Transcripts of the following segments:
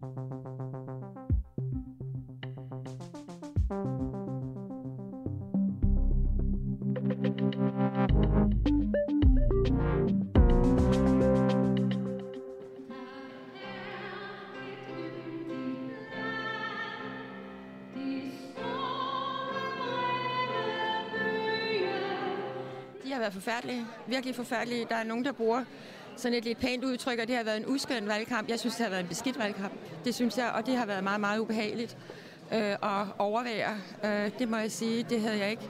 De har været forfærdelige. Virkelig forfærdelige. Der er nogen, der bruger sådan et lidt pænt udtryk, og det har været en uskøn valgkamp. Jeg synes, det har været en beskidt valgkamp. Det synes jeg, og det har været meget, meget ubehageligt øh, at overvære. Øh, det må jeg sige, det havde jeg ikke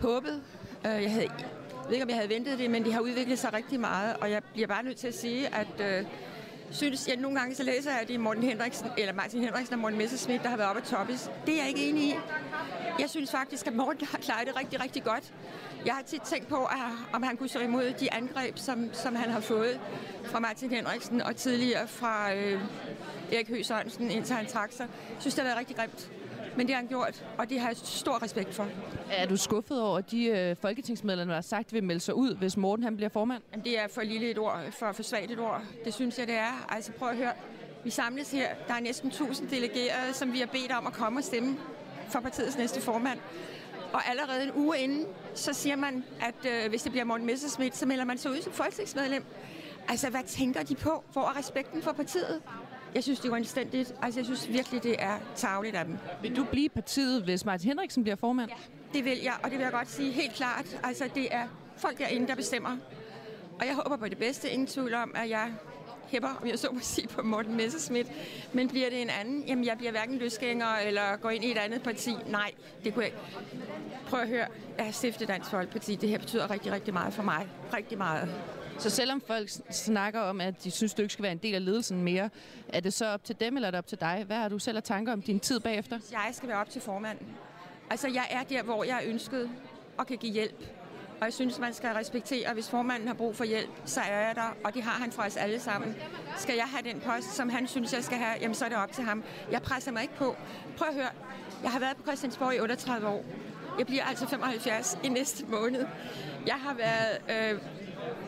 håbet. Øh, jeg havde, jeg ved ikke, om jeg havde ventet det, men det har udviklet sig rigtig meget, og jeg bliver bare nødt til at sige, at øh, synes, jeg nogle gange så læser jeg, at det er Morten Henriksen, eller Martin Henriksen og Morten Messerschmidt, der har været oppe at toppes. Det er jeg ikke enig i. Jeg synes faktisk, at Morten har klaret det rigtig, rigtig godt. Jeg har tit tænkt på, at, om han kunne stå imod de angreb, som, som han har fået fra Martin Henriksen og tidligere fra øh, Erik Høgh Sørensen, indtil han trak sig. Jeg synes, det har været rigtig grimt. Men det har han gjort, og det har jeg stor respekt for. Er du skuffet over, at de øh, folketingsmedlemmer, der har sagt, vil melde sig ud, hvis Morten han bliver formand? Jamen, det er for lille et ord, for for svagt et ord. Det synes jeg, det er. Altså prøv at høre. Vi samles her. Der er næsten 1000 delegerede, som vi har bedt om at komme og stemme for partiets næste formand. Og allerede en uge inden, så siger man, at øh, hvis det bliver Morten Messerschmidt, så melder man sig ud som folketingsmedlem. Altså, hvad tænker de på? Hvor er respekten for partiet? Jeg synes, det er uanstændigt. Altså, jeg synes virkelig, det er tageligt af dem. Vil du blive partiet, hvis Martin Henriksen bliver formand? Ja. Det vil jeg, og det vil jeg godt sige helt klart. Altså, det er folk derinde, der bestemmer. Og jeg håber på det bedste. Ingen tvivl om, at jeg hæpper, om jeg så må sige, på Morten Messerschmidt. Men bliver det en anden? Jamen, jeg bliver hverken løsgænger eller går ind i et andet parti. Nej, det kunne jeg ikke. Prøv at høre. Jeg har stiftet Dansk Folkeparti. Det her betyder rigtig, rigtig meget for mig. Rigtig meget. Så selvom folk snakker om, at de synes, du ikke skal være en del af ledelsen mere, er det så op til dem, eller er det op til dig? Hvad har du selv at tanker om din tid bagefter? Jeg skal være op til formand. Altså, jeg er der, hvor jeg er ønsket og kan give hjælp. Og jeg synes, man skal respektere, at hvis formanden har brug for hjælp, så er jeg der, og det har han fra os alle sammen. Skal jeg have den post, som han synes, jeg skal have, jamen så er det op til ham. Jeg presser mig ikke på. Prøv at høre, jeg har været på Christiansborg i 38 år. Jeg bliver altså 75 i næste måned. Jeg har været øh,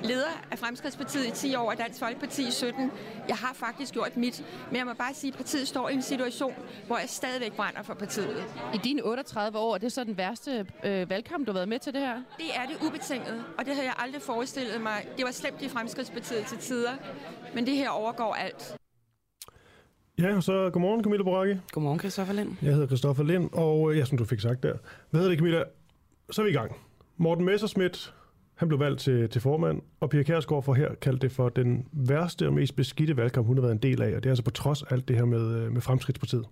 leder af Fremskridspartiet i 10 år og Dansk Folkeparti i 17. Jeg har faktisk gjort mit, men jeg må bare sige, at partiet står i en situation, hvor jeg stadigvæk brænder for partiet. I dine 38 år, er det så den værste øh, valgkamp, du har været med til det her? Det er det ubetinget, og det havde jeg aldrig forestillet mig. Det var slemt i Fremskridspartiet til tider, men det her overgår alt. Ja, så godmorgen Camilla Boracchi. Godmorgen, Christoffer Lind. Jeg hedder Christoffer Lind, og øh, ja, som du fik sagt der. Hvad hedder det, Camilla? Så er vi i gang. Morten Messerschmidt, han blev valgt til, til formand, og Pia Kærsgaard får her kaldt det for den værste og mest beskidte valgkamp, hun har været en del af, og det er altså på trods af alt det her med, øh, med Fremskridtspartiet.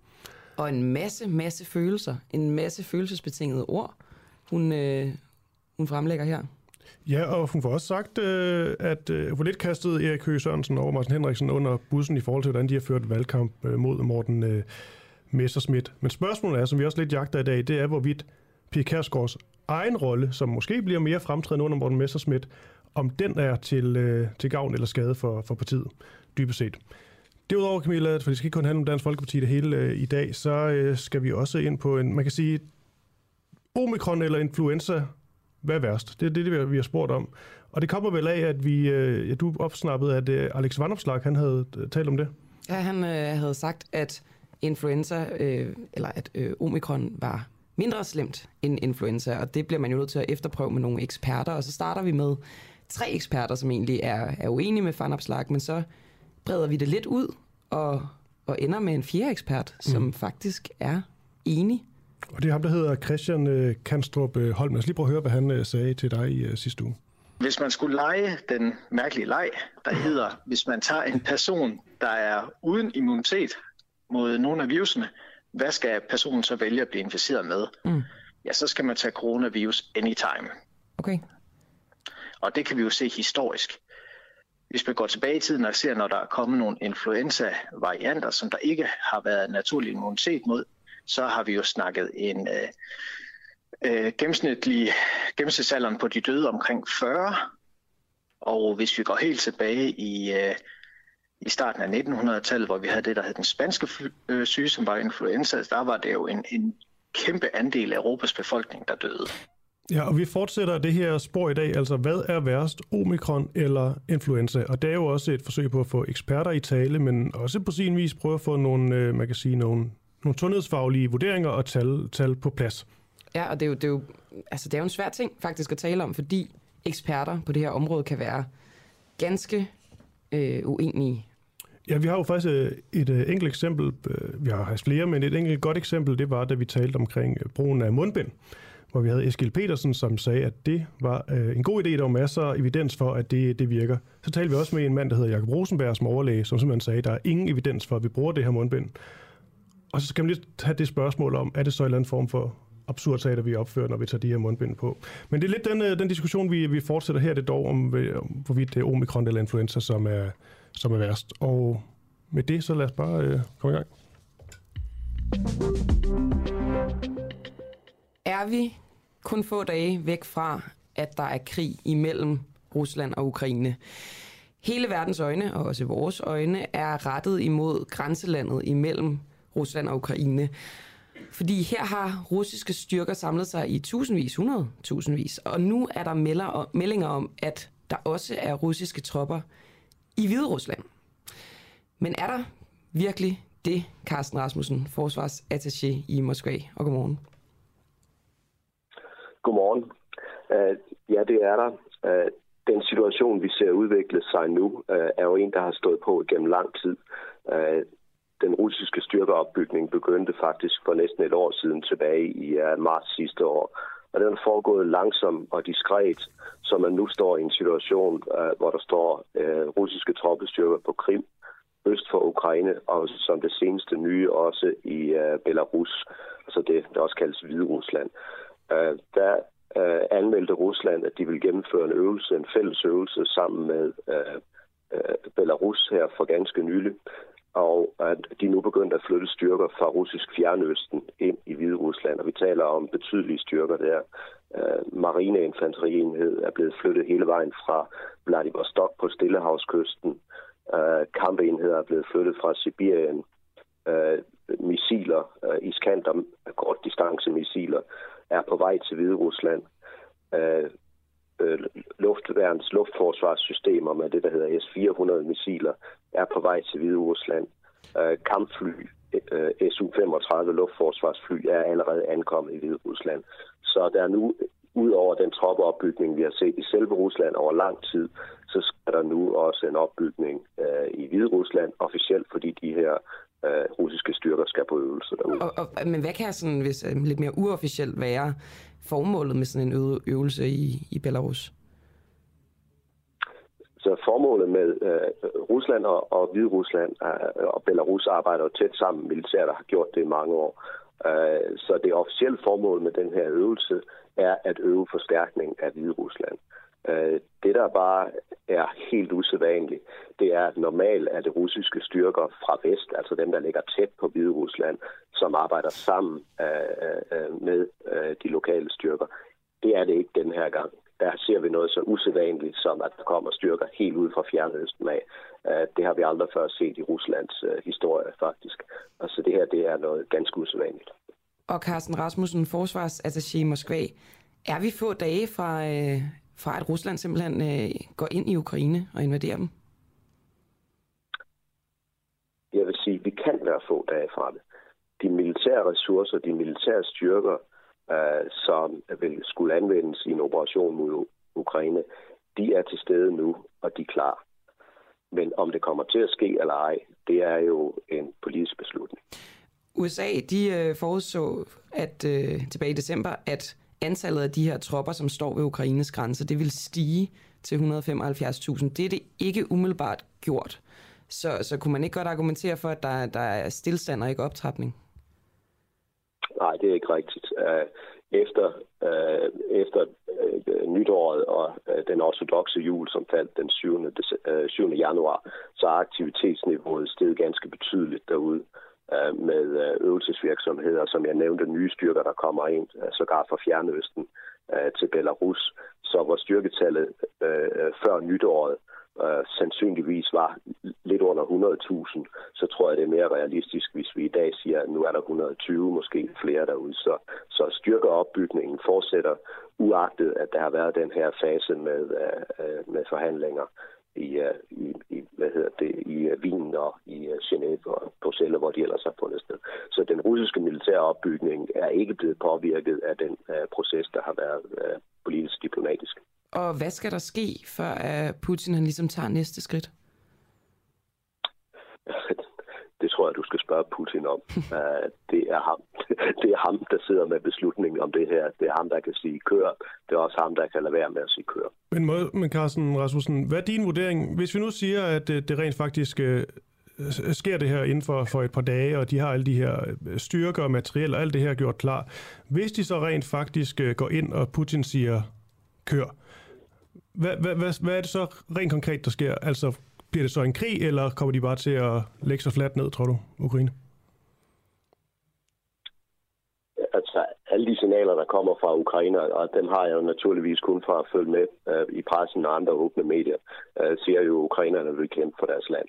Og en masse, masse følelser. En masse følelsesbetingede ord, hun, øh, hun fremlægger her. Ja, og hun får også sagt, øh, at øh, hvor lidt kastede Erik Høgh Sørensen og Martin Henriksen under bussen i forhold til, hvordan de har ført valgkamp øh, mod Morten øh, Messerschmidt. Men spørgsmålet er, som vi også lidt jagter i dag, det er, hvorvidt Pia Kærsgaards egen rolle, som måske bliver mere fremtrædende under Morten Messerschmidt, om den er til, øh, til gavn eller skade for, for partiet, dybest set. Derudover, Camilla, for det skal ikke kun handle om Dansk Folkeparti det hele øh, i dag, så øh, skal vi også ind på en, man kan sige, omikron eller influenza, hvad er værst? Det er det, det, vi har spurgt om. Og det kommer vel af, at vi, øh, ja, du opsnappede, at øh, Alex Vandopslag, han havde øh, talt om det. Ja, han øh, havde sagt, at influenza, øh, eller at øh, omikron var mindre slemt end influenza, og det bliver man jo nødt til at efterprøve med nogle eksperter, og så starter vi med tre eksperter, som egentlig er, er uenige med Fanopslag, men så breder vi det lidt ud, og, og ender med en fjerde ekspert, som mm. faktisk er enig. Og det er ham, der hedder Christian øh, Kanstrup øh, Holm. Lad os lige prøve at høre, hvad han øh, sagde til dig i øh, sidste uge. Hvis man skulle lege den mærkelige leg, der hedder, hvis man tager en person, der er uden immunitet mod nogle af virusene, hvad skal personen så vælge at blive inficeret med? Mm. Ja, så skal man tage coronavirus anytime. Okay. Og det kan vi jo se historisk. Hvis man går tilbage i tiden og ser, når der er kommet nogle influenza-varianter, som der ikke har været naturlig immunitet mod, så har vi jo snakket en øh, øh, gennemsnitlig gennemsnitsalderen på de døde omkring 40. Og hvis vi går helt tilbage i, øh, i starten af 1900-tallet, hvor vi havde det, der hed den spanske øh, syge, som var influenza, der var det jo en, en kæmpe andel af Europas befolkning, der døde. Ja, og vi fortsætter det her spor i dag. Altså, hvad er værst, omikron eller influenza? Og det er jo også et forsøg på at få eksperter i tale, men også på sin vis prøve at få nogle, øh, man kan sige, nogle, nogle sundhedsfaglige vurderinger og tal, tal på plads. Ja, og det er, jo, det, er jo, altså, det er jo en svær ting faktisk at tale om, fordi eksperter på det her område kan være ganske øh, uenige. Ja, vi har jo faktisk øh, et øh, enkelt eksempel. Øh, vi har haft flere, men et enkelt godt eksempel, det var, da vi talte omkring brugen af mundbind hvor vi havde Eskil Petersen, som sagde, at det var en god idé, der var masser af evidens for, at det, det virker. Så talte vi også med en mand, der hedder Jakob Rosenberg, som overlæge, som simpelthen sagde, at der er ingen evidens for, at vi bruger det her mundbind. Og så skal man lige tage det spørgsmål om, er det så en eller anden form for absurd teater, vi opfører, når vi tager de her mundbind på. Men det er lidt den, den diskussion, vi, vi fortsætter her, det dog om, om, hvorvidt det er omikron eller influenza, som er, som er værst. Og med det, så lad os bare øh, komme i gang. Er vi kun få dage væk fra, at der er krig imellem Rusland og Ukraine. Hele verdens øjne, og også vores øjne, er rettet imod grænselandet imellem Rusland og Ukraine. Fordi her har russiske styrker samlet sig i tusindvis, hundredtusindvis, og nu er der melder, meldinger om, at der også er russiske tropper i Hvide Rusland. Men er der virkelig det, Carsten Rasmussen, forsvarsattaché i Moskva? Og godmorgen. Godmorgen. Uh, ja, det er der. Uh, den situation, vi ser udvikle sig nu, uh, er jo en, der har stået på gennem lang tid. Uh, den russiske styrkeopbygning begyndte faktisk for næsten et år siden tilbage i uh, marts sidste år. Og den er foregået langsomt og diskret, så man nu står i en situation, øh, hvor der står øh, russiske troppestyrker på Krim, øst for Ukraine, og som det seneste nye også i øh, Belarus, altså det, der også kaldes Hvide Rusland. Øh, der øh, anmeldte Rusland, at de vil gennemføre en øvelse, en fælles øvelse sammen med øh, øh, Belarus her for ganske nylig, og at de nu begyndte at flytte styrker fra russisk fjernøsten ind i Hvide Rusland, og vi taler om betydelige styrker der. Øh, marineinfanterienhed er blevet flyttet hele vejen fra Vladivostok på Stillehavskysten. Øh, kampenheder er blevet flyttet fra Sibirien. Øh, missiler, øh, distance kortdistancemissiler, er på vej til Hvide Rusland. Øh, øh, luftværns luftforsvarssystemer med det, der hedder S-400-missiler, er på vej til Hvide Rusland. Øh, kampfly, øh, Su-35 luftforsvarsfly, er allerede ankommet i Hvide Rusland. Så der er nu, ud over den troppeopbygning, vi har set i selve Rusland over lang tid, så skal der nu også en opbygning øh, i Hvide Rusland, officielt fordi de her øh, russiske styrker skal på øvelse derude. Og, og, men hvad kan sådan, hvis øh, lidt mere uofficielt være formålet med sådan en øvelse i, i Belarus? Så formålet med øh, Rusland og, og Hvide Rusland øh, og Belarus arbejder jo tæt sammen militært og har gjort det i mange år. Øh, så det officielle formål med den her øvelse er at øve forstærkning af Hvide Rusland. Øh, Øh, det, der bare er helt usædvanligt, det er, at normalt er det russiske styrker fra vest, altså dem, der ligger tæt på Hvide Rusland, som arbejder sammen øh, øh, med de lokale styrker. Det er det ikke den her gang. Der ser vi noget så usædvanligt, som at der kommer styrker helt ud fra fjernøsten af. Det har vi aldrig før set i Ruslands historie, faktisk. Altså det her, det er noget ganske usædvanligt. Og Carsten Rasmussen, forsvarsattaché i Moskva. Er vi få dage fra, fra at Rusland simpelthen øh, går ind i Ukraine og invaderer dem? Jeg vil sige, at vi kan være få dage fra det. De militære ressourcer, de militære styrker, øh, som vil skulle anvendes i en operation mod Ukraine, de er til stede nu, og de er klar. Men om det kommer til at ske eller ej, det er jo en politisk beslutning. USA de øh, forudså at øh, tilbage i december, at antallet af de her tropper, som står ved Ukraines grænse, det vil stige til 175.000. Det er det ikke umiddelbart gjort. Så, så kunne man ikke godt argumentere for, at der, der er stillstand og ikke optrapning? Nej, det er ikke rigtigt. Øh, efter, øh, efter øh, nytåret og den ortodoxe jul, som faldt den 7. 7. januar, så er aktivitetsniveauet steget ganske betydeligt derude. Øh, med øh, øvelsesvirksomheder, som jeg nævnte, nye styrker, der kommer ind, øh, sågar fra Fjernøsten øh, til Belarus. Så hvor styrketallet før nytåret øh, sandsynligvis var lidt under 100.000, så tror jeg, det er mere realistisk, hvis vi i dag siger, at nu er der 120, måske flere derude. Så, så styrkeopbygningen fortsætter, uagtet at der har været den her fase med, øh, med forhandlinger i, øh, i, i, hvad hedder det, i øh, Wien og i øh, Genève og Bruxelles, hvor de ellers har fundet sted. Så den russiske militære opbygning er ikke blevet påvirket af den uh, proces, der har været uh, politisk diplomatisk. Og hvad skal der ske, før at Putin han ligesom tager næste skridt? Det tror jeg, du skal spørge Putin om. det, er ham. det er ham, der sidder med beslutningen om det her. Det er ham, der kan sige kør. Det er også ham, der kan lade være med at sige kør. Men, men Carsten Rasmussen, hvad er din vurdering? Hvis vi nu siger, at det rent faktisk øh, sker det her inden for, for et par dage, og de har alle de her øh, styrker og materiel og alt det her gjort klar. Hvis de så rent faktisk øh, går ind, og Putin siger kør, hvad, hvad, hvad, hvad er det så rent konkret, der sker? Altså, bliver det så en krig, eller kommer de bare til at lægge sig fladt ned, tror du, Ukraine? Altså, alle de signaler, der kommer fra Ukraine, og dem har jeg jo naturligvis kun fra at følge med uh, i pressen og andre åbne medier, uh, siger jo, at ukrainerne vil kæmpe for deres land.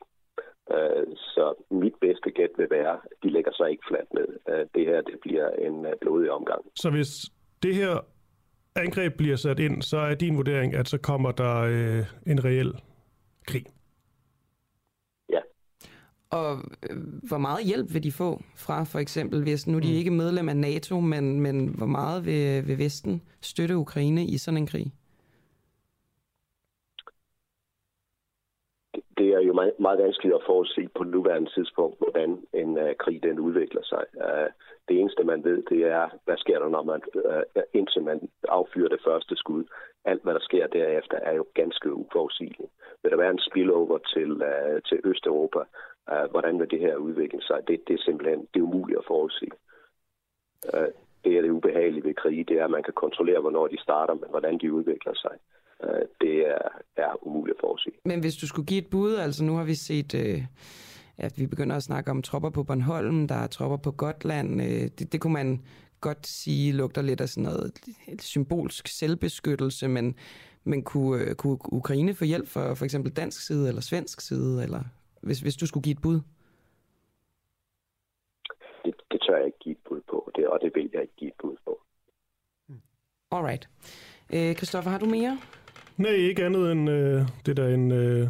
Uh, så mit bedste gæt vil være, at de lægger sig ikke fladt ned. Uh, det her det bliver en uh, blodig omgang. Så hvis det her angreb bliver sat ind, så er din vurdering, at så kommer der uh, en reel krig? Og øh, hvor meget hjælp vil de få fra for eksempel, hvis nu de mm. ikke er medlem af NATO, men, men hvor meget vil, vil Vesten støtte Ukraine i sådan en krig? Det er jo meget, meget vanskeligt at forudse på nuværende tidspunkt, hvordan en uh, krig den udvikler sig. Uh, det eneste, man ved, det er, hvad sker der, når man, uh, indtil man affyrer det første skud. Alt, hvad der sker derefter, er jo ganske uforudsigeligt. Vil der være en spillover til, uh, til Østeuropa, Uh, hvordan vil det her udvikle sig? Det, det er simpelthen det er umuligt at forudse. Uh, det er det ubehagelige ved krige, det er, at man kan kontrollere, hvornår de starter, men hvordan de udvikler sig. Uh, det er, er umuligt at forudse. Men hvis du skulle give et bud, altså nu har vi set... Uh at vi begynder at snakke om tropper på Bornholm, der er tropper på Gotland. Det, det kunne man godt sige lugter lidt af sådan noget symbolsk selvbeskyttelse, men, men kunne, kunne Ukraine få hjælp fra for eksempel dansk side eller svensk side, eller hvis, hvis du skulle give et bud? Det, det tør jeg ikke give et bud på, det, og det vil jeg ikke give et bud på. Alright. Øh, Christoffer, har du mere? Nej, ikke andet end øh, det der en, øh,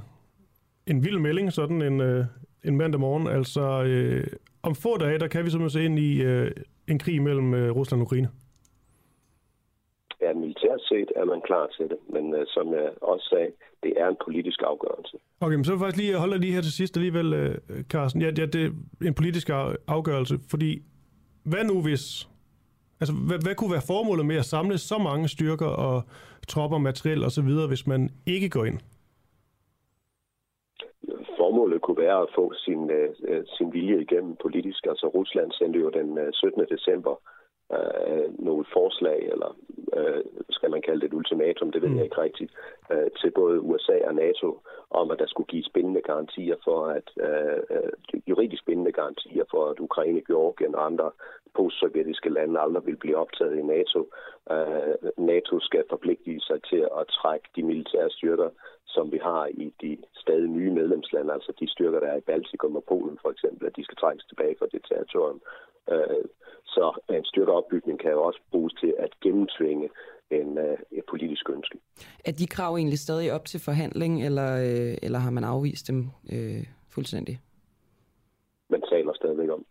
en vild melding, sådan en, øh, en mandag morgen. Altså, øh, om få dage, der kan vi simpelthen se ind i øh, en krig mellem øh, Rusland og Ukraine. Ja, militært set er man klar til det, men øh, som jeg også sagde, det er en politisk afgørelse. Okay, men så vil jeg faktisk lige holde lige her til sidst alligevel, øh, Carsten. Ja, ja, det er en politisk afgørelse, fordi hvad nu hvis... Altså, hvad, hvad kunne være formålet med at samle så mange styrker og tropper, materiel osv., hvis man ikke går ind? Formålet kunne være at få sin, uh, sin vilje igennem politisk. Altså Rusland sendte jo den 17. december øh, nogle forslag, eller øh, skal man kalde det et ultimatum, det ved mm. jeg ikke rigtigt, øh, til både USA og NATO, om at der skulle gives bindende garantier for, at øh, øh juridisk bindende garantier for, at Ukraine, Georgien og andre postsovjetiske lande aldrig vil blive optaget i NATO. Øh, NATO skal forpligte sig til at trække de militære styrker, som vi har i de stadig nye medlemslande, altså de styrker, der er i Baltikum og Polen for eksempel, at de skal trækkes tilbage fra det territorium. Øh, så en styrkeopbygning kan jo også bruges til at gennemtvinge en, uh, et politisk ønske. Er de krav egentlig stadig op til forhandling, eller, øh, eller har man afvist dem øh, fuldstændig? Man taler stadigvæk om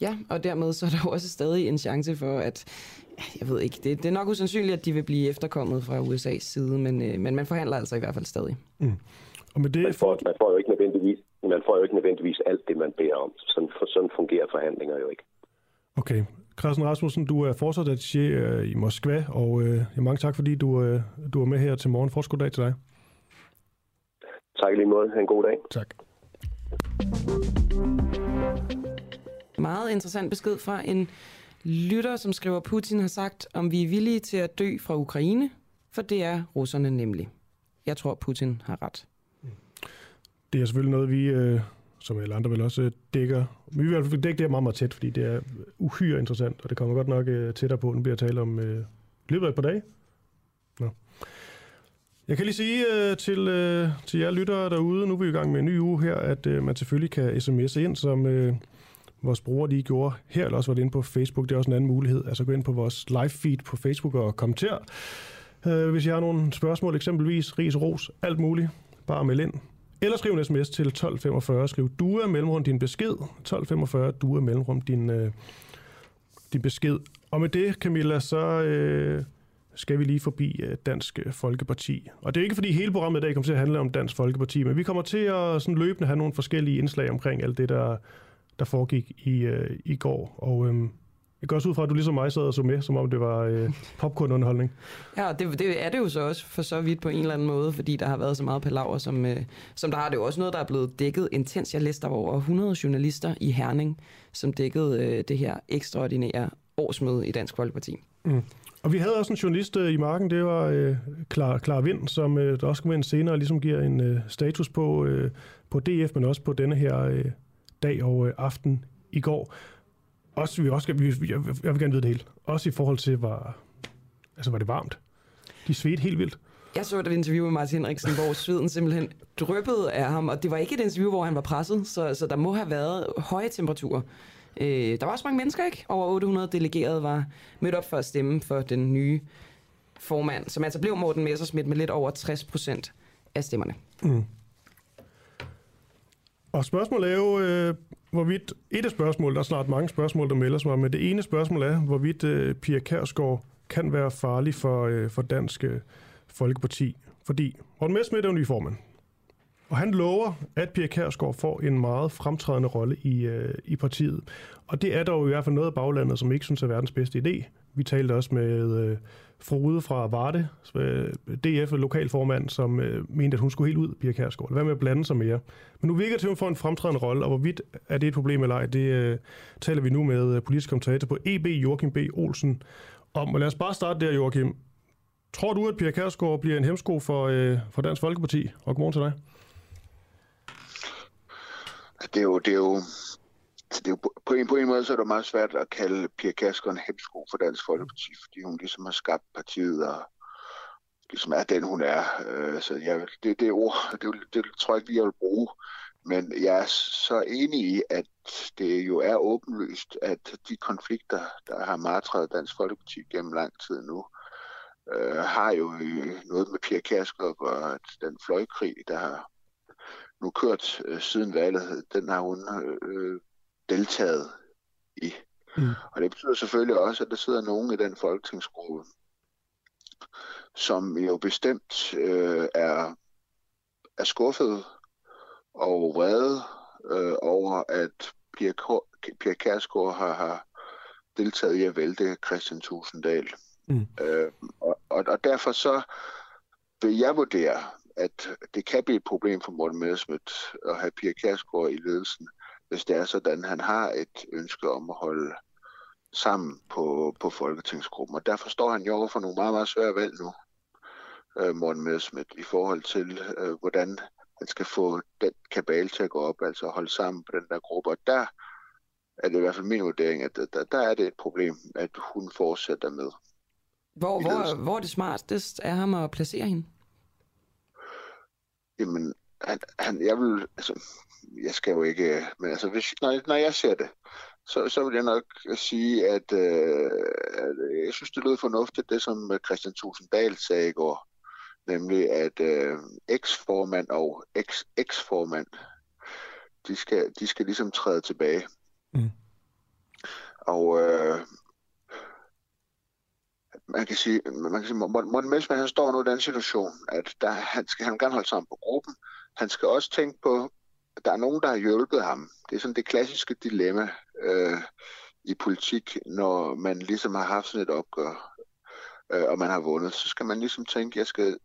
Ja, og dermed så er der også stadig en chance for, at, jeg ved ikke, det, det er nok usandsynligt, at de vil blive efterkommet fra USA's side, men, øh, men man forhandler altså i hvert fald stadig. Mm. Og med det man, får, man får jo ikke nødvendigvis man får jo ikke nødvendigvis alt det, man beder om. Sådan, for sådan fungerer forhandlinger jo ikke. Okay. Christian Rasmussen, du er fortsat attaché øh, i Moskva, og øh, mange tak, fordi du, øh, du er med her til morgen. Fortsat god dag til dig. Tak lige måde. Ha' en god dag. Tak. Meget interessant besked fra en lytter, som skriver, Putin har sagt, om vi er villige til at dø fra Ukraine, for det er russerne nemlig. Jeg tror, Putin har ret. Det er selvfølgelig noget, vi, øh, som alle andre vil også, øh, dækker. Vi vil i hvert fald dække det her meget, meget tæt, fordi det er uhyre interessant, og det kommer godt nok øh, tættere på, nu bliver tale om øh, løbet af et par dage. Nå. Jeg kan lige sige øh, til, øh, til jer lyttere derude, nu er vi i gang med en ny uge her, at øh, man selvfølgelig kan sms'e ind, som øh, vores brugere lige gjorde her, eller også var det inde på Facebook. Det er også en anden mulighed. Altså gå ind på vores live feed på Facebook og kommenter. Øh, hvis I har nogle spørgsmål, eksempelvis ris, ros, alt muligt, bare meld ind. Eller skriv en sms til 1245. Skriv du er mellemrum din besked. 1245, du er mellemrum din, øh, din besked. Og med det, Camilla, så... øh, skal vi lige forbi øh, Dansk Folkeparti. Og det er ikke fordi hele programmet i dag kommer til at handle om Dansk Folkeparti, men vi kommer til at sådan løbende have nogle forskellige indslag omkring alt det, der, der foregik i, øh, i går. Og øh, jeg går også ud fra, at du ligesom mig sad og så med, som om det var øh, popcornunderholdning. Ja, det, det er det jo så også for så vidt på en eller anden måde, fordi der har været så meget palaver, som, øh, som der har det jo også noget, der er blevet dækket intens. Jeg læste, der var over 100 journalister i Herning, som dækkede øh, det her ekstraordinære årsmøde i Dansk Folkeparti. Mm. Og vi havde også en journalist øh, i marken, det var øh, Clara, Clara Vind, som øh, der også kommer ind senere og ligesom giver en øh, status på, øh, på DF, men også på denne her øh, dag og øh, aften i går. Også, vi også, vi, jeg, jeg vil gerne vide det hele. Også i forhold til, var, altså, var det varmt. De svedte helt vildt. Jeg så et interview med Martin Henriksen, hvor sveden simpelthen dryppede af ham, og det var ikke et interview, hvor han var presset, så, så der må have været høje temperaturer. Øh, der var også mange mennesker, ikke? Over 800 delegerede var mødt op for at stemme for den nye formand, som altså blev Morten Messersmith med lidt over 60 procent af stemmerne. Mm. Og spørgsmålet er jo, øh, hvorvidt... Et af spørgsmål, der er snart mange spørgsmål, der melder sig men det ene spørgsmål er, hvorvidt øh, Pia Kærsgaard kan være farlig for, øh, for Dansk øh, Folkeparti. Fordi Morten Messmith er jo ny formand. Og han lover, at Pia Kærsgaard får en meget fremtrædende rolle i, øh, i partiet. Og det er dog i hvert fald noget af baglandet, som ikke synes er verdens bedste idé. Vi talte også med øh, Frode fra Varde, øh, DF lokalformand, som øh, mente, at hun skulle helt ud, Pia Kærsgaard. Hvad med at blande sig mere? Men nu virker det til, at hun får en fremtrædende rolle, og hvorvidt er det et problem eller ej, det øh, taler vi nu med øh, politisk kommentator på EB, Joachim B. Olsen, om. Og lad os bare starte der, Joachim. Tror du, at Pia Kærsgaard bliver en hemsko for, øh, for Dansk Folkeparti? Og godmorgen til dig. Altså, det er jo, det er jo, altså, det er jo på, en, på en måde så er det meget svært at kalde Pia Kasker en hemsko for Dansk Folkeparti, fordi hun ligesom har skabt partiet og ligesom er den, hun er. Øh, så ja, det, det ord, det, det, det tror jeg ikke, vi vil bruge. Men jeg er så enig i, at det jo er åbenlyst, at de konflikter, der har martret Dansk Folkeparti gennem lang tid nu, øh, har jo øh, noget med Pia Kærsgaard og den fløjkrig, der har nu kørt øh, siden valget, den har hun øh, deltaget i. Mm. Og det betyder selvfølgelig også, at der sidder nogen i den folketingsgruppe, som jo bestemt øh, er, er skuffet og vrede øh, over, at Pia, Pia Kærsgaard har, har deltaget i at vælte Christian Tusinddal. Mm. Øh, og, og, og derfor så vil jeg vurdere, at det kan blive et problem for Morten Messerschmidt at have Pia Kærsgaard i ledelsen, hvis det er sådan, at han har et ønske om at holde sammen på, på Folketingsgruppen. Og derfor står han jo over for nogle meget, meget svære valg nu, øh, Morten Messerschmidt, i forhold til, øh, hvordan han skal få den kabale til at gå op, altså holde sammen på den der gruppe. Og der er det i hvert fald min vurdering, at der, der er det et problem, at hun fortsætter med. Hvor, hvor, hvor er det smartest af ham at placere hende? Jamen, han, han, jeg vil, altså, jeg skal jo ikke, men altså, hvis, når, når jeg ser det, så, så vil jeg nok sige, at, øh, at jeg synes, det lød fornuftigt, det som Christian Tusinddal sagde i går, nemlig at øh, eks-formand og eks-eks-formand, de skal, de skal ligesom træde tilbage. Mm. Og øh, man kan sige, man kan sige Morten Melsmann, han står nu i den situation, at der, han skal han gerne holde sammen på gruppen. Han skal også tænke på, at der er nogen, der har hjulpet ham. Det er sådan det klassiske dilemma øh, i politik, når man ligesom har haft sådan et opgør, øh, og man har vundet. Så skal man ligesom tænke, jeg skal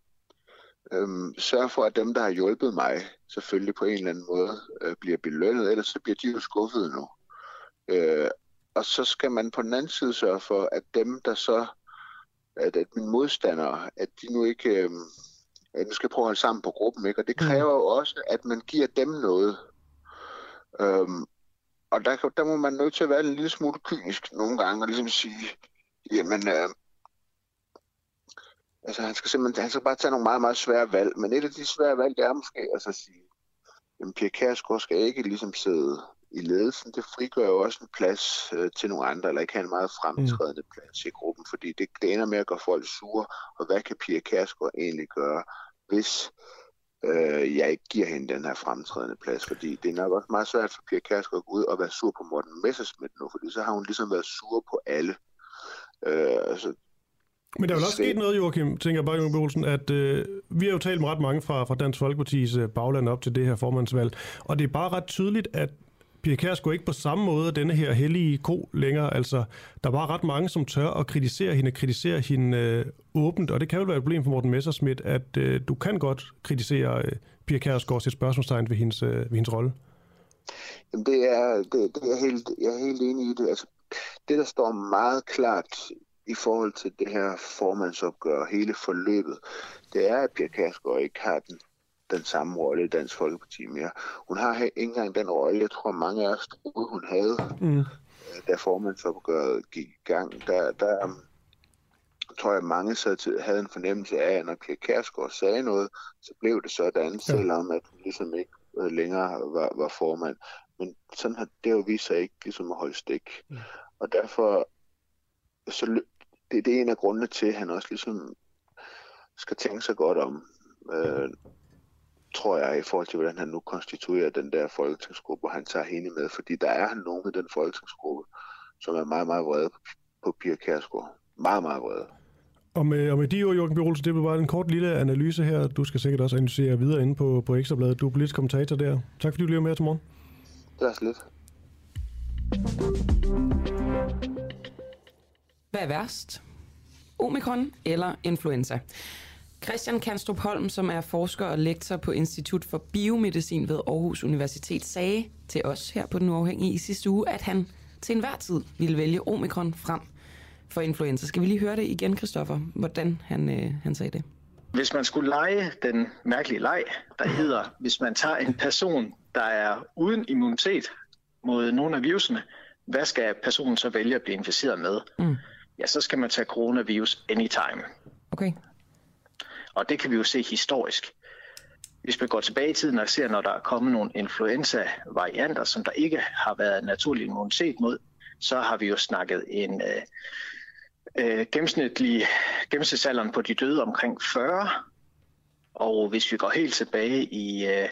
øh, sørge for, at dem, der har hjulpet mig, selvfølgelig på en eller anden måde øh, bliver belønnet, ellers så bliver de jo skuffet nu. Øh, og så skal man på den anden side sørge for, at dem, der så at, at mine modstandere, at de nu ikke øh, at nu skal prøve at holde sammen på gruppen, ikke? og det mm. kræver jo også, at man giver dem noget. Øhm, og der, der må man nødt til at være en lille smule kynisk nogle gange, og ligesom sige, jamen, øh, Altså, han skal simpelthen han skal bare tage nogle meget, meget svære valg. Men et af de svære valg, det er måske altså at sige, at Pia Kærsgaard skal ikke ligesom sidde i ledelsen. Det frigør jo også en plads øh, til nogle andre, eller ikke have en meget fremtrædende mm. plads i gruppen, fordi det, det ender med at gøre folk sure. Og hvad kan Pia Kærsgaard egentlig gøre, hvis øh, jeg ikke giver hende den her fremtrædende plads? Fordi det er nok også meget svært for Pia Kærsgaard at gå ud og være sur på Morten Messersmith nu, fordi så har hun ligesom været sur på alle. Øh, altså, men der er jo også sket noget, Joachim, tænker jeg bare, Joachim Olsen, at øh, vi har jo talt med ret mange fra, fra Dansk Folkeparti's øh, bagland op til det her formandsvalg, og det er bare ret tydeligt, at Pia Kærsgaard ikke på samme måde denne her hellige ko længere. Altså, der var ret mange, som tør at kritisere hende, kritisere hende øh, åbent, og det kan jo være et problem for Morten Messersmith, at øh, du kan godt kritisere øh, Pia Kjærsgaard sit spørgsmålstegn ved hendes, øh, ved hendes rolle. Jamen, det er, det, det er helt, jeg er helt enig i det. Altså, det, der står meget klart i forhold til det her formandsopgør, hele forløbet, det er, at Pia Kærsgaard ikke har den, den samme rolle i Dansk Folkeparti mere. Hun har ikke engang den rolle, jeg tror mange af os troede, hun havde, mm. Øh, da formandsopgøret gik i gang. Der, der um, tror jeg, mange så havde en fornemmelse af, at når Pia Kærsgaard sagde noget, så blev det sådan, ja. selvom at hun ligesom ikke øh, længere var, var formand. Men sådan har det jo vist sig ikke ligesom at holde stik. Mm. Og derfor så det, det er en af grundene til, at han også ligesom skal tænke sig godt om, øh, tror jeg, i forhold til, hvordan han nu konstituerer den der folketingsgruppe, hvor han tager hende med, fordi der er nogen i den folketingsgruppe, som er meget, meget vrede på Pia Kærsgaard. Meget, meget vrede. Og med, og med de ord, Jørgen Bjørn det blev bare en kort lille analyse her. Du skal sikkert også analysere videre inde på, på Ekstrabladet. Du er politisk kommentator der. Tak fordi du blev med til morgen. Det er så lidt. Hvad er værst? Omikron eller influenza? Christian Kanstrup Holm, som er forsker og lektor på Institut for Biomedicin ved Aarhus Universitet, sagde til os her på Den Uafhængige i sidste uge, at han til enhver tid ville vælge omikron frem for influenza. Skal vi lige høre det igen, Christoffer, hvordan han, øh, han sagde det? Hvis man skulle lege den mærkelige leg, der hedder, hvis man tager en person, der er uden immunitet mod nogle af virusene, hvad skal personen så vælge at blive inficeret med? Mm ja, så skal man tage coronavirus anytime. Okay. Og det kan vi jo se historisk. Hvis man går tilbage i tiden og ser, når der er kommet nogle influenza-varianter, som der ikke har været naturlig immunitet mod, så har vi jo snakket en øh, øh, gennemsnitlig gennemsnitsalderen på de døde omkring 40. Og hvis vi går helt tilbage i, øh,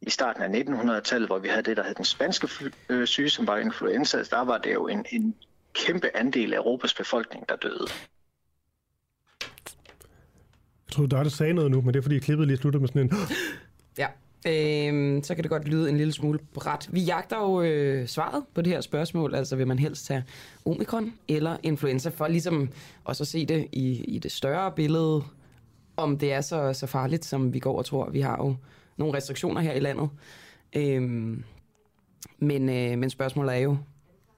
i starten af 1900-tallet, hvor vi havde det, der hed den spanske øh, syge, som var influenza, der var det jo en, en kæmpe andel af Europas befolkning, der døde. Jeg troede, der der sagde noget nu, men det er fordi, klippet lige sluttede med sådan en... Ja, øh, så kan det godt lyde en lille smule bræt. Vi jagter jo øh, svaret på det her spørgsmål, altså vil man helst tage omikron eller influenza, for ligesom også at se det i, i det større billede, om det er så, så farligt, som vi går og tror. Vi har jo nogle restriktioner her i landet. Øh, men, øh, men spørgsmålet er jo,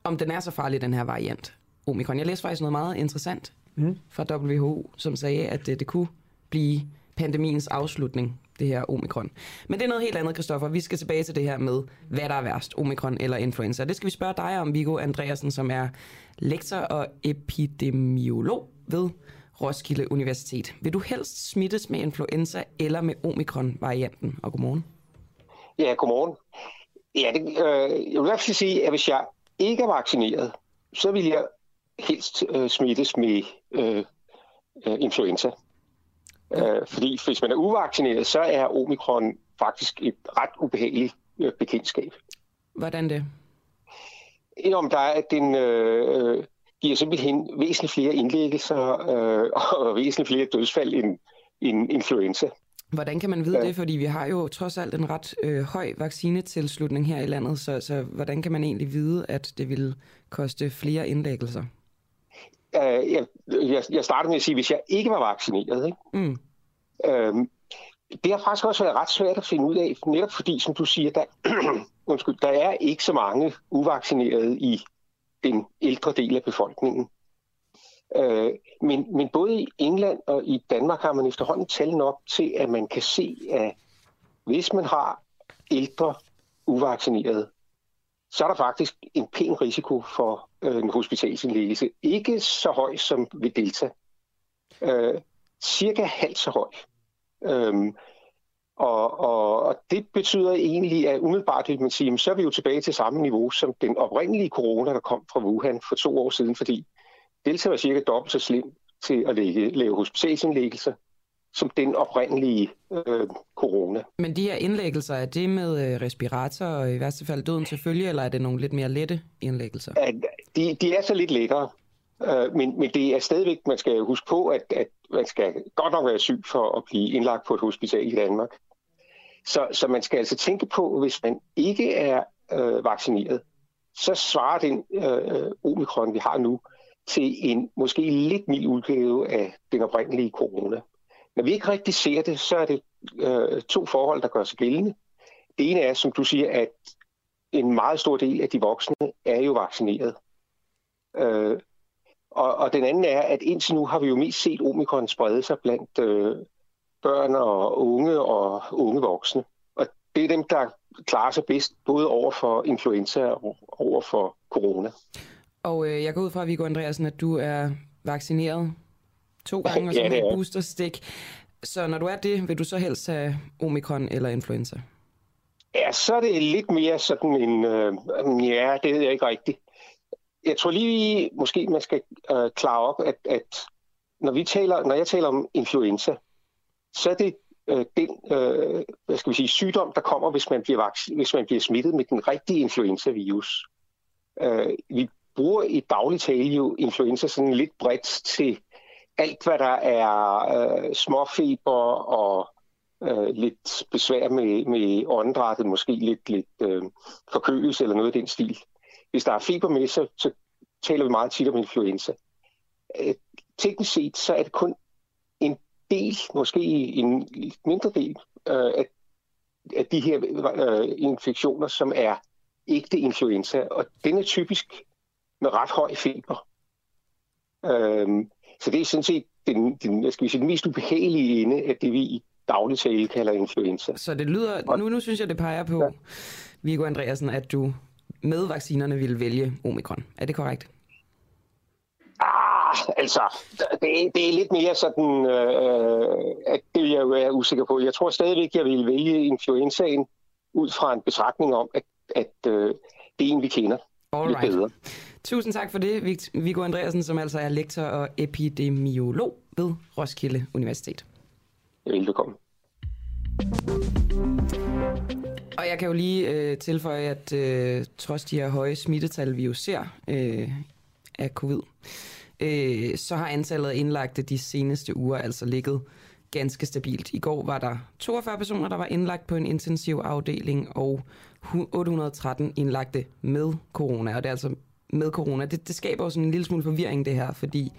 om den er så farlig, den her variant, omikron. Jeg læste faktisk noget meget interessant mm. fra WHO, som sagde, at det, det kunne blive pandemiens afslutning, det her omikron. Men det er noget helt andet, Kristoffer. Vi skal tilbage til det her med, hvad der er værst, omikron eller influenza. Det skal vi spørge dig om, Viggo Andreasen, som er lektor og epidemiolog ved Roskilde Universitet. Vil du helst smittes med influenza eller med omikron-varianten? Og godmorgen. Ja, godmorgen. Ja, det, øh, jeg vil faktisk sige, at hvis jeg ikke er vaccineret, så vil jeg helst øh, smittes med øh, øh, influenza. Øh, fordi hvis man er uvaccineret, så er omikron faktisk et ret ubehageligt øh, bekendtskab. Hvordan det? Om der er, at den øh, giver simpelthen væsentligt flere indlæggelser øh, og væsentligt flere dødsfald end, end influenza. Hvordan kan man vide ja. det? Fordi vi har jo trods alt en ret øh, høj vaccinetilslutning her i landet, så, så hvordan kan man egentlig vide, at det vil koste flere indlæggelser? Uh, jeg, jeg, jeg starter med at sige, hvis jeg ikke var vaccineret, ikke? Mm. Øhm, det har faktisk også været ret svært at finde ud af, netop fordi, som du siger, der, undskyld, der er ikke så mange uvaccinerede i den ældre del af befolkningen. Øh, men, men både i England og i Danmark har man efterhånden talt op til, at man kan se, at hvis man har ældre uvaccinerede, så er der faktisk en pæn risiko for øh, en hospitalsindlæggelse. Ikke så høj som ved Delta. Øh, cirka halvt så høj. Øhm, og, og, og det betyder egentlig, at umiddelbart vil man sige, så er vi jo tilbage til samme niveau som den oprindelige corona, der kom fra Wuhan for to år siden, fordi Delta var cirka dobbelt så slem til at lægge, lave hospitalsindlæggelser som den oprindelige øh, corona. Men de her indlæggelser, er det med øh, respirator og i værste fald døden selvfølgelig, eller er det nogle lidt mere lette indlæggelser? De, de er så lidt lettere, øh, men, men det er stadigvæk, man skal huske på, at, at man skal godt nok være syg for at blive indlagt på et hospital i Danmark. Så, så man skal altså tænke på, hvis man ikke er øh, vaccineret, så svarer den øh, omikron, vi har nu, til en måske lidt mild udgave af den oprindelige corona. Når vi ikke rigtig ser det, så er det øh, to forhold, der gør sig gældende. Det ene er, som du siger, at en meget stor del af de voksne er jo vaccineret. Øh, og, og den anden er, at indtil nu har vi jo mest set omikron sprede sig blandt øh, børn og unge og unge voksne. Og det er dem, der klarer sig bedst, både over for influenza og over for corona. Og øh, jeg går ud fra, Viggo Andreasen, at du er vaccineret to gange og så med ja, boosterstik. Så når du er det, vil du så helst have omikron eller influenza? Ja, så er det lidt mere sådan en... Øh, ja, det ved jeg ikke rigtigt. Jeg tror lige, måske man skal øh, klare op, at, at når, vi taler, når jeg taler om influenza, så er det øh, den øh, hvad skal vi sige, sygdom, der kommer, hvis man bliver, hvis man bliver smittet med den rigtige influenza-virus. Øh, vi bruger i daglig tale jo influenza sådan lidt bredt til alt, hvad der er øh, småfeber og øh, lidt besvær med, med åndedrættet, måske lidt, lidt øh, forkølelse eller noget af den stil. Hvis der er feber med, så, så taler vi meget tit om influenza. Øh, teknisk set, så er det kun en del, måske en mindre del øh, af, af de her øh, infektioner, som er ægte influenza, og den er typisk med ret høj feber. Øh, så det er sådan set den, den, hvad skal sige, den mest ubehagelige ende af det, vi i daglig tale kalder influenza. Så det lyder, nu, nu synes jeg, det peger på, ja. Viggo Andreasen, at du med vaccinerne ville vælge omikron. Er det korrekt? Ah, altså, det, det er lidt mere sådan, øh, at det jeg jo være usikker på. Jeg tror stadigvæk, jeg vil vælge influenzaen ud fra en betragtning om, at, at øh, det er en, vi kender Alright. lidt bedre. Tusind tak for det, Viggo Andreasen, som altså er lektor og epidemiolog ved Roskilde Universitet. Velkommen. Og jeg kan jo lige øh, tilføje, at øh, trods de her høje smittetal, vi jo ser øh, af covid, øh, så har antallet af indlagte de seneste uger altså ligget ganske stabilt. I går var der 42 personer, der var indlagt på en intensiv afdeling, og 813 indlagte med corona. Og det er altså med corona. Det, det skaber jo sådan en lille smule forvirring, det her, fordi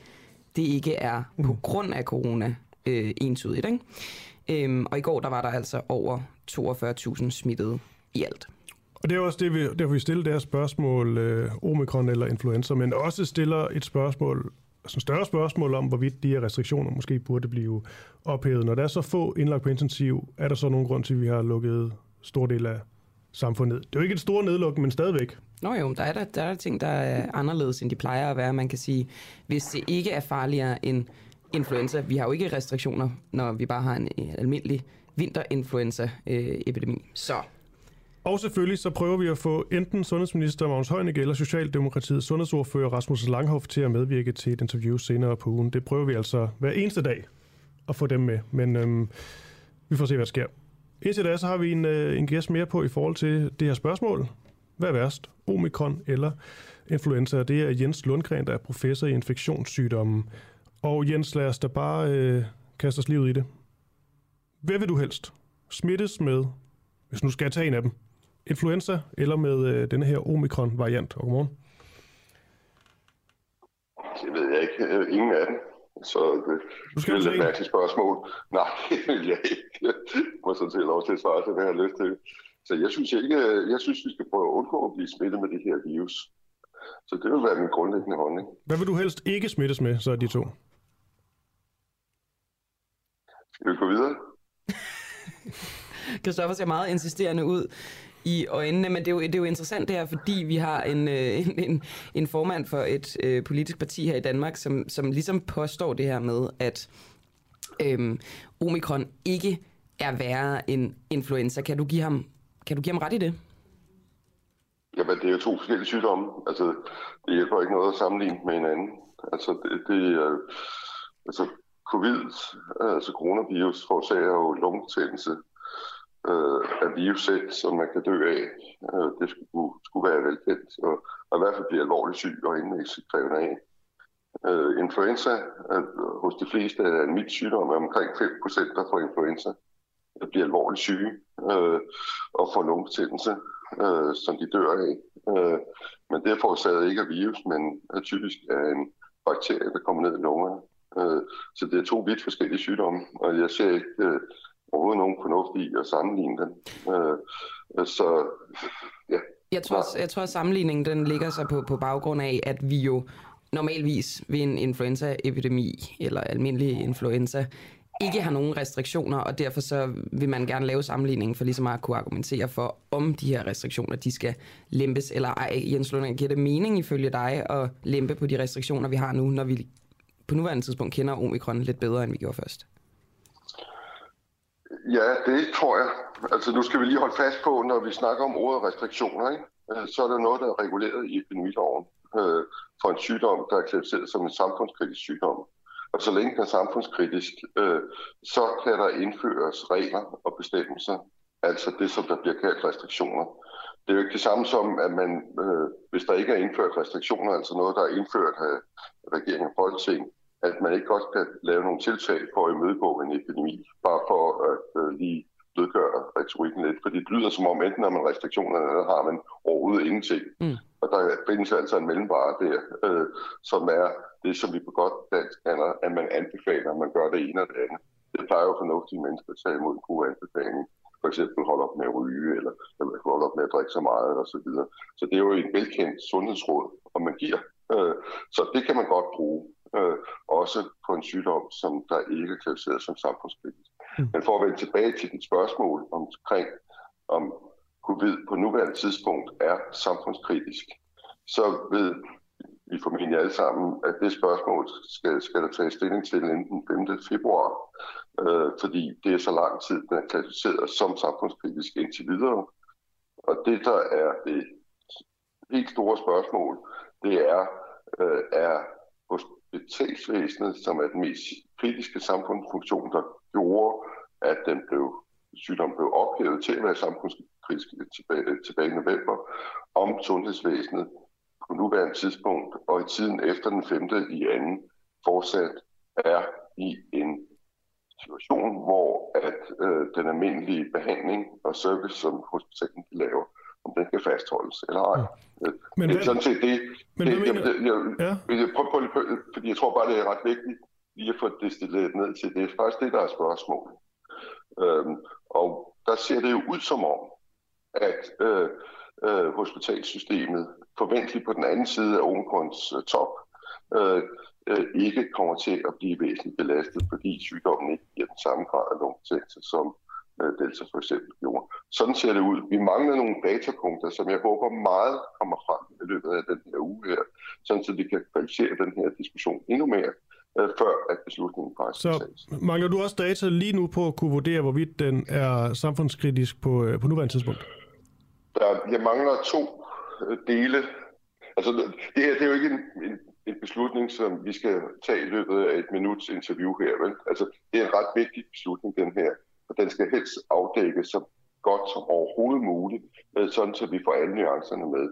det ikke er på mm. grund af corona øh, entydigt. Ikke? Øhm, og i går der var der altså over 42.000 smittede i alt. Og det er også det, vi, derfor vi stiller det her spørgsmål, øh, omikron eller influenza, men også stiller et spørgsmål, altså større spørgsmål om, hvorvidt de her restriktioner måske burde blive ophævet. Når der er så få indlagt på intensiv, er der så nogen grund til, at vi har lukket stor del af samfundet? Det er jo ikke et stort nedlukning, men stadigvæk. Nå jo, der er der, der er ting, der er anderledes, end de plejer at være. Man kan sige, hvis det ikke er farligere end influenza, vi har jo ikke restriktioner, når vi bare har en, en almindelig vinterinfluenza-epidemi. Så og selvfølgelig så prøver vi at få enten sundhedsminister Magnus Heunicke eller Socialdemokratiets sundhedsordfører Rasmus Langhoff til at medvirke til et interview senere på ugen. Det prøver vi altså hver eneste dag at få dem med, men øhm, vi får se, hvad der sker. Indtil da så har vi en, øh, en gæst mere på i forhold til det her spørgsmål. Hvad er værst? Omikron eller influenza? Det er Jens Lundgren, der er professor i infektionssygdomme. Og Jens, lad os da bare øh, kaste os livet i det. Hvad vil du helst? Smittes med, hvis nu skal jeg tage en af dem, influenza eller med øh, denne her omikron-variant? Og godmorgen. Det ved jeg ikke. Ingen af dem. Så det, du skal det er et mærkeligt spørgsmål. Nej, det vil jeg ikke. Jeg må sådan set lov til at svare til, hvad jeg har lyst til. Så jeg synes ikke, jeg synes, vi skal prøve at undgå at blive smittet med det her virus. Så det vil være min grundlæggende holdning. Hvad vil du helst ikke smittes med, så er de to? Skal vi gå videre? Kristoffer ser meget insisterende ud i øjnene, men det er, jo, det er jo interessant det her, fordi vi har en, øh, en, en, en formand for et øh, politisk parti her i Danmark, som, som ligesom påstår det her med, at øhm, omikron ikke er værre end influenza. Kan du give ham, kan du give ham ret i det? Jamen, det er jo to forskellige sygdomme. Altså, det hjælper ikke noget at sammenligne med hinanden. Altså, det, det er... Altså, covid, altså coronavirus, forårsager jo lungebetændelse øh, af virus som man kan dø af. Øh, det skulle, skulle være velkendt, og, og i hvert fald blive alvorligt syg og indlæggelseskrævende af. Øh, influenza øh, hos de fleste er en mild sygdom, er omkring 5% der får influenza. Der bliver alvorligt syge øh, og får lungebetændelse, øh, som de dør af. Øh, men det er forårsaget ikke af virus, men er typisk af en bakterie, der kommer ned i lungerne. Øh, så det er to vidt forskellige sygdomme, og jeg ser ikke øh, overhovedet nogen fornuft i at sammenligne den. Øh, så ja. Jeg tror, jeg tror, at sammenligningen den ligger sig på, på baggrund af, at vi jo normalvis ved en influenzaepidemi eller almindelig influenza ikke har nogen restriktioner, og derfor så vil man gerne lave sammenligningen for ligesom at kunne argumentere for, om de her restriktioner, de skal lempes eller ej. Jens Lund, giver det mening ifølge dig at lempe på de restriktioner, vi har nu, når vi på nuværende tidspunkt kender omikron lidt bedre, end vi gjorde først? Ja, det tror jeg. Altså nu skal vi lige holde fast på, når vi snakker om ordet restriktioner, ikke? Øh, så er der noget, der er reguleret i epidemiloven øh, for en sygdom, der er klassificeret som en samfundskritisk sygdom. Og så længe den er samfundskritisk, øh, så kan der indføres regler og bestemmelser, altså det, som der bliver kaldt restriktioner. Det er jo ikke det samme som, at man, øh, hvis der ikke er indført restriktioner, altså noget, der er indført af regeringen og folketing, at man ikke godt kan lave nogle tiltag for at imødegå en epidemi, bare for at øh, lige dødgøre retorikken lidt. Fordi det lyder som om, enten har man restriktioner, eller har man overhovedet ingenting. Mm. Og der findes altså en mellemvare der, øh, som er det, som vi på godt dansk kalder, at man anbefaler, at man gør det ene og det andet. Det plejer jo fornuftige mennesker at tage imod en god anbefaling for eksempel holde op med at ryge, eller, holde op med at drikke så meget, og så videre. Så det er jo et velkendt sundhedsråd, om man giver. Øh, så det kan man godt bruge, øh, også på en sygdom, som der ikke er klassificeret som samfundskritisk. Mm. Men for at vende tilbage til dit spørgsmål omkring, om covid på nuværende tidspunkt er samfundskritisk, så ved vi formentlig alle sammen, at det spørgsmål skal, skal der tages stilling til inden den 5. februar, øh, fordi det er så lang tid, den er klassificeret som samfundskritisk indtil videre. Og det, der er det helt store spørgsmål, det er, øh, er hospitalsvæsenet, som er den mest kritiske samfundsfunktion, der gjorde, at den blev, sygdommen blev ophævet til at være samfundskritisk tilbage, øh, tilbage i november, om sundhedsvæsenet på nuværende tidspunkt og i tiden efter den 5. i anden fortsat er i en situation, hvor at øh, den almindelige behandling og service, som hospitalen laver, om den kan fastholdes eller ej. Ja. Øh, men det er sådan set det. Men det, jeg, jeg, jeg, ja. jeg, prøv, prøv, prøv, fordi jeg tror bare, det er ret vigtigt lige at få det destilleret ned til. Det er faktisk det, der er spørgsmålet. Øhm, og der ser det jo ud som om, at øh, øh, hospitalsystemet forventeligt på den anden side af Omikrons øh, top øh, øh, ikke kommer til at blive væsentligt belastet, fordi sygdommen ikke giver den samme grad af lungebetændelse, som Delta for eksempel gjorde. Sådan ser det ud. Vi mangler nogle datapunkter, som jeg håber meget kommer frem i løbet af den her uge her, sådan så vi kan kvalificere den her diskussion endnu mere, øh, før at beslutningen faktisk Så mangler du også data lige nu på at kunne vurdere, hvorvidt den er samfundskritisk på, øh, på nuværende tidspunkt? Der, jeg mangler to øh, dele. Altså, det her det er jo ikke en, en, en beslutning, som vi skal tage i løbet af et minuts interview her. Vel? Altså, det er en ret vigtig beslutning, den her. Og den skal helst afdække så godt som overhovedet muligt, øh, sådan så vi får alle nuancerne med.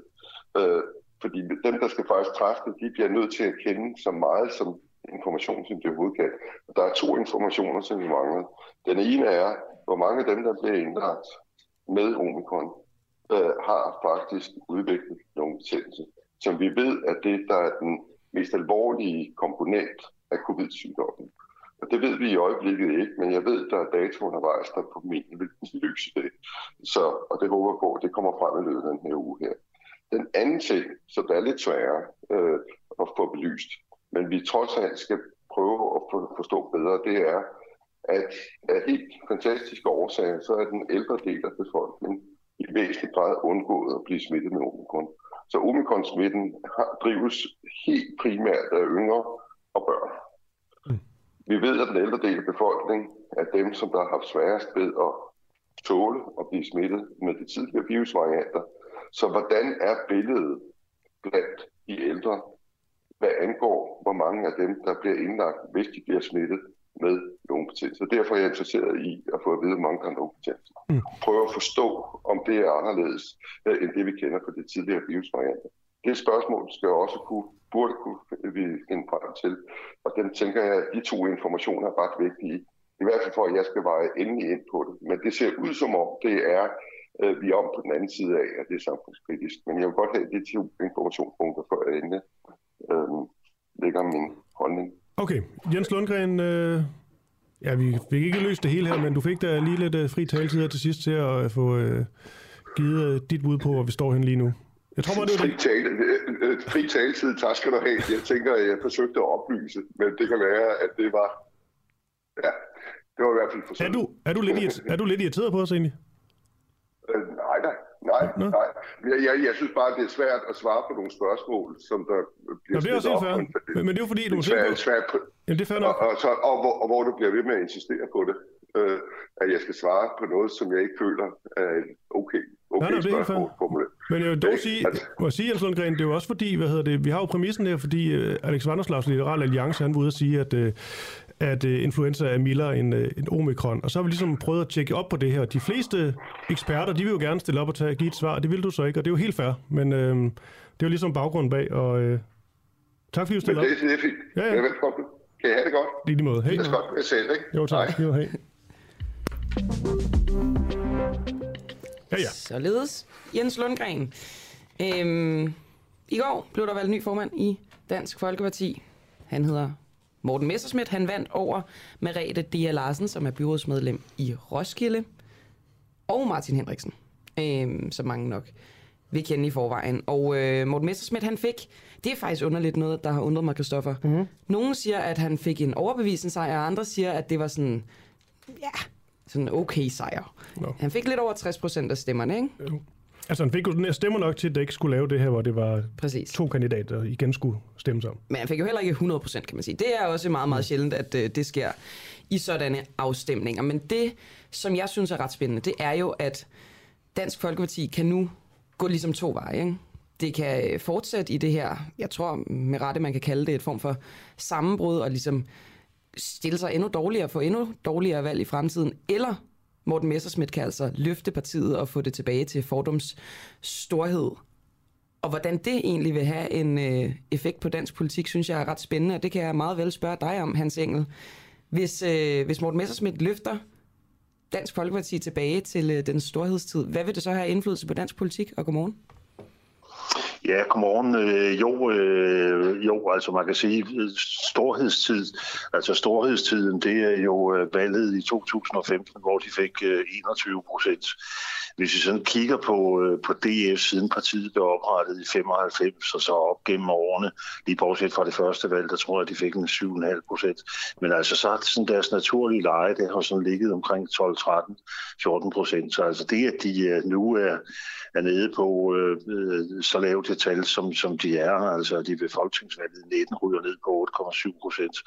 Øh, fordi dem, der skal faktisk træffe det, de bliver nødt til at kende så meget som information, som de overhovedet kan. Og der er to informationer, som vi mangler. Den ene er, hvor mange af dem, der bliver indlagt med omikron, øh, har faktisk udviklet nogle betændelser, som vi ved er det, der er den mest alvorlige komponent af covid-sygdommen. Og det ved vi i øjeblikket ikke, men jeg ved, der er data undervejs, der på min vil løse det. Så, og det håber på, at det kommer frem i løbet af den her uge her. Den anden ting, som er lidt sværere øh, at få belyst, men vi trods alt skal prøve at forstå bedre, det er, at af helt fantastiske årsager, så er den ældre del af befolkningen i væsentlig grad undgået at blive smittet med omikron. Så omikron-smitten drives helt primært af yngre og børn. Vi ved, at den ældre del af befolkningen er dem, som der har haft sværest ved at tåle at blive smittet med de tidligere virusvarianter. Så hvordan er billedet blandt de ældre, hvad angår, hvor mange af dem, der bliver indlagt, hvis de bliver smittet med lungebetændelse. Derfor er jeg interesseret i at få at vide, hvor mange der har lungebetændelse. Mm. Prøve at forstå, om det er anderledes, øh, end det vi kender fra de tidligere virusvarianter. Det spørgsmål skal også kunne, burde kunne vi finde frem til. Og den tænker jeg, at de to informationer er ret vigtige. I hvert fald for, at jeg skal veje endelig ind på det. Men det ser ud som om, det er øh, vi er om på den anden side af, at det er samfundskritisk. Men jeg vil godt have de to informationspunkter, før jeg endelig øh, lægger min holdning. Okay, Jens Lundgren, øh, ja, vi fik ikke løst det hele her, men du fik da lige lidt øh, fri taletid her til sidst til at øh, få øh, givet øh, dit bud på, hvor vi står hen lige nu. Jeg tror det er fri, tale, øh, øh, fri taletid, tak skal du have. Jeg tænker, at jeg forsøgte at oplyse, men det kan være, at det var... Ja, det var i hvert fald forsøgt. Er du, er du, lidt, er du lidt irriteret på os egentlig? Øh, nej, nej. Nej, Nå. nej. Jeg, jeg, jeg synes bare, det er svært at svare på nogle spørgsmål, som der bliver Nå, det er også helt fair. Men, men det er jo fordi, du svært, svært på, Jamen, det er fair nok. Og, og, så, og, hvor, og hvor du bliver ved med at insistere på det. Øh, at jeg skal svare på noget, som jeg ikke føler er okay okay nej, nej, det er spørgsmål. Men jeg vil dog sige, altså, må sige, Jens Lundgren, det er jo også fordi, hvad hedder det, vi har jo præmissen her, fordi uh, Alex Vanderslavs Liberale Alliance, han var ude at sige, at, uh, at uh, influenza er mildere end, uh, end omikron. Og så har vi ligesom prøvet at tjekke op på det her. De fleste eksperter, de vil jo gerne stille op og tage, give et svar, det vil du så ikke, og det er jo helt fair. Men uh, det er jo ligesom baggrunden bag, og uh, tak fordi du stiller op. Det, det er fint. Ja, ja. Velkommen. Kan I have det godt? Lige måde. Hej. Det er godt, jeg selv, ikke? Jo, tak. Jo, hej. Ja, ja. Således. Jens Lundgren. Øhm, I går blev der valgt ny formand i Dansk Folkeparti. Han hedder Morten Messerschmidt. Han vandt over Merete Dia Larsen, som er byrådsmedlem i Roskilde. Og Martin Henriksen, øhm, som mange nok vil kende i forvejen. Og øh, Morten Messerschmidt, han fik, det er faktisk underligt noget, der har undret mig, Kristoffer. Mm-hmm. Nogle siger, at han fik en overbevisende sejr, og andre siger, at det var sådan, ja, sådan okay sejr. No. Han fik lidt over 60 procent af stemmerne, ikke? Jo. Altså han fik jo stemmer nok til, at det ikke skulle lave det her, hvor det var Præcis. to kandidater, der igen skulle stemme sammen. Men han fik jo heller ikke 100 procent, kan man sige. Det er også meget, meget sjældent, at uh, det sker i sådanne afstemninger. Men det, som jeg synes er ret spændende, det er jo, at Dansk Folkeparti kan nu gå ligesom to veje, ikke? det kan fortsætte i det her, jeg tror med rette, man kan kalde det et form for sammenbrud, og ligesom stille sig endnu dårligere, få endnu dårligere valg i fremtiden, eller Morten Messersmith kan altså løfte partiet og få det tilbage til fordums storhed. Og hvordan det egentlig vil have en øh, effekt på dansk politik, synes jeg er ret spændende, og det kan jeg meget vel spørge dig om, Hans Engel. Hvis, øh, hvis Morten Messersmith løfter Dansk Folkeparti tilbage til øh, den storhedstid, hvad vil det så have indflydelse på dansk politik? Og godmorgen. Ja, godmorgen. Øh, jo, øh, jo, altså man kan sige, øh, storhedstid, altså storhedstiden, det er jo øh, valget i 2015, hvor de fik øh, 21 procent. Hvis vi sådan kigger på, øh, på DF, siden partiet blev oprettet i 95, og så op gennem årene, lige bortset fra det første valg, der tror jeg, de fik en 7,5 procent. Men altså så har sådan deres naturlige leje, det har sådan ligget omkring 12, 13, 14 procent. Så altså det, at de øh, nu er er nede på øh, øh, så lavt et tal, som, som de er. Altså de ved folketingsvalget 19 ryger ned på 8,7 procent.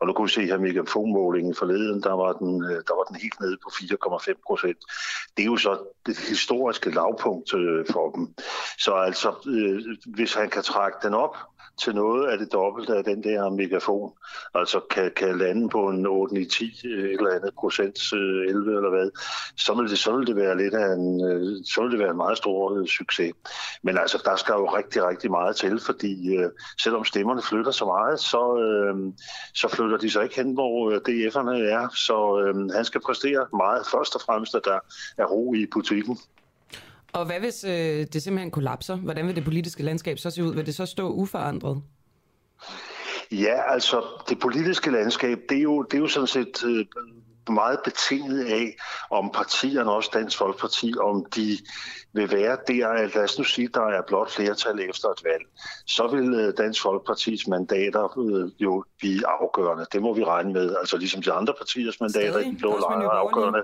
Og nu kunne vi se her megafonmålingen forleden, der var, den, der var den helt nede på 4,5 procent. Det er jo så det historiske lavpunkt øh, for dem. Så altså, øh, hvis han kan trække den op, til noget af det dobbelte af den der megafon. Altså kan, kan lande på en 8, 10 øh, eller andet procent, øh, 11 eller hvad, så vil det, så vil det være lidt af en, øh, så vil det være en meget stor succes. Men altså, der skal jo rigtig, rigtig meget til, fordi uh, selvom stemmerne flytter så meget, så, så flytter de så ikke hen, hvor DF'erne er. Så han skal præstere meget. Først og fremmest, at der er ro i butikken. Og hvad hvis øh, det simpelthen kollapser? Hvordan vil det politiske landskab så se ud? Vil det så stå uforandret? Ja, altså det politiske landskab, det er jo, det er jo sådan set øh, meget betinget af, om partierne, også Dansk Folkeparti, om de vil være der, lad os nu sige, der er blot flertal efter et valg, så vil øh, Dansk Folkepartis mandater øh, jo blive afgørende. Det må vi regne med, altså ligesom de andre partiers mandater i den blå lejr er afgørende.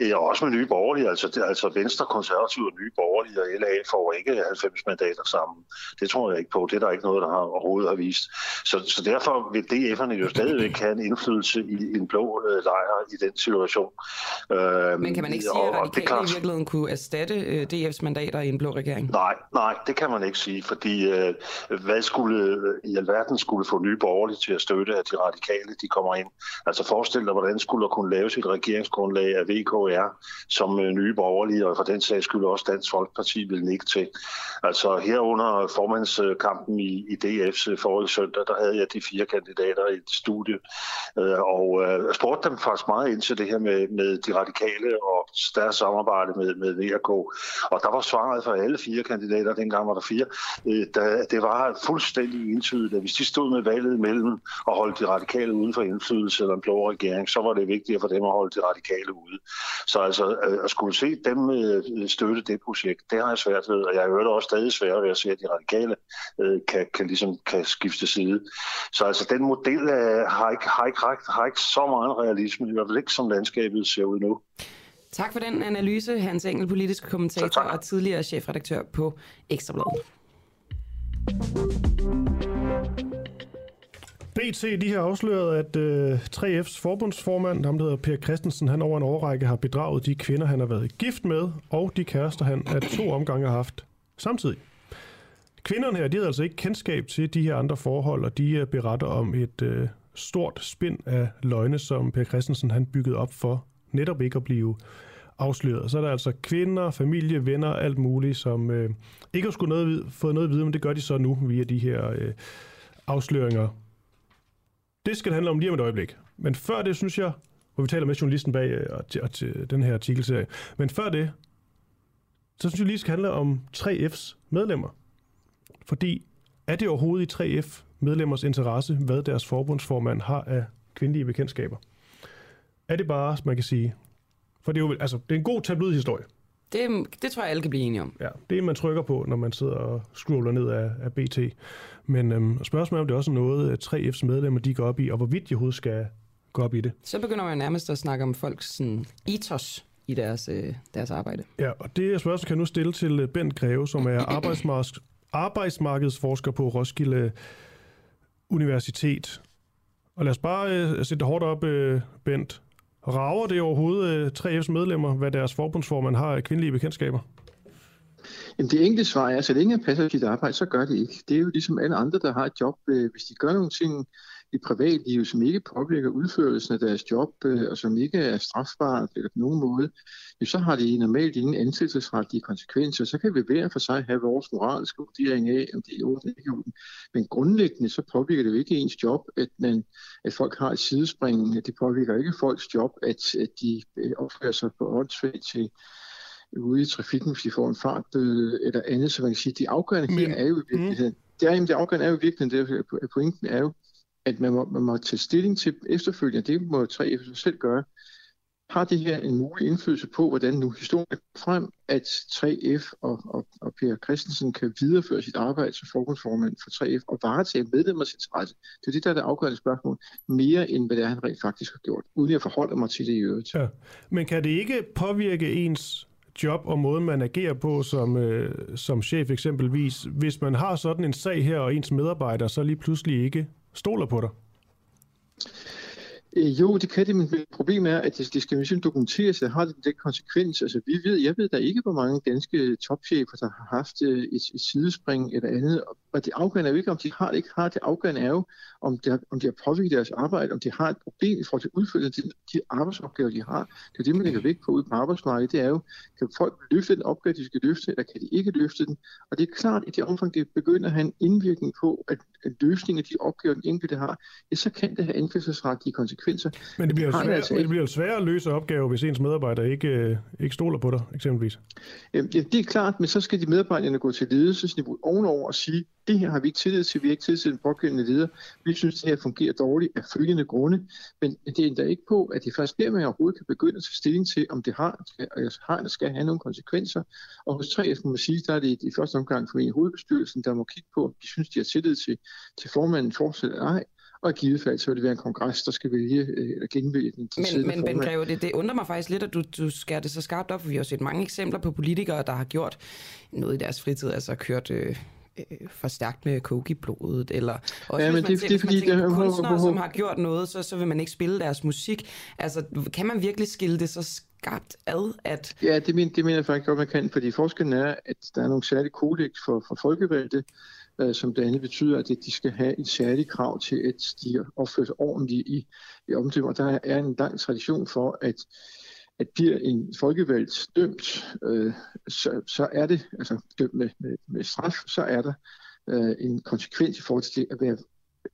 Ja, også med nye borgerlige. Altså, det, altså Venstre, Konservative og nye borgerlige og LA får ikke 90 mandater sammen. Det tror jeg ikke på. Det er der ikke noget, der har overhovedet har vist. Så, så derfor vil DF'erne jo stadigvæk have en indflydelse i en blå øh, lejr i den situation. Øhm, Men kan man ikke sige, at radikale klart... i virkeligheden kunne erstatte øh, DF's mandater i en blå regering? Nej, nej, det kan man ikke sige, fordi øh, hvad skulle i alverden skulle få nye borgerlige til at støtte, at de radikale de kommer ind? Altså forestil dig, hvordan skulle der kunne laves et regeringsgrundlag af VKR, som øh, nye borgerlige, og for den sags skyld også Dansk Folkeparti vil nikke til. Altså herunder formandskampen i, i DF's øh, forrige søndag, der havde jeg de fire kandidater i et studie, øh, og øh, spurgte dem faktisk meget ind til det her med, med de radikale og deres samarbejde med, med VRK. Og der var svaret for alle fire kandidater, dengang var der fire, øh, der, det var fuldstændig entydigt, at hvis de stod med valget mellem at holde de radikale uden for indflydelse eller en blå regering, så var det vigtigt for dem at holde de radikale ude. Så altså øh, at skulle se dem øh, støtte det projekt, det har jeg svært ved, og jeg hører det også stadig svært ved at se, at de radikale kan, kan, ligesom, kan skifte side. Så altså den model har, ikke, har, ikke, har ikke så meget realisme, i hvert fald ikke som landskabet ser ud nu. Tak for den analyse, Hans Engel, politisk kommentator og tidligere chefredaktør på Ekstrabladet. BT de har afsløret, at øh, 3F's forbundsformand, ham der hedder Per Christensen, han over en årrække har bedraget de kvinder, han har været gift med, og de kærester, han af to omgange har haft samtidig. Kvinderne her, de havde altså ikke kendskab til de her andre forhold, og de øh, beretter om et øh, stort spind af løgne, som Per Christensen han byggede op for netop ikke at blive afsløret. Så er der altså kvinder, familie, venner, alt muligt, som øh, ikke har skulle noget, fået noget at vide, men det gør de så nu via de her øh, afsløringer. Det skal det handle om lige om et øjeblik. Men før det, synes jeg, hvor vi taler med journalisten bag øh, og til, og til den her artikelserie, men før det, så synes jeg lige, det skal handle om 3F's medlemmer. Fordi er det overhovedet i 3F medlemmers interesse, hvad deres forbundsformand har af kvindelige bekendtskaber? Er det bare, man kan sige, for det er jo altså, det er en god tabloidhistorie. Det, det tror jeg, alle kan blive enige om. Ja, det er man trykker på, når man sidder og scroller ned af, af BT. Men øhm, spørgsmålet er, om det er også noget, 3F's medlemmer de går op i, og hvorvidt de overhovedet skal gå op i det. Så begynder man nærmest at snakke om folks sådan, ethos i deres, øh, deres arbejde. Ja, og det spørgsmål kan jeg nu stille til øh, Bent Greve, som er arbejdsmarkeds, arbejdsmarkedsforsker på Roskilde Universitet. Og lad os bare øh, sætte det hårdt op, øh, Bent. Rager det overhovedet øh, 3F's medlemmer, hvad deres forbundsformand har af kvindelige bekendtskaber? Jamen det enkle svar er, at så længe jeg passer sit arbejde, så gør det ikke. Det er jo ligesom alle andre, der har et job. Øh, hvis de gør nogle ting i privatlivet, som ikke påvirker udførelsen af deres job, øh, og som ikke er strafbare eller på nogen måde, så har de normalt ingen ansættelsesretlige konsekvenser. Så kan vi hver for sig have vores moralske vurdering af, om det er orden eller ikke Men grundlæggende så påvirker det jo ikke ens job, at, man, at folk har et sidespring. Det påvirker ikke folks job, at, at de øh, opfører sig på åndssvagt til ude i trafikken, hvis de får en fartbøde eller andet, så man kan sige, de afgørende her er jo i virkeligheden, mm. det, er, jamen, det afgørende er jo i virkeligheden, det, pointen er jo, at man må, man må tage stilling til efterfølgende, det må 3F selv gøre, har det her en mulig indflydelse på, hvordan nu historien frem, at 3F og, og, og Per Christensen kan videreføre sit arbejde som forbundsformand for 3F og varetage medlemmers interesse. Det er det, der er det afgørende spørgsmål, mere end hvad det er, han rent faktisk har gjort, uden at forholde mig til det i øvrigt. Ja. Men kan det ikke påvirke ens job og måden, man agerer på som, øh, som chef eksempelvis, hvis man har sådan en sag her, og ens medarbejdere så lige pludselig ikke stoler på dig? Øh, jo, det kan det, men problemet er, at det, det skal ligesom dokumenteres, at har det den konsekvens. Altså, vi ved, jeg ved der ikke, hvor mange danske topchefer, der har haft øh, et, et sidespring eller andet. Og det afgørende er jo ikke, om de har det ikke har. Det afgørende er jo, om, det, om de har påvirket deres arbejde, om de har et problem i forhold til udførelse de, de arbejdsopgaver, de har. Det er det, man lægger vægt på ude på arbejdsmarkedet. Det er jo, kan folk løfte den opgave, de skal løfte, eller kan de ikke løfte den? Og det er klart, at i det omfang, det begynder at have en indvirkning på, at, at løsningen af de opgaver, den enkelte har, ja, så kan det have indflydelsesretlige konsekvenser. Men det bliver, svært, altså det bliver svært at løse opgaver, hvis ens medarbejdere ikke, øh, ikke stoler på dig, eksempelvis. Ja, det er klart, men så skal de medarbejderne gå til ledelsesniveau ovenover og sige, det her har vi ikke tillid til, vi har ikke tillid til den pågældende leder. Vi synes, det her fungerer dårligt af følgende grunde, men det ændrer ikke på, at det først der, man overhovedet kan begynde at tage stilling til, om det har, har eller skal have nogle konsekvenser. Og hos 3F må man sige, der er det i første omgang for en hovedbestyrelsen, der må kigge på, om de synes, de har tillid til, til formanden fortsat eller ej. og i givet fald, så vil det være en kongres, der skal vælge øh, eller genvælge den Men, men Ben Greve, det, det undrer mig faktisk lidt, at du, du skærer det så skarpt op, for vi har set mange eksempler på politikere, der har gjort noget i deres fritid, altså kørt øh, øh, for stærkt med coke i blodet, eller også ja, men hvis man, det, det, fordi, det, kunstnere, som har gjort noget, så, så vil man ikke spille deres musik. Altså, kan man virkelig skille det så skarpt ad, at... Ja, det, mener, det mener jeg faktisk godt, man kan, fordi forskellen er, at der er nogle særlige kodex for, for folkevalgte, øh, som blandt andet betyder, at de skal have et særligt krav til, at de opfører sig ordentligt i, i omdømme. Og der er en lang tradition for, at at bliver en folkevalgt dømt, øh, så, så er det, altså dømt med, med, med straf, så er der øh, en konsekvens i forhold til det at være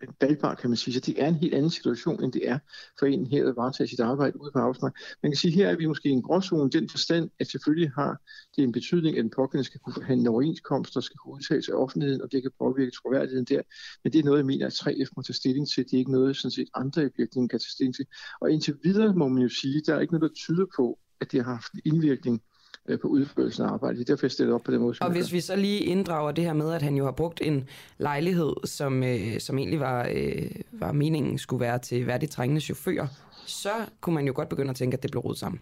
Øh, valgbar, kan man sige. Så det er en helt anden situation, end det er for en her at varetage sit arbejde ude på arbejdsmarkedet. Man kan sige, at her er vi måske i en gråzone, den forstand, at selvfølgelig har det en betydning, at den pågældende skal kunne have en overenskomst, der skal kunne udtale sig af offentligheden, og det kan påvirke troværdigheden der. Men det er noget, jeg mener, at 3F må tage stilling til. Det er ikke noget, sådan set andre i virkeligheden kan tage stilling til. Og indtil videre må man jo sige, at der er ikke noget, der tyder på, at det har haft en indvirkning øh, på udførelsen af arbejdet. Det er derfor, jeg stiller op på den måde. Og hvis vi så lige inddrager det her med, at han jo har brugt en lejlighed, som, øh, som egentlig var, øh, var meningen skulle være til værdigt trængende chauffører, så kunne man jo godt begynde at tænke, at det blev rodet sammen.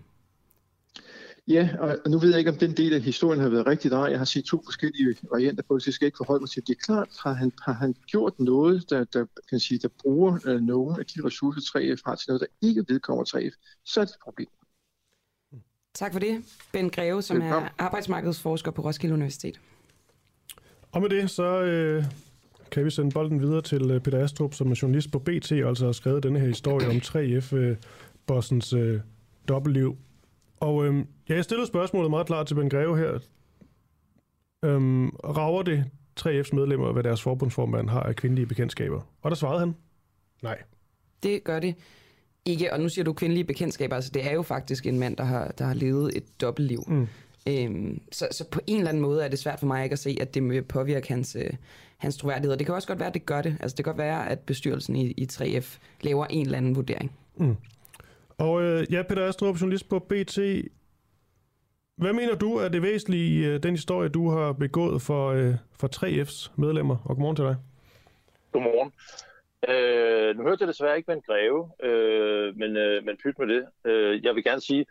Ja, og nu ved jeg ikke, om den del af historien har været rigtig nej. Jeg har set to forskellige varianter på det, så jeg skal ikke forholde mig til det. Det er klart, har han, har han gjort noget, der, der, kan sige, der bruger øh, nogle af de ressourcer, 3F har til noget, der ikke vedkommer 3F, så er det et problem. Tak for det, Ben Greve, som er arbejdsmarkedsforsker på Roskilde Universitet. Og med det, så øh, kan vi sende bolden videre til øh, Peter Astrup, som er journalist på BT, og altså har skrevet denne her historie om 3F-bossens øh, øh, dobbeltliv. Og øh, ja, jeg stillede spørgsmålet meget klart til Ben Greve her. Øhm, rager det 3F's medlemmer, hvad deres forbundsformand har af kvindelige bekendtskaber? Og der svarede han, nej. Det gør det ikke, og nu siger du kvindelige bekendtskaber, altså det er jo faktisk en mand, der har, der har levet et dobbeltliv. Mm. Øhm, så, så på en eller anden måde er det svært for mig ikke at se, at det vil påvirke hans, øh, hans troværdighed. Og det kan også godt være, at det gør det. Altså det kan godt være, at bestyrelsen i, i 3F laver en eller anden vurdering. Mm. Og øh, ja, Peter Astrup, journalist på BT. Hvad mener du er det væsentlige i øh, den historie, du har begået for, øh, for 3F's medlemmer? Og godmorgen til dig. Godmorgen. Øh, nu hørte jeg desværre ikke med en greve, øh, men, øh, men pyt med det. Øh, jeg vil gerne sige,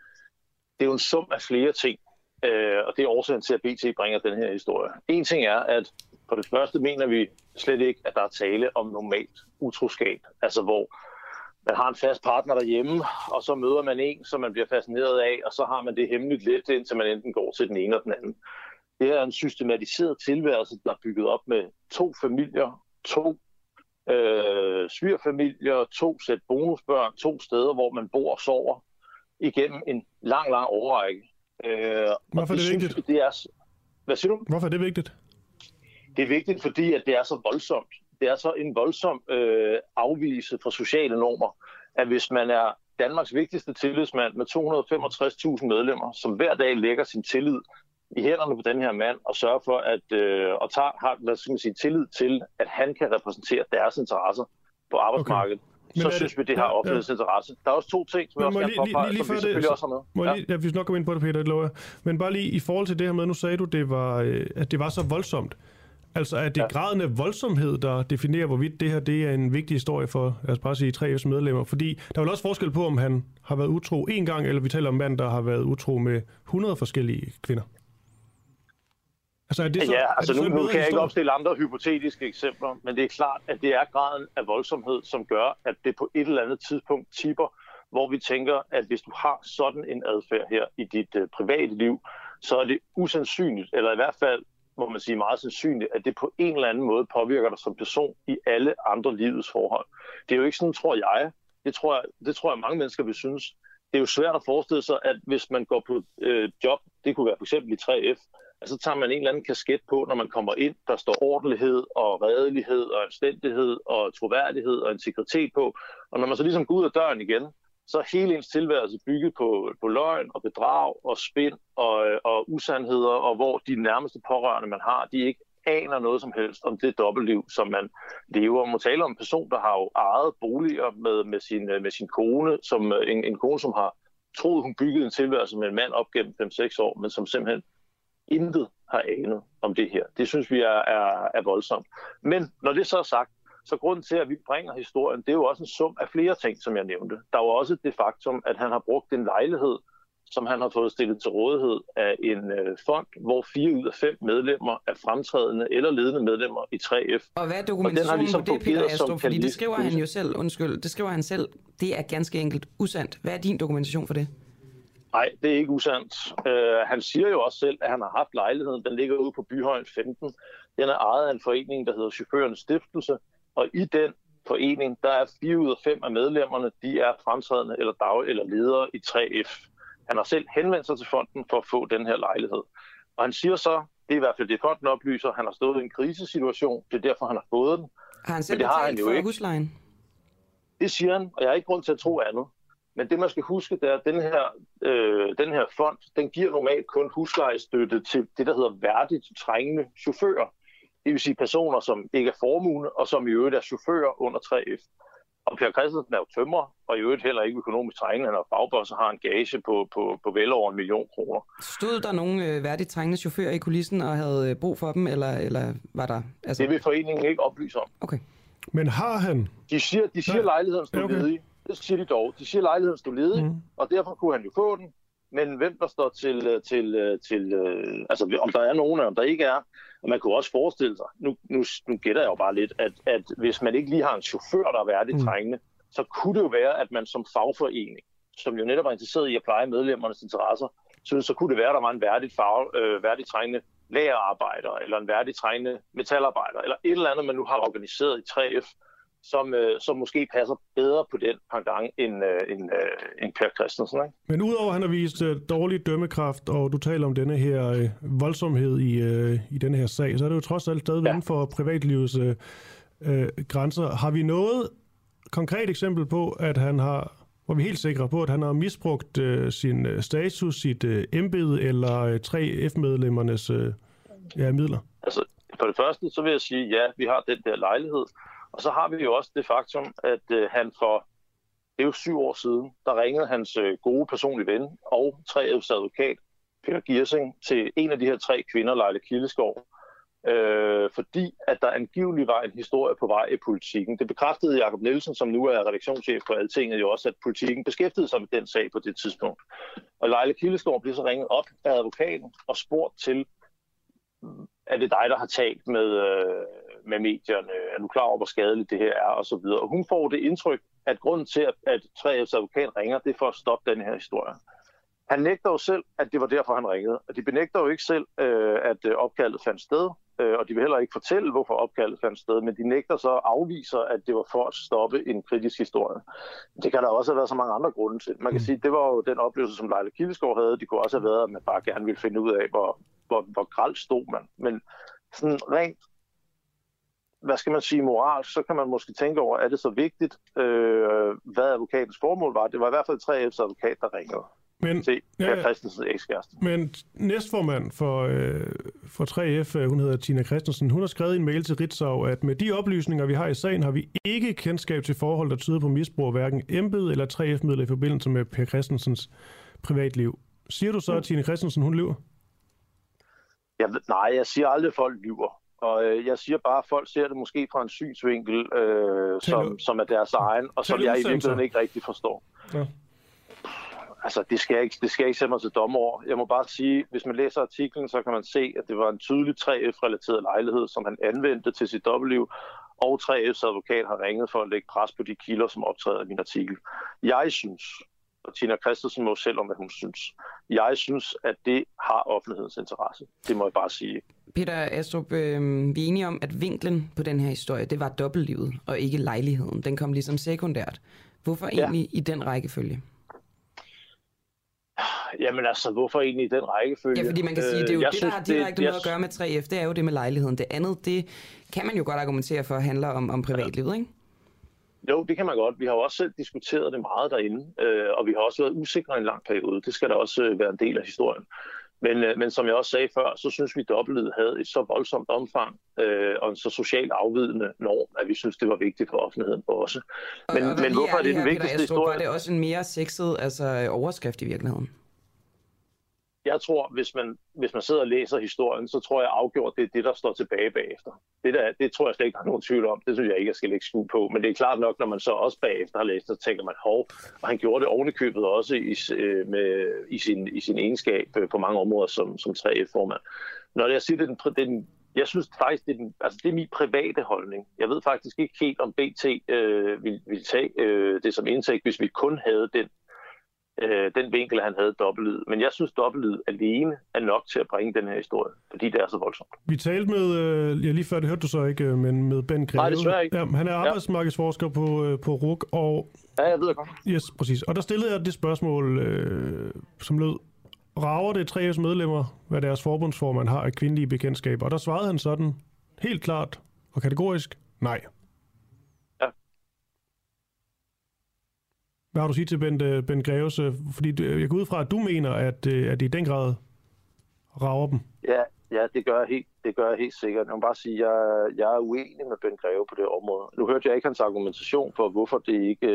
det er jo en sum af flere ting, øh, og det er årsagen til, at BT bringer den her historie. En ting er, at på det første mener vi slet ikke, at der er tale om normalt utroskab, altså hvor man har en fast partner derhjemme, og så møder man en, som man bliver fascineret af, og så har man det hemmeligt lidt, indtil man enten går til den ene eller den anden. Det er en systematiseret tilværelse, der er bygget op med to familier, to øh, svigerfamilier, to sæt bonusbørn, to steder, hvor man bor og sover igennem en lang, lang overrække. Øh, Hvorfor er det, vigtigt? Synes, det er, hvad siger du? Hvorfor er det vigtigt? Det er vigtigt, fordi at det er så voldsomt. Det er så en voldsom øh, afvise fra sociale normer, at hvis man er Danmarks vigtigste tillidsmand med 265.000 medlemmer, som hver dag lægger sin tillid i hænderne på den her mand og sørge for at øh, og tager, har skal man sige, tillid til, at han kan repræsentere deres interesser på arbejdsmarkedet. Okay. Men så synes det, vi, det har offentlighedens ja. interesse. Der er også to ting, som jeg også gerne påpege, lige, lige, som vi selvfølgelig det, også har med. Må ja. lige, ja, vi skal nok komme ind på det, Peter, det lover jeg. Men bare lige i forhold til det her med, nu sagde du, det var, øh, at det var så voldsomt. Altså er det ja. graden af voldsomhed, der definerer, hvorvidt det her det er en vigtig historie for, lad os bare sige, 3F's medlemmer? Fordi der er vel også forskel på, om han har været utro en gang, eller vi taler om mand, der har været utro med 100 forskellige kvinder. Altså, er det så, ja, altså er det nu, nu kan jeg ikke opstille andre hypotetiske eksempler, men det er klart, at det er graden af voldsomhed, som gør, at det på et eller andet tidspunkt tipper, hvor vi tænker, at hvis du har sådan en adfærd her i dit uh, private liv, så er det usandsynligt, eller i hvert fald må man sige meget sandsynligt, at det på en eller anden måde påvirker dig som person i alle andre livets forhold. Det er jo ikke sådan, tror jeg. Det tror jeg, det tror jeg mange mennesker vil synes. Det er jo svært at forestille sig, at hvis man går på øh, job, det kunne være for eksempel i 3F, at så tager man en eller anden kasket på, når man kommer ind. Der står ordentlighed og redelighed og anstændighed og troværdighed og integritet på. Og når man så ligesom går ud af døren igen, så er hele ens tilværelse bygget på, på løgn og bedrag og spind og, og usandheder, og hvor de nærmeste pårørende, man har, de ikke aner noget som helst om det dobbeltliv, som man lever. Man må tale om en person, der har jo ejet boliger med, med, sin, med sin kone, som en, en kone, som har troet, hun byggede en tilværelse med en mand op gennem 5-6 år, men som simpelthen intet har anet om det her. Det synes vi er, er, er voldsomt. Men når det så er sagt, Så grunden til, at vi bringer historien, det er jo også en sum af flere ting, som jeg nævnte. Der er jo også det faktum, at han har brugt en lejlighed, som han har fået stillet til rådighed af en øh, fond, hvor fire ud af fem medlemmer er fremtrædende eller ledende medlemmer i 3F. Og hvad er dokumentationen ligesom på det, Peter Astrup? Fordi det skriver han jo selv, undskyld, det skriver han selv, det er ganske enkelt usandt. Hvad er din dokumentation for det? Nej, det er ikke usandt. Uh, han siger jo også selv, at han har haft lejligheden. Den ligger ude på Byhøjen 15. Den er ejet af en forening, der hedder Chaufførernes Stiftelse. Og i den forening, der er fire ud af fem af medlemmerne, de er fremtrædende eller dag- eller ledere i 3F. Han har selv henvendt sig til fonden for at få den her lejlighed. Og han siger så, det er i hvert fald det fonden oplyser, han har stået i en krisesituation, det er derfor, han har fået den. Har han selv det har han jo ikke. huslejen? Det siger han, og jeg har ikke grund til at tro andet. Men det, man skal huske, det er, at den her, øh, den her fond, den giver normalt kun huslejestøtte til det, der hedder værdigt trængende chauffører. Det vil sige personer, som ikke er formue, og som i øvrigt er chauffører under 3F. Og Per Christensen er jo tømrer, og i øvrigt heller ikke økonomisk trængende. Han er fagboss og har en gage på, på, på vel over en million kroner. Stod der nogle øh, værdigt trængende chauffører i kulissen og havde øh, brug for dem, eller, eller var der... Altså... Det vil foreningen ikke oplyse om. Okay. Men har han... De siger, de siger ja. lejligheden stod okay. ledig. Det siger de dog. De siger, lejligheden stod ledig, mm. og derfor kunne han jo få den. Men hvem der står til, øh, til, øh, til øh, altså om der er nogen, om der ikke er, og man kunne også forestille sig, nu, nu, nu gætter jeg jo bare lidt, at, at hvis man ikke lige har en chauffør, der er værdigt mm. trængende, så kunne det jo være, at man som fagforening, som jo netop er interesseret i at pleje medlemmernes interesser, så, så kunne det være, at der var en værdigt, fag, øh, værdigt trængende lagerarbejder, eller en værdigt trængende metalarbejder, eller et eller andet, man nu har organiseret i 3F, som, øh, som måske passer bedre på den gang end, øh, end, øh, end Per Christensen. Ikke? Men udover at han har vist øh, dårlig dømmekraft, og du taler om denne her øh, voldsomhed i, øh, i denne her sag, så er det jo trods alt stadig ja. inden for privatlivets øh, øh, grænser. Har vi noget konkret eksempel på, at han har hvor vi er helt sikre på, at han har misbrugt øh, sin øh, status, sit øh, embede eller øh, 3F-medlemmernes øh, ja, midler? Altså, for det første, så vil jeg sige, ja, vi har den der lejlighed, og så har vi jo også det faktum, at øh, han for, det er jo syv år siden, der ringede hans øh, gode personlige ven og 3F's advokat, Peter Giersing, til en af de her tre kvinder, Leila Kildeskov, øh, fordi at der angiveligt var en historie på vej i politikken. Det bekræftede Jakob Nielsen, som nu er redaktionschef på Altinget, jo også, at politikken beskæftigede sig med den sag på det tidspunkt. Og Leila Kildeskov blev så ringet op af advokaten og spurgt til, mm, er det dig, der har talt med, øh, med medierne? Er du klar over, hvor skadeligt det her er? Og så videre. Og hun får det indtryk, at grunden til, at, at 3F's advokat ringer, det er for at stoppe den her historie. Han nægter jo selv, at det var derfor, han ringede. Og de benægter jo ikke selv, øh, at øh, opkaldet fandt sted, øh, og de vil heller ikke fortælle, hvorfor opkaldet fandt sted, men de nægter så afviser, at det var for at stoppe en kritisk historie. Det kan der også have været så mange andre grunde til. Man kan mm. sige, det var jo den oplevelse, som Leila Kildeskov havde. Det kunne også have været, at man bare gerne ville finde ud af, hvor, hvor, hvor gralt stod man. Men sådan rent hvad skal man sige, moral, så kan man måske tænke over, er det så vigtigt, øh, hvad advokatens formål var. Det var i hvert fald 3F's advokat, der ringede. Men, Se, ja, Christensens ekskæreste. Men næstformand for, øh, for 3F, øh, hun hedder Tina Christensen, hun har skrevet en mail til Ritzau, at med de oplysninger, vi har i sagen, har vi ikke kendskab til forhold, der tyder på misbrug af hverken embed eller 3F-midler i forbindelse med Per Christensens privatliv. Siger du så, at Tina Christensen, hun lyver? Jeg, nej, jeg siger aldrig, at folk lyver. Og øh, jeg siger bare, at folk ser det måske fra en synsvinkel, øh, som, som er deres egen, og som jeg i virkeligheden ikke rigtig forstår. Ja. Altså, det skal, jeg ikke, det skal jeg ikke sætte mig til dommer over. Jeg må bare sige, hvis man læser artiklen, så kan man se, at det var en tydelig 3F-relateret lejlighed, som han anvendte til sit dobbeltliv, og 3F's advokat har ringet for at lægge pres på de kilder, som optræder i min artikel. Jeg synes, og Tina Christensen må selv om, hvad hun synes. Jeg synes, at det har offentlighedens interesse. Det må jeg bare sige. Peter Astrup, øh, vi er enige om, at vinklen på den her historie, det var dobbeltlivet, og ikke lejligheden. Den kom ligesom sekundært. Hvorfor ja. egentlig i den rækkefølge? Jamen altså, hvorfor egentlig i den rækkefølge? Ja, fordi man kan sige, det er jo jeg det, der har direkte noget at gøre med 3F, det er jo det med lejligheden. Det andet, det kan man jo godt argumentere for, handler om, om privatlivet, ikke? Jo, det kan man godt. Vi har jo også selv diskuteret det meget derinde, øh, og vi har også været usikre i en lang periode. Det skal da også øh, være en del af historien. Men, øh, men som jeg også sagde før, så synes vi, at dobbeltet havde et så voldsomt omfang øh, og en så socialt afvidende norm, at vi synes, det var vigtigt for offentligheden også. Men, og, og men hvorfor er det den vigtigste historie? Var det også en mere sexet altså, overskrift i virkeligheden? Jeg tror, hvis man, hvis man sidder og læser historien, så tror jeg afgjort, det er det, der står tilbage bagefter. Det, der, det tror jeg slet ikke, der er nogen tvivl om. Det synes jeg ikke, jeg skal lægge skue på. Men det er klart nok, når man så også bagefter har læst, så tænker man, hov, og han gjorde det ovenikøbet også i, øh, med, i, sin, i sin egenskab øh, på mange områder som, som 3F-formand. Når jeg siger, det er den, den jeg synes faktisk, det er, den, altså det er min private holdning. Jeg ved faktisk ikke helt, om BT øh, vil, vil tage øh, det som indtægt, hvis vi kun havde den øh, den vinkel, han havde dobbeltlyd. Men jeg synes, dobbeltlyd alene er nok til at bringe den her historie, fordi det er så voldsomt. Vi talte med, øh, ja lige før det hørte du så ikke, øh, men med Ben Greve. Nej, desværre ikke. Ja, han er arbejdsmarkedsforsker ja. på, øh, på RUK, og... Ja, jeg ved det godt. Yes, præcis. Og der stillede jeg det spørgsmål, øh, som lød, rager det 3F's medlemmer, hvad deres forbundsformand har af kvindelige bekendtskaber? Og der svarede han sådan, helt klart og kategorisk, nej. Hvad har du sige til Ben, øh, Bent Greves? Øh, fordi øh, jeg går ud fra, at du mener, at, at det i den grad rager dem. Ja, ja det, gør jeg helt, det gør jeg helt sikkert. Jeg må bare sige, at jeg, jeg er uenig med Ben Greve på det område. Nu hørte jeg ikke hans argumentation for, hvorfor det ikke,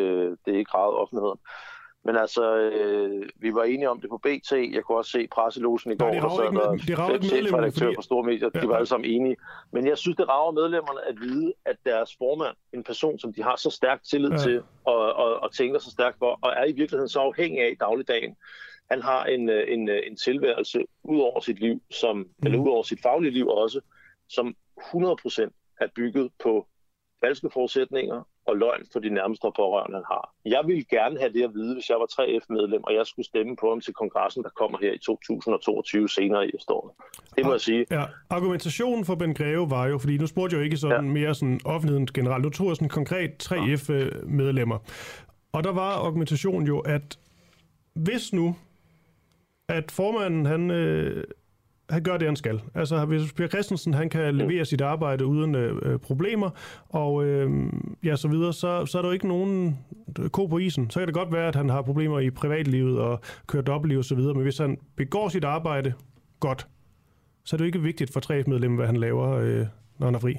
det ikke ragede offentligheden. Men altså, øh, vi var enige om det på BT. Jeg kunne også se presselosen i går, Nej, der sad der fem chefredaktører fordi... på store medier. Ja. De var alle sammen enige. Men jeg synes, det rager medlemmerne at vide, at deres formand, en person, som de har så stærk tillid ja. til, og, og, og tænker så stærkt for, og er i virkeligheden så afhængig af i dagligdagen, han har en, øh, en, øh, en tilværelse ud over sit liv, som, mm. eller ud over sit faglige liv også, som 100% er bygget på falske forudsætninger og løgn for de nærmeste pårørende, han har. Jeg ville gerne have det at vide, hvis jeg var 3F-medlem, og jeg skulle stemme på ham til kongressen, der kommer her i 2022 senere i efteråret. Det må jeg sige. Ja, argumentationen for Ben Greve var jo, fordi nu spurgte jeg jo ikke sådan ja. mere sådan offentligheden generelt, nu tog jeg sådan konkret 3F-medlemmer. Og der var argumentationen jo, at hvis nu, at formanden han øh, han gør det, han skal. Altså, hvis Per Christensen han kan levere sit arbejde uden øh, problemer, og øh, ja, så videre, så, så er der jo ikke nogen ko på isen. Så kan det godt være, at han har problemer i privatlivet og kører dobbeltliv og så videre, men hvis han begår sit arbejde godt, så er det jo ikke vigtigt for træfmedlem, hvad han laver, øh, når han er fri.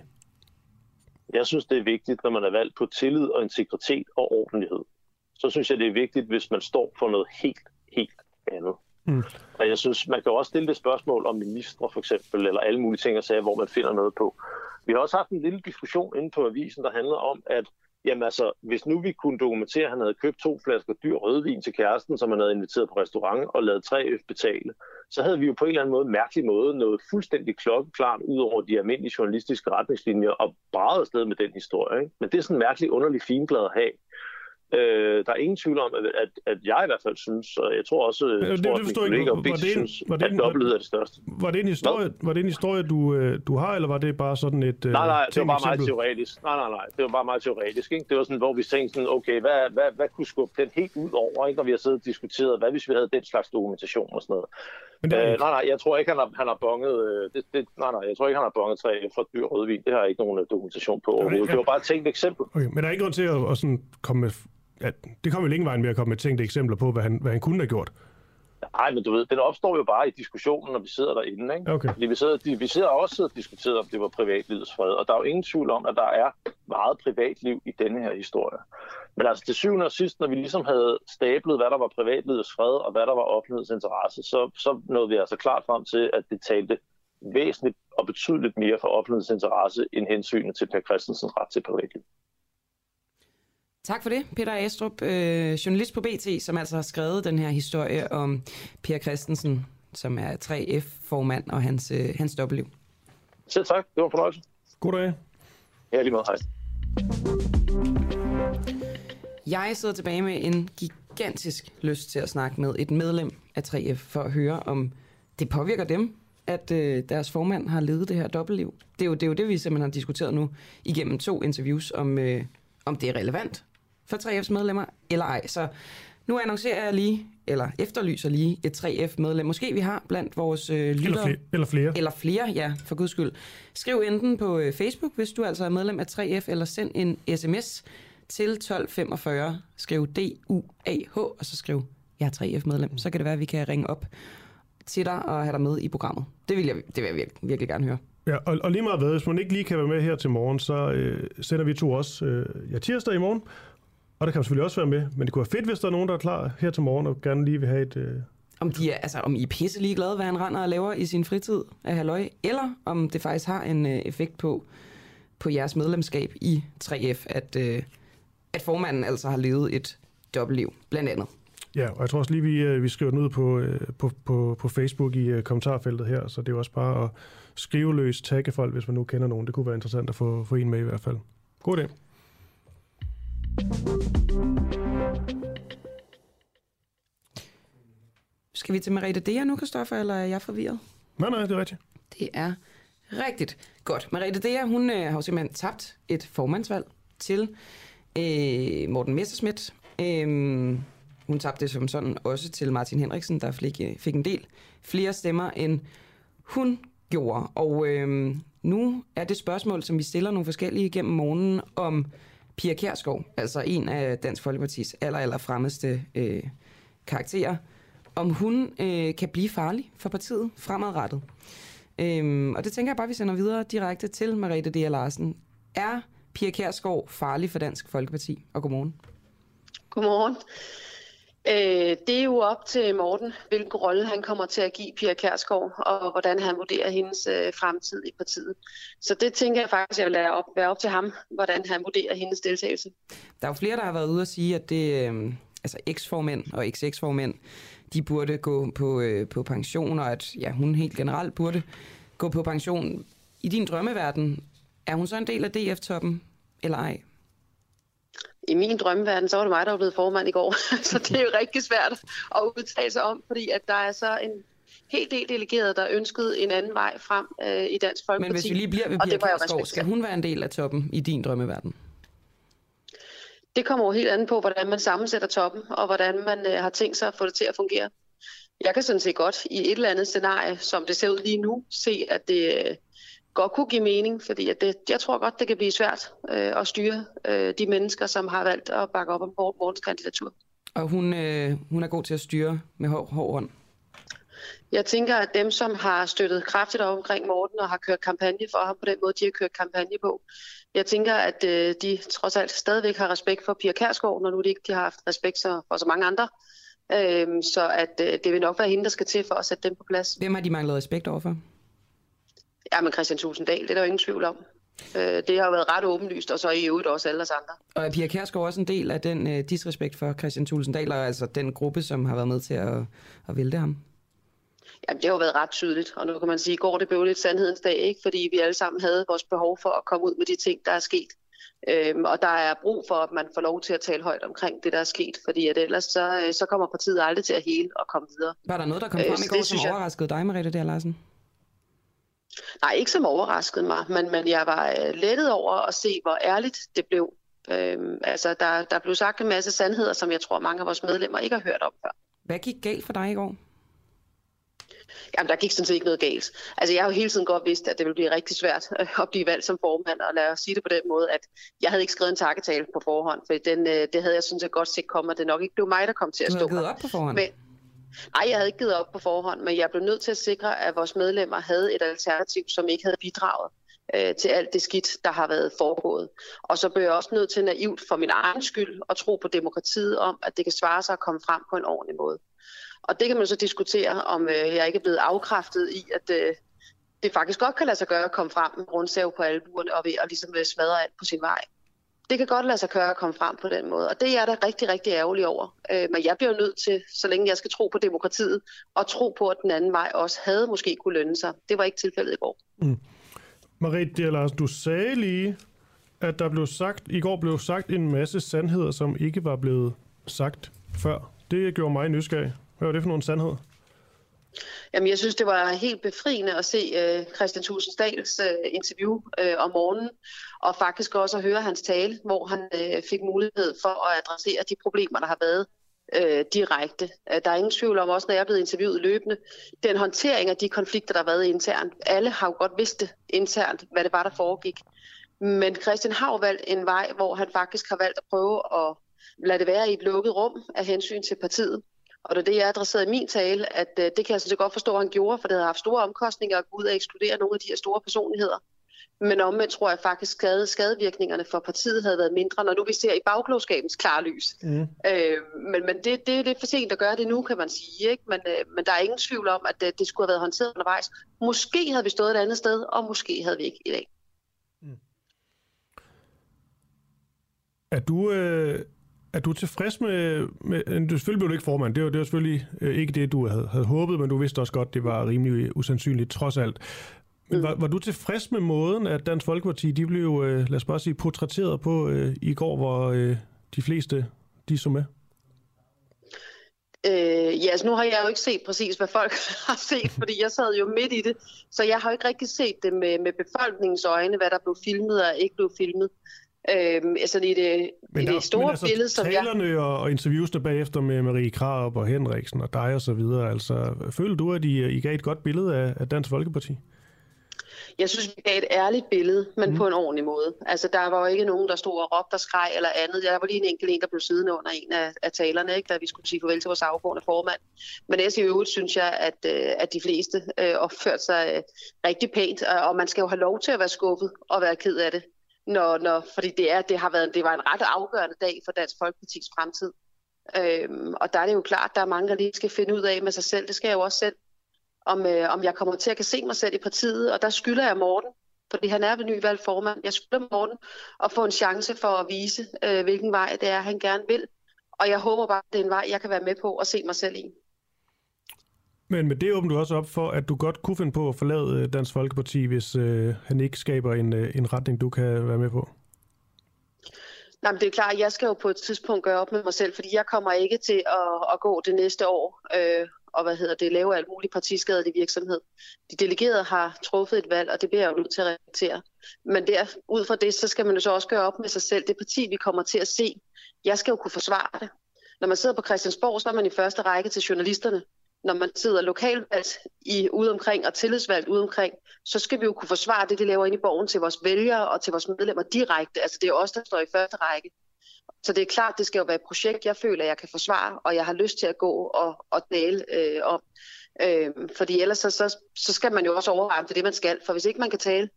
Jeg synes, det er vigtigt, når man er valgt på tillid og integritet og ordentlighed. Så synes jeg, det er vigtigt, hvis man står for noget helt, helt andet. Mm. Og jeg synes, man kan jo også stille det spørgsmål om ministre for eksempel, eller alle mulige ting og sager, hvor man finder noget på. Vi har også haft en lille diskussion inde på avisen, der handler om, at jamen altså, hvis nu vi kunne dokumentere, at han havde købt to flasker dyr rødvin til kæresten, som han havde inviteret på restaurant og lavet tre øf betale, så havde vi jo på en eller anden måde, mærkelig måde, noget fuldstændig klokkeklart ud over de almindelige journalistiske retningslinjer og brædet afsted med den historie. Ikke? Men det er sådan en mærkelig underlig finblad at have. Øh, der er ingen tvivl om, at, at, jeg i hvert fald synes, og jeg tror også, ja, det, tror, det, at mine kollegaer og synes, var det en, at dobbelthed er det største. Var det en historie, Nå? var det en historie du, øh, du har, eller var det bare sådan et Nej, nej, det var bare meget teoretisk. Nej, nej, nej, det var bare meget teoretisk. Ikke? Det var sådan, hvor vi tænkte sådan, okay, hvad, hvad, hvad kunne skubbe den helt ud over, ikke? når vi har siddet og diskuteret, hvad hvis vi havde den slags dokumentation og sådan noget. Men det øh, nej, nej, jeg tror ikke, han har, han har bonget, øh, det, det, nej, nej, jeg tror ikke, han har bonget træ for dyr rødvin. Det har jeg ikke nogen øh, dokumentation på overhovedet. Det var bare et tænkt eksempel. Okay, men der er ikke grund til at, at sådan komme med at det kommer jo længe vejen med at komme med tænkte eksempler på, hvad han, hvad han kunne have gjort. Nej, men du ved, den opstår jo bare i diskussionen, når vi sidder derinde. Ikke? Okay. Fordi vi sidder, de, vi sidder også og diskuterer, om det var privatlivets fred, og der er jo ingen tvivl om, at der er meget privatliv i denne her historie. Men altså til syvende og sidst, når vi ligesom havde stablet, hvad der var privatlivets fred, og hvad der var offentlighedens interesse, så, så nåede vi altså klart frem til, at det talte væsentligt og betydeligt mere for offentlighedens interesse end hensynet til Per Christensens ret til privatliv. Tak for det, Peter Astrup, øh, journalist på BT, som altså har skrevet den her historie om Per Christensen, som er 3F-formand og hans, øh, hans dobbeltliv. Selv tak, det var en fornøjelse. God dag. Ja, lige måde, hej. Jeg sidder tilbage med en gigantisk lyst til at snakke med et medlem af 3F for at høre, om det påvirker dem, at øh, deres formand har ledet det her dobbeltliv. Det er, jo, det er jo det, vi simpelthen har diskuteret nu igennem to interviews, om, øh, om det er relevant for 3F's medlemmer, eller ej. Så nu annoncerer jeg lige, eller efterlyser lige et 3F-medlem. Måske vi har blandt vores øh, lyttere. Eller, flere, eller flere. Eller flere, ja, for guds skyld. Skriv enten på øh, Facebook, hvis du altså er medlem af 3F, eller send en sms til 1245. Skriv D-U-A-H, og så skriv, jeg er 3F-medlem. Så kan det være, at vi kan ringe op til dig og have dig med i programmet. Det vil jeg, det vil jeg virkelig, virkelig gerne høre. Ja, og, og lige meget hvad, hvis man ikke lige kan være med her til morgen, så øh, sender vi to også øh, ja, tirsdag i morgen, og der kan man selvfølgelig også være med, men det kunne være fedt, hvis der er nogen, der er klar her til morgen og gerne lige vil have et, øh, Om, de er, altså, om I er pisse ligeglade, hvad han render og laver i sin fritid af halvøj, eller om det faktisk har en øh, effekt på, på jeres medlemskab i 3F, at, øh, at formanden altså har levet et dobbeltliv, blandt andet. Ja, og jeg tror også lige, vi, øh, vi skriver den ud på, øh, på, på, på Facebook i øh, kommentarfeltet her, så det er jo også bare at skrive løs, tagge folk, hvis man nu kender nogen. Det kunne være interessant at få, få en med i hvert fald. God dag. Skal vi til Merete Dea nu, Kristoffer, eller er jeg forvirret? Nej, nej, det er rigtigt. Det er rigtigt. Godt. Merete Dea, hun øh, har jo simpelthen tabt et formandsvalg til øh, Morten Messerschmidt. Øh, hun tabte som sådan også til Martin Henriksen, der fik, øh, fik en del flere stemmer, end hun gjorde. Og øh, nu er det spørgsmål, som vi stiller nogle forskellige gennem morgenen, om Pia Kjærsgaard, altså en af Dansk Folkepartis aller, aller fremmeste øh, karakterer, om hun øh, kan blive farlig for partiet fremadrettet. Øhm, og det tænker jeg bare, vi sender videre direkte til Mariette D. Larsen. Er Pia Kjærsgaard farlig for Dansk Folkeparti? Og godmorgen. Godmorgen. Øh, det er jo op til Morten, hvilken rolle han kommer til at give Pia Kærsgaard, og hvordan han vurderer hendes øh, fremtid i partiet. Så det tænker jeg faktisk, jeg vil lade op, være op til ham, hvordan han vurderer hendes deltagelse. Der er jo flere, der har været ude og sige, at det, øh, altså eksformænd og eks-eks-formænd, de burde gå på, øh, på pension, og at ja, hun helt generelt burde gå på pension. I din drømmeverden, er hun så en del af DF-toppen, eller ej? I min drømmeverden, så var det mig, der var blevet formand i går. så det er jo rigtig svært at udtale sig om, fordi at der er så en helt del delegeret, der ønskede en anden vej frem øh, i Dansk Folkeparti. Men hvis vi lige bliver ved Pia Kærsgaard, skal hun være en del af toppen i din drømmeverden? Det kommer jo helt andet på, hvordan man sammensætter toppen, og hvordan man øh, har tænkt sig at få det til at fungere. Jeg kan sådan set godt i et eller andet scenarie, som det ser ud lige nu, se, at det øh, godt kunne give mening, fordi at det, jeg tror godt, det kan blive svært øh, at styre øh, de mennesker, som har valgt at bakke op om Mortens kandidatur. Og hun, øh, hun er god til at styre med hård, hård hånd? Jeg tænker, at dem, som har støttet kraftigt op omkring Morten og har kørt kampagne for ham på den måde, de har kørt kampagne på, jeg tænker, at øh, de trods alt stadigvæk har respekt for Pia Kærsgaard, når nu de ikke de har haft respekt for så mange andre. Øhm, så at øh, det vil nok være hende, der skal til for at sætte dem på plads. Hvem har de manglet respekt overfor? Ja, men Christian Tusinddal, det er der jo ingen tvivl om. Øh, det har jo været ret åbenlyst, og så i øvrigt også alle os andre. Og er Pia Kærsgaard også en del af den uh, disrespekt for Christian Tulsendal, altså den gruppe, som har været med til at, at vælte ham? Jamen, det har jo været ret tydeligt, og nu kan man sige, går det blev lidt sandhedens dag, ikke? fordi vi alle sammen havde vores behov for at komme ud med de ting, der er sket. Øhm, og der er brug for, at man får lov til at tale højt omkring det, der er sket, fordi at ellers så, øh, så kommer partiet aldrig til at hele og komme videre. Var der noget, der kom frem øh, i går, som overraskede dig, Mariette der Larsen? Nej, ikke som overraskede mig, men, men jeg var øh, lettet over at se, hvor ærligt det blev. Øhm, altså, der, der blev sagt en masse sandheder, som jeg tror, mange af vores medlemmer ikke har hørt om før. Hvad gik galt for dig i går? Jamen, der gik sådan set ikke noget galt. Altså, jeg har jo hele tiden godt vidst, at det ville blive rigtig svært at blive valgt som formand, og lad os sige det på den måde, at jeg havde ikke skrevet en takketale på forhånd, for den, øh, det havde jeg sådan set godt set komme, at det nok ikke blev mig, der kom til at stå. Du havde op på forhånd? Men, Nej, jeg havde ikke givet op på forhånd, men jeg blev nødt til at sikre, at vores medlemmer havde et alternativ, som ikke havde bidraget øh, til alt det skidt, der har været foregået. Og så blev jeg også nødt til naivt for min egen skyld at tro på demokratiet om, at det kan svare sig at komme frem på en ordentlig måde. Og det kan man så diskutere, om øh, jeg ikke er blevet afkræftet i, at øh, det faktisk godt kan lade sig gøre at komme frem med rundsav på albuerne og ved at ligesom øh, smadre alt på sin vej det kan godt lade sig køre at komme frem på den måde. Og det er jeg da rigtig, rigtig ærgerlig over. Øh, men jeg bliver nødt til, så længe jeg skal tro på demokratiet, og tro på, at den anden vej også havde måske kunne lønne sig. Det var ikke tilfældet i går. Mm. Marie Lars, du sagde lige, at der blev sagt, i går blev sagt en masse sandheder, som ikke var blevet sagt før. Det gjorde mig nysgerrig. Hvad var det for nogle sandheder? Jamen, jeg synes, det var helt befriende at se øh, Christian Tulsensdals øh, interview øh, om morgenen, og faktisk også at høre hans tale, hvor han øh, fik mulighed for at adressere de problemer, der har været øh, direkte. Øh, der er ingen tvivl om, også når jeg er blevet interviewet løbende, den håndtering af de konflikter, der har været internt. Alle har jo godt vidst det internt, hvad det var, der foregik. Men Christian har jo valgt en vej, hvor han faktisk har valgt at prøve at lade det være i et lukket rum af hensyn til partiet. Og det er det, jeg adresserede i min tale, at øh, det kan jeg sådan set godt forstå, at han gjorde, for det havde haft store omkostninger at gå ud og ekskludere nogle af de her store personligheder. Men omvendt tror jeg faktisk, at skadevirkningerne for partiet havde været mindre, når nu vi ser i bagklogskabens klarlys. Mm. Øh, men men det, det er lidt for sent at gøre det nu, kan man sige. Ikke? Men, øh, men der er ingen tvivl om, at det, det skulle have været håndteret undervejs. Måske havde vi stået et andet sted, og måske havde vi ikke i dag. Mm. Er du... Øh er du tilfreds med, med du selvfølgelig blev du ikke formand, det var, det var selvfølgelig øh, ikke det, du havde, havde håbet, men du vidste også godt, det var rimelig usandsynligt trods alt. Men var, var du tilfreds med måden, at Dansk Folkeparti, de blev, øh, lad os bare sige, portrætteret på øh, i går, hvor øh, de fleste, de så med? Øh, ja, altså nu har jeg jo ikke set præcis, hvad folk har set, fordi jeg sad jo midt i det, så jeg har ikke rigtig set det med, med befolkningens øjne, hvad der blev filmet og ikke blev filmet. Øhm, altså i det, men der, i det store men altså, billede, som jeg... talerne og, og interviewsene bagefter med Marie Krab og Henriksen og dig og så videre, altså føler du, at I, I gav et godt billede af, af Dansk Folkeparti? Jeg synes, vi gav et ærligt billede, men mm. på en ordentlig måde. Altså, der var jo ikke nogen, der stod og råbte og skreg eller andet. Der var lige en enkelt en, der blev siddende under en af, af talerne, ikke, da vi skulle sige farvel til vores afgående formand. Men ellers i øvrigt synes jeg, at, øh, at de fleste øh, opførte sig øh, rigtig pænt, og man skal jo have lov til at være skuffet og være ked af det når, når, fordi det, er, det, har været, det var en ret afgørende dag for Dansk Folkeparti's fremtid. Øhm, og der er det jo klart, at der er mange, der lige skal finde ud af med sig selv. Det skal jeg jo også selv. Om, øh, om jeg kommer til at kan se mig selv i partiet. Og der skylder jeg Morten, fordi han er ved nyvalgt formand. Jeg skylder Morten at få en chance for at vise, øh, hvilken vej det er, han gerne vil. Og jeg håber bare, at det er en vej, jeg kan være med på og se mig selv i. Men med det åbner du også op for, at du godt kunne finde på at forlade øh, Dansk Folkeparti, hvis øh, han ikke skaber en, øh, en retning, du kan være med på? Nej, men det er klart, at jeg skal jo på et tidspunkt gøre op med mig selv, fordi jeg kommer ikke til at, at gå det næste år øh, og hvad hedder det, lave alt muligt partiskadet i virksomhed. De delegerede har truffet et valg, og det bliver jeg jo nødt til at respektere. Men der, ud fra det, så skal man jo så også gøre op med sig selv. Det parti, vi kommer til at se, jeg skal jo kunne forsvare det. Når man sidder på Christiansborg, så er man i første række til journalisterne når man sidder lokalvalgt i, ude omkring og tillidsvalgt ude omkring, så skal vi jo kunne forsvare det, de laver ind i borgen til vores vælgere og til vores medlemmer direkte. Altså det er os, der står i første række. Så det er klart, det skal jo være et projekt, jeg føler, jeg kan forsvare, og jeg har lyst til at gå og, og dale øh, om. Øh, fordi ellers så, så, så skal man jo også overveje, om det er det, man skal. For hvis ikke man kan tale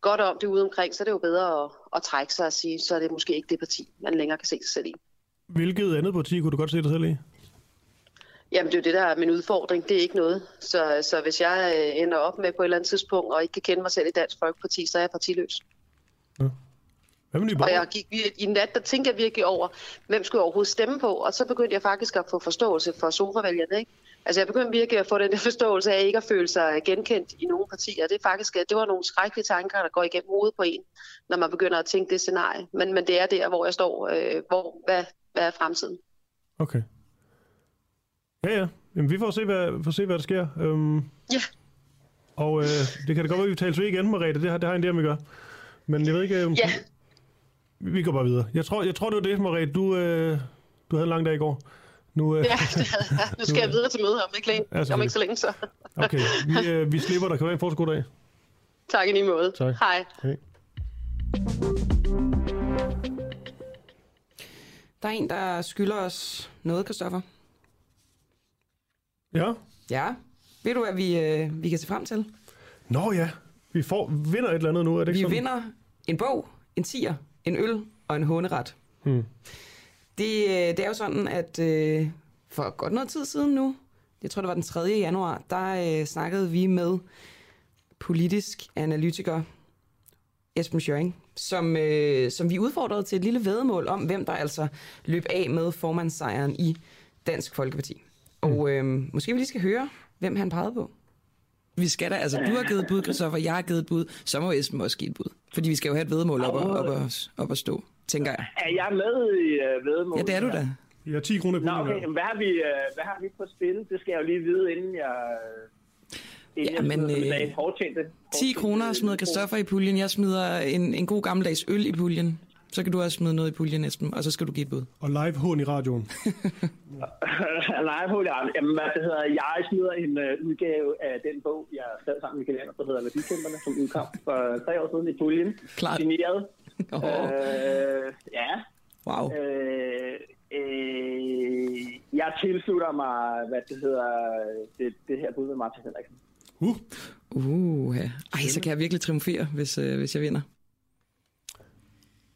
godt om det ude omkring, så er det jo bedre at, at trække sig og sige, så er det måske ikke det parti, man længere kan se sig selv i. Hvilket andet parti kunne du godt se dig selv i? Jamen det er jo det, der er min udfordring. Det er ikke noget. Så, så hvis jeg øh, ender op med på et eller andet tidspunkt, og ikke kan kende mig selv i Dansk Folkeparti, så er jeg partiløs. Ja. Og jeg gik i nat, der tænkte jeg virkelig over, hvem skulle jeg overhovedet stemme på, og så begyndte jeg faktisk at få forståelse for sofavælgerne. Ikke? Altså jeg begyndte virkelig at få den der forståelse af ikke at føle sig genkendt i nogle partier. Det, er faktisk, det var nogle skrækkelige tanker, der går igennem hovedet på en, når man begynder at tænke det scenarie. Men, men det er der, hvor jeg står. Øh, hvor, hvad, hvad er fremtiden? Okay. Ja, ja. Jamen, vi får se, hvad, får se, hvad der sker. Um, ja. Og øh, det kan da godt være, at vi taler ved igen, Mariette. Det har, det har en idé, vi gør. Men jeg ved ikke... Um, ja. Vi går bare videre. Jeg tror, jeg tror det var det, Mariette. Du, øh, du havde en lang dag i går. Nu, øh, ja, det. Nu skal nu, jeg videre til møde om ikke, længe. Ja, om ikke så længe, så. okay, vi, øh, vi slipper dig. Kan du have en fortsat god dag? Tak i lige måde. Tak. Hej. Hej. Der er en, der skylder os noget, Kristoffer. Ja. Ja. Ved du, hvad vi, øh, vi kan se frem til? Nå ja, vi får, vinder et eller andet nu, er det ikke Vi sådan? vinder en bog, en tiger, en øl og en håneret. Hmm. Det, øh, det er jo sådan, at øh, for godt noget tid siden nu, jeg tror det var den 3. januar, der øh, snakkede vi med politisk analytiker Esben Schøring, som, øh, som vi udfordrede til et lille vedmål om, hvem der altså løb af med formandssejren i Dansk Folkeparti. Og øh, måske vi lige skal høre, hvem han pegede på. Vi skal da, altså du har givet et bud, Christoffer, jeg har givet et bud, så må Esben også give et bud. Fordi vi skal jo have et vedmål op, op, op, op, op at stå, tænker jeg. Er jeg med i uh, vedmål? Ja, det er du da. Vi har 10 kroner på Nå, okay. hvad, har vi, uh, hvad har vi på spil? Det skal jeg jo lige vide, inden jeg... Inden ja, men øh, 10 kroner smider Christoffer i puljen. Jeg smider en, en god gammeldags øl i puljen. Så kan du også smide noget i puljen, Esben, og så skal du give et bud. Og live hån i radioen. live hån i radioen. Jamen, hvad det hedder, jeg smider en uh, udgave af den bog, jeg skrev sammen med Kalender, der hedder Værdikæmperne, som udkom for tre år siden i puljen. Klart. Signeret. Oh. Øh, ja. Wow. Øh, øh, jeg tilslutter mig, hvad det hedder, det, det her bud med Martin Henriksen. Uh. Uh, ja. Ej, så kan jeg virkelig triumfere, hvis, øh, hvis jeg vinder.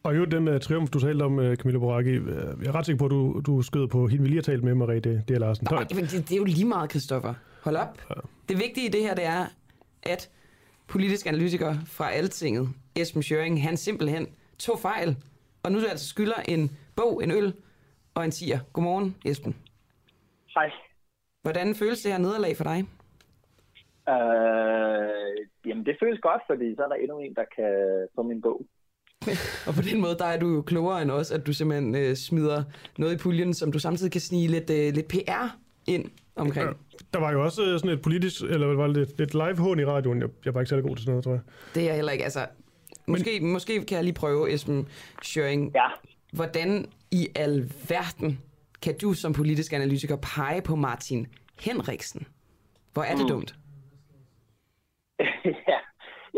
Og jo, den uh, triumf, du talte om, uh, Camilla Boracchi, uh, jeg er ret sikker på, at du, du skød på hende, vi lige har talt med, Marie D. Larsen. Nej, men det, det er jo lige meget, Christoffer. Hold op. Ja. Det vigtige i det her, det er, at politisk analytiker fra Altinget, Esben Schøring, han simpelthen tog fejl, og nu er altså skylder en bog, en øl og en tiger. Godmorgen, Esben. Hej. Hvordan føles det her nederlag for dig? Øh, jamen, det føles godt, fordi så er der endnu en, der kan få min bog. og på den måde, der er du jo klogere end os, at du simpelthen øh, smider noget i puljen, som du samtidig kan snige lidt, øh, lidt PR ind omkring. Der var jo også øh, sådan et politisk, eller var det lidt, lidt live-hån i radioen. Jeg, jeg var ikke særlig god til sådan noget, tror jeg. Det er jeg heller ikke. Altså, måske, Men... måske kan jeg lige prøve, Esben Schøring. Ja. Hvordan i alverden kan du som politisk analytiker pege på Martin Henriksen? Hvor er det mm. dumt? ja,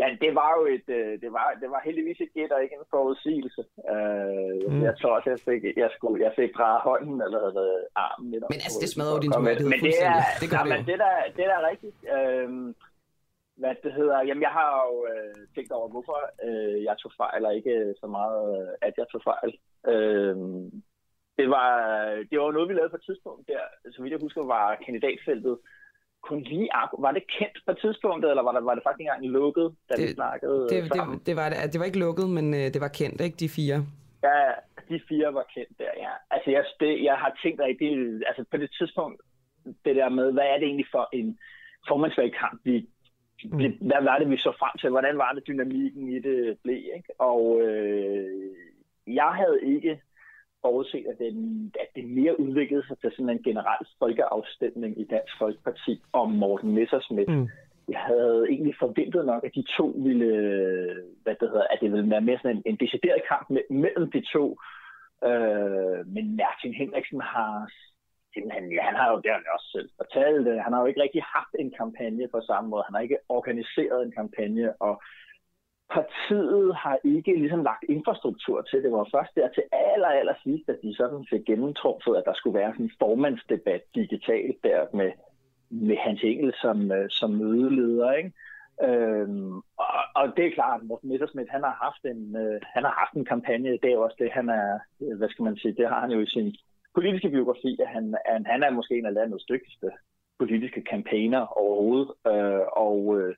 ja, det var jo et, øh, det var, det var heldigvis et gæt og ikke en forudsigelse. Uh, mm. Jeg tror også, jeg fik, jeg skulle, jeg fik drejet hånden eller havde armen lidt Men altså, det smadrer jo din troværdighed Men det er, det gør det, jo. det, der, det der er rigtigt. Uh, hvad det hedder, jamen jeg har jo uh, tænkt over, hvorfor uh, jeg tog fejl, og ikke så meget, at jeg tog fejl. Uh, det var, det var noget, vi lavede på et tidspunkt der, så vidt jeg husker, var kandidatfeltet kun lige Var det kendt på tidspunktet, eller var, der, var det faktisk engang lukket, da det, vi snakkede det, det, det, var, det var ikke lukket, men øh, det var kendt, ikke? De fire. Ja, de fire var kendt der, ja. Altså, jeg, det, jeg har tænkt rigtig, altså på det tidspunkt, det der med, hvad er det egentlig for en formandsvalgkamp, vi Mm. Hvad var det, vi så frem til? Hvordan var det, dynamikken i det blev? Ikke? Og øh, jeg havde ikke forudset, at, den, at det mere udviklede sig til sådan en generel folkeafstemning i Dansk Folkeparti om Morten Messersmith. Mm. Jeg havde egentlig forventet nok, at de to ville, hvad det hedder, at det ville være mere sådan en, en decideret kamp mellem de to. Øh, men Martin Henriksen har simpelthen, ja, han har jo, det har også selv fortalt, han har jo ikke rigtig haft en kampagne på samme måde. Han har ikke organiseret en kampagne, og partiet har ikke ligesom lagt infrastruktur til. Det var først der til aller, aller sidst, at de sådan fik gennemtrumpet, at der skulle være sådan en formandsdebat digitalt der med, med Hans Engel som, øh, som mødeleder. Ikke? Øhm, og, og, det er klart, at Morten Messersmith, han har haft en, øh, han har haft en kampagne. Det er også det, han er, øh, hvad skal man sige, det har han jo i sin politiske biografi, at han, han, han er måske en af landets dygtigste politiske kampagner overhovedet. Øh, og øh,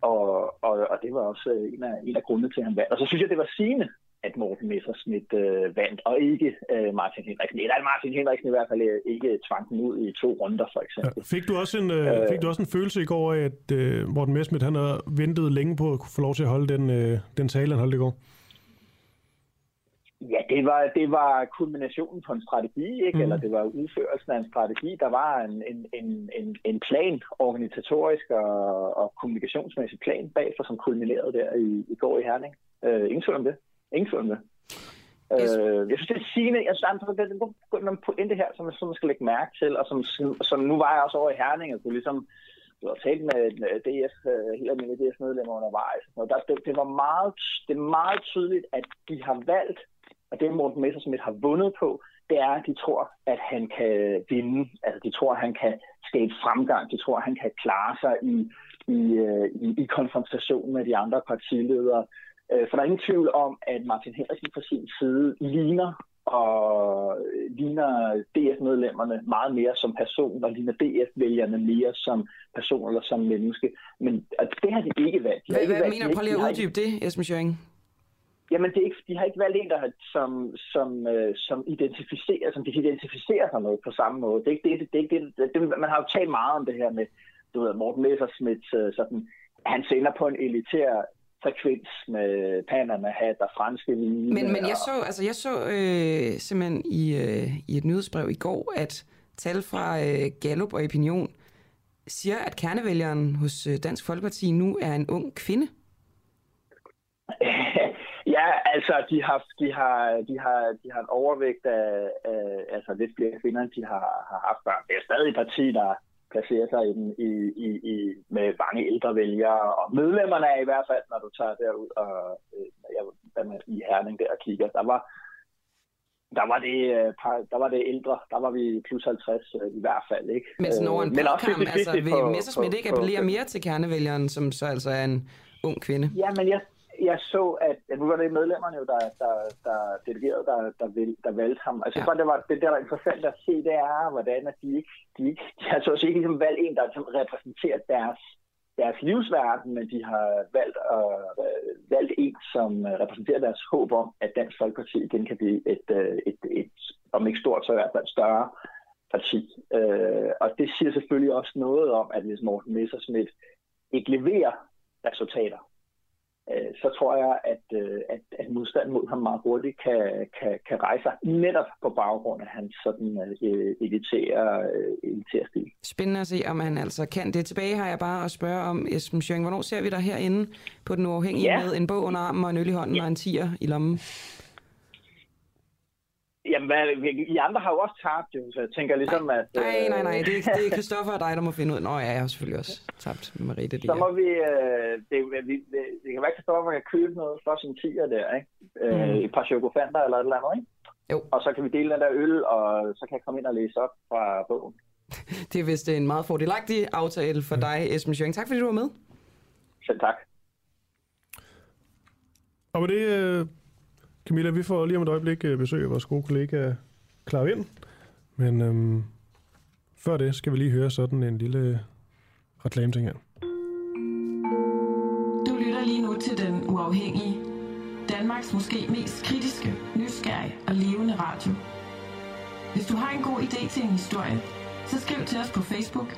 og, og, og det var også øh, en af, en af grundene til, at han vandt. Og så synes jeg, det var sigende, at Morten Messersmith øh, vandt, og ikke øh, Martin Henriksen. Eller Martin Henriksen i hvert fald øh, ikke tvang den ud i to runder, for eksempel. Ja, fik, du også en, øh, øh, fik du også en følelse i går af, at øh, Morten Messersmith han har ventet længe på at få lov til at holde den, øh, den tale, han holdt i går? Ja, det var, det var kulminationen på en strategi, ikke? Mm. eller det var udførelsen af en strategi. Der var en, en, en, en, en plan, organisatorisk og, og kommunikationsmæssig plan bagfor, som kulminerede der i, i går i Herning. Uh, ingen tvivl om det. Ingen tvivl om det. Yes. Uh, jeg synes, det er sigende. Jeg synes, der er nogle pointe her, som, som man skal lægge mærke til, og som, som nu var jeg også over i Herning, og kunne ligesom du har talt med DF, uh, helt almindelige DF-medlemmer undervejs. Og der, det, det, var meget, det er meget tydeligt, at de har valgt og det Morten Messersmith har vundet på, det er, at de tror, at han kan vinde. Altså, de tror, at han kan skabe fremgang. De tror, at han kan klare sig i, i, øh, i, i konfrontation med de andre partiledere. Øh, for der er ingen tvivl om, at Martin Henriksen på sin side ligner og ligner DF-medlemmerne meget mere som person, og ligner DF-vælgerne mere som person eller som menneske. Men det har de ikke valgt. De hvad, ikke hvad valgt, mener du? Prøv lige at uddybe det, Esben Schøring. Jamen, det er ikke, de har ikke valgt en, der som, som, øh, som identificerer, som de identificerer sig med på samme måde. Det er ikke det, det, er ikke det, det, det, man har jo talt meget om det her med, du ved, Morten Messersmith, øh, sådan, han sender på en elitær frekvens med Panama-hat og franske vine. Men, men jeg så, altså, jeg så øh, simpelthen i, øh, i et nyhedsbrev i går, at tal fra øh, Gallup og Opinion siger, at kernevælgeren hos øh, Dansk Folkeparti nu er en ung kvinde. Ja, altså, de har, de har, de har, de har en overvægt af, af altså lidt flere kvinder, end de har, har haft børn. Det er stadig et parti, der placerer sig i, i, i, i, med mange ældre vælgere, og medlemmerne er i hvert fald, når du tager derud og øh, jeg, i Herning der og kigger. Der var der var det, øh, der var det ældre. Der var vi plus 50 øh, i hvert fald, ikke? Men sådan over en Men også kamp, det- det- altså vil Messerschmidt ikke appellere mere til kernevælgeren, som så altså er en ung kvinde? Ja, men jeg, jeg så, at, at nu var det medlemmerne jo, der, der, der delegerede, der, der, vil, der valgte ham. Altså, ja. det, var, det der var interessant at se, det er, hvordan at de ikke, de ikke, de har så også ikke ligesom valgt en, der ligesom repræsenterer deres, deres livsverden, men de har valgt, øh, valgt en, som øh, repræsenterer deres håb om, at Dansk Folkeparti igen kan blive et, øh, et, et, et om ikke stort, så i hvert fald større parti. Øh, og det siger selvfølgelig også noget om, at hvis Morten Messerschmidt ikke leverer resultater, øh, så tror jeg, at, øh, at, at modstanden mod ham meget hurtigt kan, kan, kan rejse sig, netop på baggrund af hans sådan øh, elitære, øh, elitære stil. Spændende at se, om han altså kan det. Tilbage har jeg bare at spørge om, Esben Schøring, hvornår ser vi dig herinde på Den Uafhængige Ja. med en bog under armen og en øl i hånden og en tiger i lommen? Jamen, hvad, I andre har jo også tabt, jo, så jeg tænker ligesom, at... Nej, nej, nej, det er, det er Christoffer og dig, der må finde ud. Nå ja, jeg har selvfølgelig også tabt med Marite. Så må vi, øh, det, vi, det, det kan være, at Christoffer kan købe noget for sin tiger der, ikke? Øh, Mhm. Et par chokofanter eller et eller andet, ikke? Jo. Og så kan vi dele den der øl, og så kan jeg komme ind og læse op fra bogen. Det er vist en meget fordelagtig aftale for dig, Esben Schøring. Tak fordi du var med. Selv tak. Og med det, øh, Camilla, vi får lige om et øjeblik øh, besøg af vores gode kollega Clara Vind. Men øhm, før det skal vi lige høre sådan en lille reklame-ting her. Du lytter lige nu til Den Uafhængige. Danmarks måske mest kritiske, nysgerrige og levende radio. Hvis du har en god idé til en historie, så skriv til os på Facebook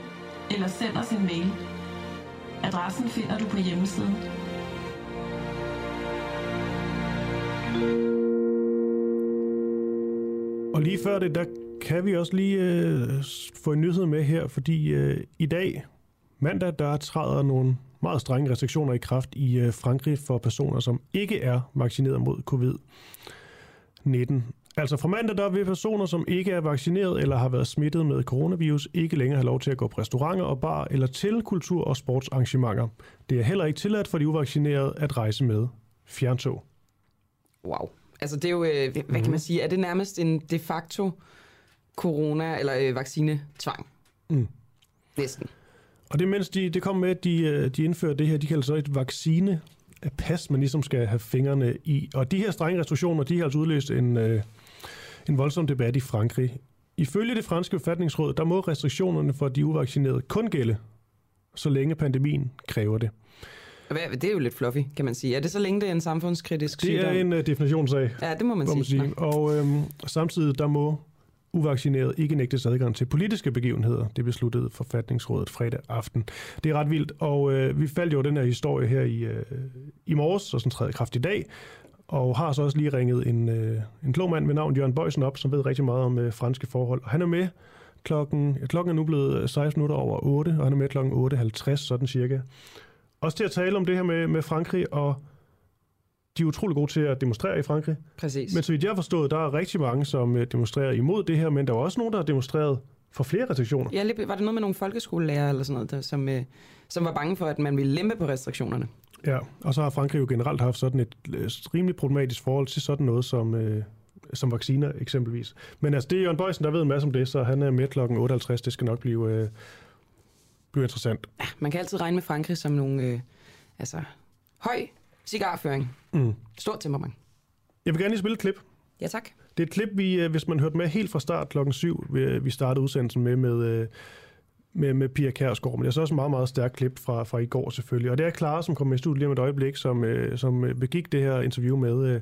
eller send os en mail. Adressen finder du på hjemmesiden. Og lige før det, der kan vi også lige øh, få en nyhed med her, fordi øh, i dag, mandag, der træder nogle meget strenge restriktioner i kraft i øh, Frankrig for personer, som ikke er vaccineret mod covid-19. Altså fra mandag, der vil personer, som ikke er vaccineret eller har været smittet med coronavirus, ikke længere have lov til at gå på restauranter og bar eller til kultur- og sportsarrangementer. Det er heller ikke tilladt for de uvaccinerede at rejse med fjerntog. Wow. Altså det er jo, øh, hvad Mhm. kan man sige, er det nærmest en de facto corona- eller øh, vaccinetvang? Mm. Næsten. Og det mens de, det kom med, at de, øh, de indfører det her, de kalder så et vaccine pas, man ligesom skal have fingrene i. Og de her strenge restriktioner, de har altså udløst en, øh, en voldsom debat i Frankrig. Ifølge det franske forfatningsråd, der må restriktionerne for de uvaccinerede kun gælde, så længe pandemien kræver det. Det er jo lidt fluffy, kan man sige. Er det så længe, det er en samfundskritisk Det er sygdom? en uh, definitionsag. Ja, det må man må sige. sige. Og øhm, samtidig der må uvaccinerede ikke nægtes adgang til politiske begivenheder. Det besluttede forfatningsrådet fredag aften. Det er ret vildt, og øh, vi faldt jo den her historie her i, øh, i morges, og sådan træder kraft i dag, og har så også lige ringet en, øh, en klog mand ved navn Jørgen Bøjsen op, som ved rigtig meget om øh, franske forhold. Og han er med klokken, klokken er nu blevet 16 minutter over 8, og han er med klokken 8.50, sådan cirka. Også til at tale om det her med, med Frankrig, og de er utrolig gode til at demonstrere i Frankrig. Præcis. Men så vidt jeg har forstået, der er rigtig mange, som øh, demonstrerer imod det her, men der er også nogen, der har demonstreret for flere restriktioner. Ja, var det noget med nogle folkeskolelærer eller sådan noget, der, som, øh, som var bange for, at man ville lempe på restriktionerne? Ja, og så har Frankrig jo generelt haft sådan et øh, rimelig problematisk forhold til sådan noget som, øh, som vacciner eksempelvis. Men altså, det er Jørgen Bøjsen, der ved en masse om det, så han er med klokken 58. Det skal nok blive, øh, blive interessant. Man kan altid regne med Frankrig som nogle, øh, altså, høj cigarføring. Mm. Stort temperament. Jeg vil gerne lige spille et klip. Ja, tak. Det er et klip, vi, øh, hvis man hørte med helt fra start klokken 7, vi- vi startede udsendelsen med, med, øh, med, med Pia Kærsgaard. Men det er så også et meget, meget stærkt klip fra, fra i går selvfølgelig. Og det er Clara, som kommer i studiet lige om et øjeblik, som, øh, som øh, begik det her interview med, øh,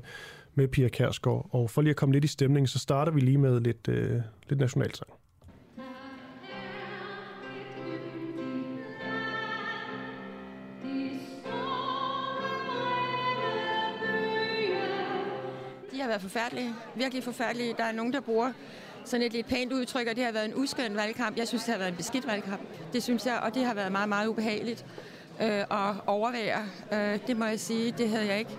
med Pia Kærsgaard. Og for lige at komme lidt i stemning, så starter vi lige med lidt, øh, lidt nationalsang. Har været forfærdelige. Virkelig forfærdelige. Der er nogen, der bruger sådan et lidt pænt udtryk, og det har været en uskøn valgkamp. Jeg synes, det har været en beskidt valgkamp. Det synes jeg, og det har været meget, meget ubehageligt øh, at overvære. Øh, det må jeg sige, det havde jeg ikke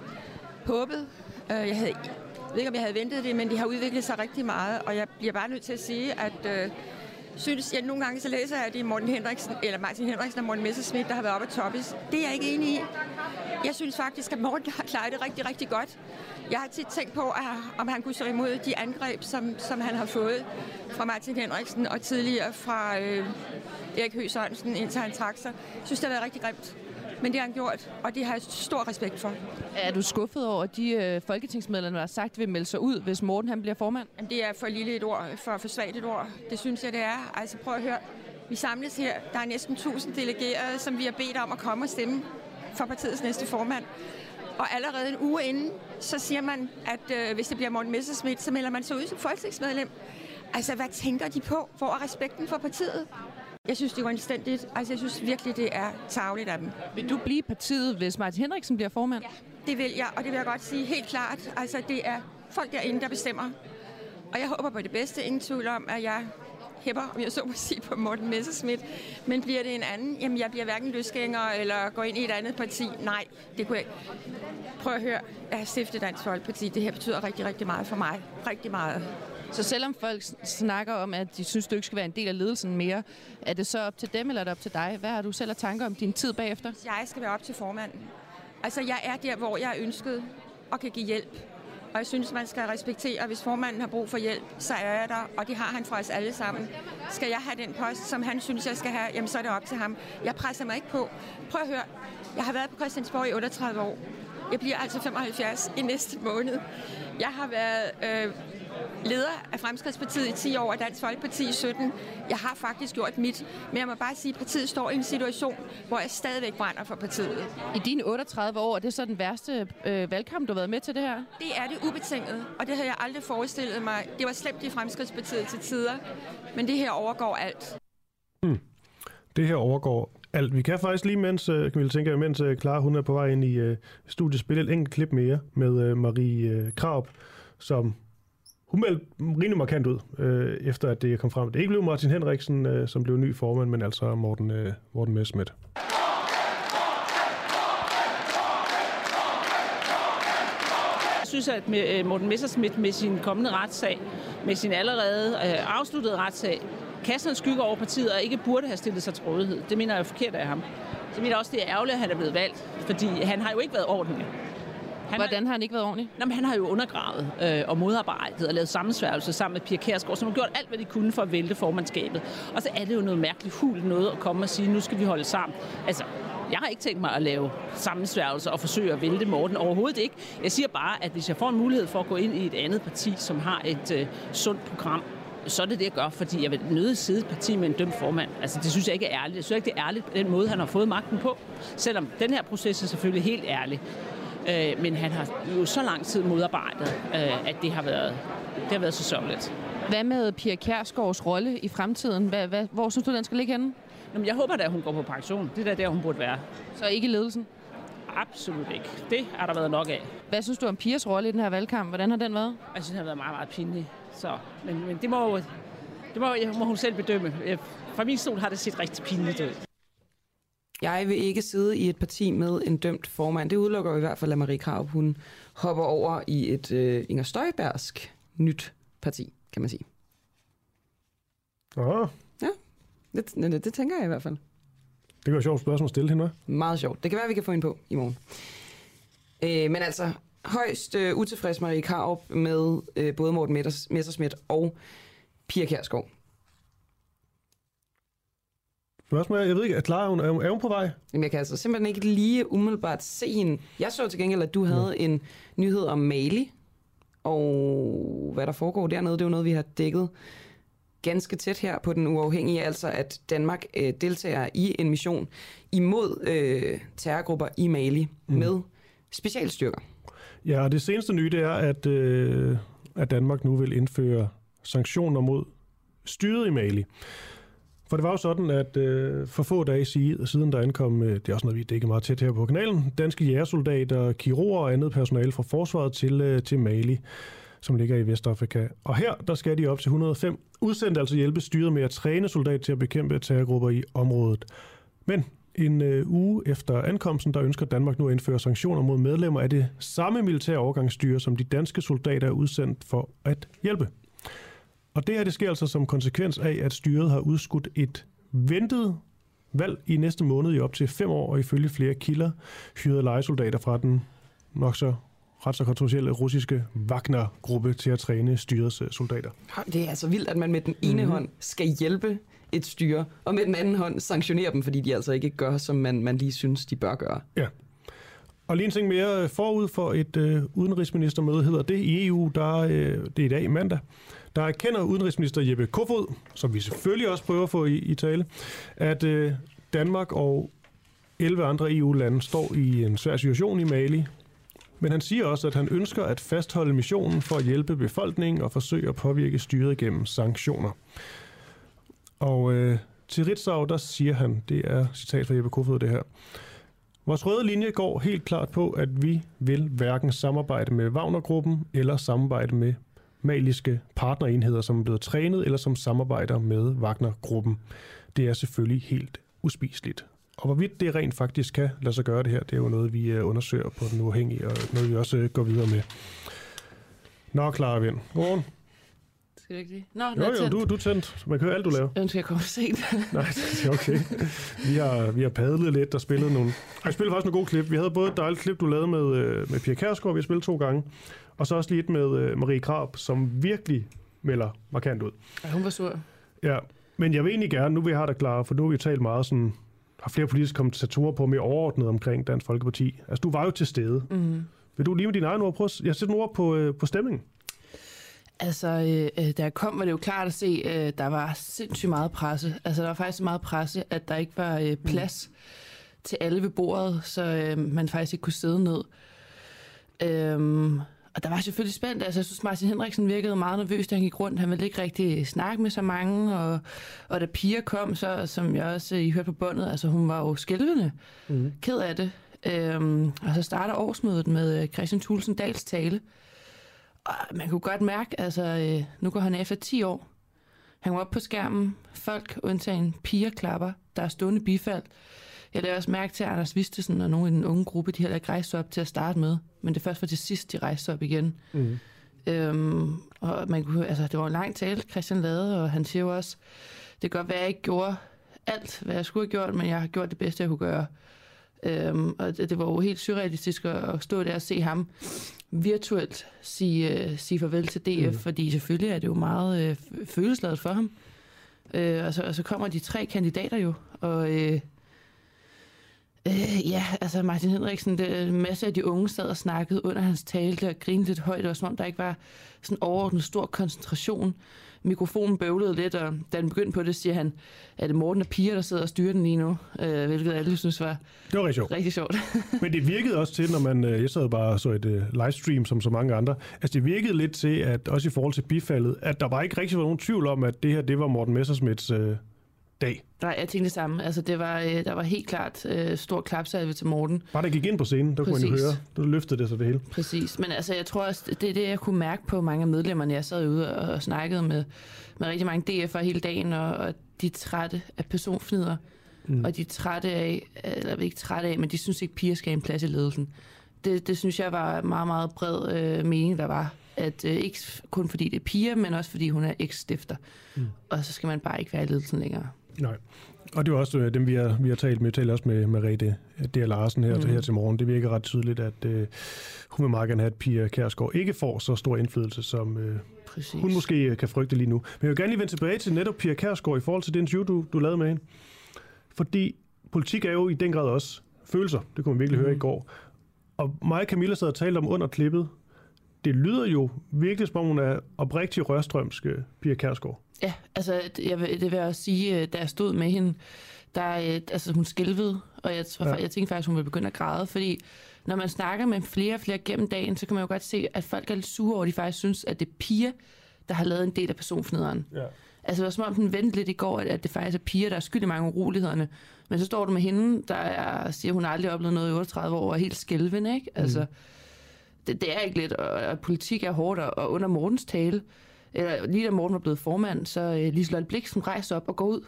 håbet. Øh, jeg havde jeg ved ikke, om jeg havde ventet det, men det har udviklet sig rigtig meget, og jeg bliver bare nødt til at sige, at øh, synes, jeg nogle gange så læser jeg, at det er Morten Henriksen, eller Martin Henriksen og Morten Messerschmidt, der har været oppe at toppes. Det er jeg ikke enig i. Jeg synes faktisk, at Morten har klaret det rigtig, rigtig godt. Jeg har tit tænkt på, at, om han kunne stå imod de angreb, som, som han har fået fra Martin Henriksen og tidligere fra øh, Erik Høgh Sørensen, indtil han trak sig. Jeg synes, det har været rigtig grimt. Men det har han gjort, og det har jeg stor respekt for. Er du skuffet over de øh, folketingsmedlemmer, der har sagt, vil melde sig ud, hvis Morten han bliver formand? Jamen, det er for lille et ord, for for svagt et ord. Det synes jeg, det er. Altså prøv at høre. Vi samles her. Der er næsten 1000 delegerede, som vi har bedt om at komme og stemme for partiets næste formand. Og allerede en uge inden, så siger man, at øh, hvis det bliver Morten Messerschmidt, så melder man sig ud som folketingsmedlem. Altså, hvad tænker de på? Hvor er respekten for partiet? Jeg synes, det er uanstændigt. Altså, jeg synes virkelig, det er tageligt af dem. Vil du blive partiet, hvis Martin Henriksen bliver formand? Ja, det vil jeg, og det vil jeg godt sige helt klart. Altså, det er folk derinde, der bestemmer. Og jeg håber på det bedste. Ingen tvivl om, at jeg hæpper, om jeg så må sige, på Morten Messerschmidt. Men bliver det en anden? Jamen, jeg bliver hverken løsgænger eller går ind i et andet parti. Nej, det kunne jeg Prøv at høre. Jeg har stiftet Dansk Folkeparti. Det her betyder rigtig, rigtig meget for mig. Rigtig meget. Så selvom folk snakker om, at de synes, du ikke skal være en del af ledelsen mere, er det så op til dem, eller er det op til dig? Hvad har du selv at tanker om din tid bagefter? Jeg skal være op til formanden. Altså, jeg er der, hvor jeg er ønsket og kan give hjælp. Og jeg synes, man skal respektere, at hvis formanden har brug for hjælp, så er jeg der, og det har han fra os alle sammen. Skal jeg have den post, som han synes, jeg skal have, jamen så er det op til ham. Jeg presser mig ikke på. Prøv at høre, jeg har været på Christiansborg i 38 år. Jeg bliver altså 75 i næste måned. Jeg har været øh, leder af Fremskridspartiet i 10 år og Dansk Folkeparti i 17. Jeg har faktisk gjort mit, men jeg må bare sige, at partiet står i en situation, hvor jeg stadigvæk brænder for partiet. I dine 38 år, er det så den værste øh, valgkamp, du har været med til det her? Det er det ubetinget, og det havde jeg aldrig forestillet mig. Det var slemt i Fremskridspartiet til tider, men det her overgår alt. Hmm. Det her overgår alt. Vi kan faktisk lige, mens, øh, kan vi tænke, mens øh, Clara hun er på vej ind i uh, studiet, spille et enkelt klip mere med uh, Marie uh, Krab, som hun meldte rimelig markant ud, øh, efter at det kom frem. Det ikke blev Martin Henriksen, øh, som blev ny formand, men altså Morten, øh, Morten Messmith. Jeg synes, at med, øh, Morten Messerschmidt med sin kommende retssag, med sin allerede øh, afsluttede retssag, kaster en skygge over partiet og ikke burde have stillet sig til rådighed. Det mener jeg er forkert af ham. Så mener også, det er ærgerligt, at han er blevet valgt, fordi han har jo ikke været ordentlig. Han Hvordan har han ikke været ordentlig? Nå, men han har jo undergravet øh, og modarbejdet og lavet sammensværgelse sammen med Pia Kærsgaard, som har gjort alt, hvad de kunne for at vælte formandskabet. Og så er det jo noget mærkeligt hul noget at komme og sige, nu skal vi holde sammen. Altså, jeg har ikke tænkt mig at lave sammensværgelser og forsøge at vælte Morten. Overhovedet ikke. Jeg siger bare, at hvis jeg får en mulighed for at gå ind i et andet parti, som har et øh, sundt program, så er det det, jeg gør, fordi jeg vil nøde sidde et parti med en dømt formand. Altså, det synes jeg ikke er ærligt. Jeg synes ikke, det er ærligt på den måde, han har fået magten på. Selvom den her proces er selvfølgelig helt ærlig. Øh, men han har jo så lang tid modarbejdet, øh, at det har været, det har været så sørgeligt. Hvad med Pia Kærsgaards rolle i fremtiden? Hvad, hvad, hvor synes du, den skal ligge henne? Jamen, jeg håber da, at hun går på pension. Det er da der, hun burde være. Så ikke ledelsen? Absolut ikke. Det har der været nok af. Hvad synes du om Pias rolle i den her valgkamp? Hvordan har den været? Jeg synes, den har været meget, meget pinlig. Så, men, men det, må, det må, må hun selv bedømme. Fra min stol har det set rigtig pinligt ud. Jeg vil ikke sidde i et parti med en dømt formand. Det udelukker i hvert fald, at Marie Krav, hun hopper over i et øh, Inger Støjbergsk nyt parti, kan man sige. Ja. Ja, det, det, det tænker jeg i hvert fald. Det var et sjovt spørgsmål at stille hende, Meget sjovt. Det kan være, at vi kan få ind på i morgen. Øh, men altså, højst øh, utilfreds Marie Krav med øh, både Morten Messersmith og Pia Kjærsgaard. Spørgsmål jeg ved ikke, er, klar, hun, er, hun, er hun på vej? Jamen, jeg kan altså simpelthen ikke lige umiddelbart se hende. Jeg så til gengæld, at du havde ja. en nyhed om Mali, og hvad der foregår dernede, det er jo noget, vi har dækket ganske tæt her på den uafhængige, altså at Danmark øh, deltager i en mission imod øh, terrorgrupper i Mali mm. med specialstyrker. Ja, og det seneste nye, det er, at, øh, at Danmark nu vil indføre sanktioner mod styret i Mali. For det var jo sådan, at øh, for få dage siden, der ankom, øh, det er også noget, vi dækker meget tæt her på kanalen, danske jægersoldater, kirurger og andet personale fra forsvaret til, øh, til Mali, som ligger i Vestafrika. Og her, der skal de op til 105 udsendte altså hjælpe styret med at træne soldater til at bekæmpe terrorgrupper i området. Men en øh, uge efter ankomsten, der ønsker Danmark nu at indføre sanktioner mod medlemmer af det samme militære overgangsstyre, som de danske soldater er udsendt for at hjælpe. Og det her det sker altså som konsekvens af, at styret har udskudt et ventet valg i næste måned i op til fem år, og ifølge flere kilder hyrede legesoldater fra den nok så ret så kontroversielle russiske Wagner-gruppe til at træne styrets øh, soldater. Det er altså vildt, at man med den ene mm-hmm. hånd skal hjælpe et styre, og med den anden hånd sanktionere dem, fordi de altså ikke gør, som man, man lige synes, de bør gøre. Ja. Og lige en ting mere forud for et øh, udenrigsministermøde hedder det i EU, der øh, det er i dag mandag. Der erkender udenrigsminister Jeppe Kofod, som vi selvfølgelig også prøver at få i, i tale, at øh, Danmark og 11 andre EU-lande står i en svær situation i Mali. Men han siger også, at han ønsker at fastholde missionen for at hjælpe befolkningen og forsøge at påvirke styret gennem sanktioner. Og øh, til Ritzau, der siger han, det er citat fra Jeppe Kofod det her, Vores røde linje går helt klart på, at vi vil hverken samarbejde med Wagner-gruppen eller samarbejde med maliske partnerenheder, som er blevet trænet eller som samarbejder med Wagner-gruppen. Det er selvfølgelig helt uspiseligt. Og hvorvidt det rent faktisk kan lade sig gøre det her, det er jo noget, vi øh, undersøger på den uafhængige, og noget, vi også øh, går videre med. Nå, Clara Vind. Godmorgen. Skal du ikke det? Nå, jo, jo, du, du er tændt. Man kan høre alt, du laver. Jeg ønsker, jeg kommer sent. Nej, det er okay. Vi har, vi har padlet lidt og spillet nogle... Jeg spillede faktisk nogle gode klip. Vi havde både et dejligt klip, du lavede med, øh, med Pia Kærsgaard, vi har spillet to gange. Og så også lige et med uh, Marie Krab, som virkelig melder markant ud. Ja, hun var sur. Ja, men jeg vil egentlig gerne, nu jeg have dig klar, for nu har vi talt meget sådan, har flere politiske kommentatorer på mere overordnet omkring Dansk Folkeparti. Altså, du var jo til stede. Mm. Vil du lige med dine egne ord prøve? Jeg sætter nogle ord på, uh, på stemningen. Altså, øh, da jeg kom, var det jo klart at se, øh, der var sindssygt meget presse. Altså, der var faktisk så meget presse, at der ikke var øh, plads mm. til alle ved bordet, så øh, man faktisk ikke kunne sidde ned. Øhm, og der var selvfølgelig spændt. Altså, jeg synes, Martin Henriksen virkede meget nervøs, da han gik rundt. Han ville ikke rigtig snakke med så mange. Og, og da Pia kom, så, som jeg også I hørte på båndet, altså hun var jo skælvende. Mm. Ked af det. Øhm, og så starter årsmødet med øh, Christian Thulsen Dals tale. Og man kunne godt mærke, altså øh, nu går han efter 10 år. Han var op på skærmen. Folk, undtagen piger, klapper. Der er stående bifald. Jeg lavede også mærke til, at Anders Vistesen og nogle i den unge gruppe, de heller ikke rejste op til at starte med. Men det først var til sidst, de rejste op igen. Mm. Øhm, og man kunne, altså, det var en lang tale, Christian lavede, og han siger jo også, det kan godt være, at jeg ikke gjorde alt, hvad jeg skulle have gjort, men jeg har gjort det bedste, jeg kunne gøre. Øhm, og det, det var jo helt surrealistisk at, at stå der og se ham virtuelt sige, uh, sige farvel til DF, mm. fordi selvfølgelig er det jo meget uh, følelsesladet for ham. Uh, og, så, og så kommer de tre kandidater jo, og uh, uh, ja, altså Martin Henriksen, det, en masse af de unge sad og snakkede under hans tale, og grinede lidt højt, og som om der ikke var sådan overordnet stor koncentration mikrofonen bøvlede lidt, og da den begyndte på det, siger han, at det Morten og Pia, der sidder og styrer den lige nu, øh, hvilket alle synes var, det var rigtig sjovt. Rigtig sjovt. Men det virkede også til, når man, øh, jeg sad bare så et uh, livestream som så mange andre, altså det virkede lidt til, at også i forhold til bifaldet, at der var ikke rigtig var nogen tvivl om, at det her, det var Morten Messersmiths uh, dag. Nej, jeg tænkte det samme. Altså, det var, øh, der var helt klart øh, stor klapsalve til Morten. Bare der gik ind på scenen, der Præcis. kunne man høre. Der løftede det så det hele. Præcis. Men altså, jeg tror også, det er det, jeg kunne mærke på mange af medlemmerne. Jeg sad ude og, og snakkede med, med rigtig mange DF'er hele dagen, og, og de er trætte af personfnider. Mm. Og de er trætte af, eller ikke trætte af, men de synes ikke, piger skal have en plads i ledelsen. Det, det synes jeg var meget, meget bred øh, mening, der var. At øh, ikke kun fordi det er piger, men også fordi hun er eks-stifter. Mm. Og så skal man bare ikke være i ledelsen længere. Nej. Og det er også øh, dem, vi har, vi har talt med. Taler også med Merete D. Larsen her, mm. til, her til morgen. Det virker ret tydeligt, at øh, hun vil meget gerne have, at Pia Kærsgaard ikke får så stor indflydelse, som øh, hun måske øh, kan frygte lige nu. Men jeg vil gerne lige vende tilbage til netop Pia Kærsgaard i forhold til den interview, du, du lavede med hende. Fordi politik er jo i den grad også følelser. Det kunne man virkelig mm. høre i går. Og mig og Camilla sad og talte om under klippet. Det lyder jo virkelig, som om hun er oprigtig rørstrømsk, Pia Kærsgaard. Ja, altså jeg vil, det vil jeg også sige, øh, da jeg stod med hende, der, øh, altså hun skælvede, og jeg, ja. jeg tænkte faktisk, hun ville begynde at græde, fordi når man snakker med flere og flere gennem dagen, så kan man jo godt se, at folk er lidt sure over, at de faktisk synes, at det er piger, der har lavet en del af personfnederen. Ja. Altså det var som om, den vendte lidt i går, at det faktisk er piger, der er skyld i mange urolighederne. Men så står du med hende, der er, siger, hun har aldrig oplevet noget i 38 år, og er helt skælvende, ikke? Altså, mm. det, det er ikke lidt, og, og politik er hårdt, og under Mortens tale, eller lige da Morten var blevet formand, så øh, Liselotte Bliksen rejste op og går ud.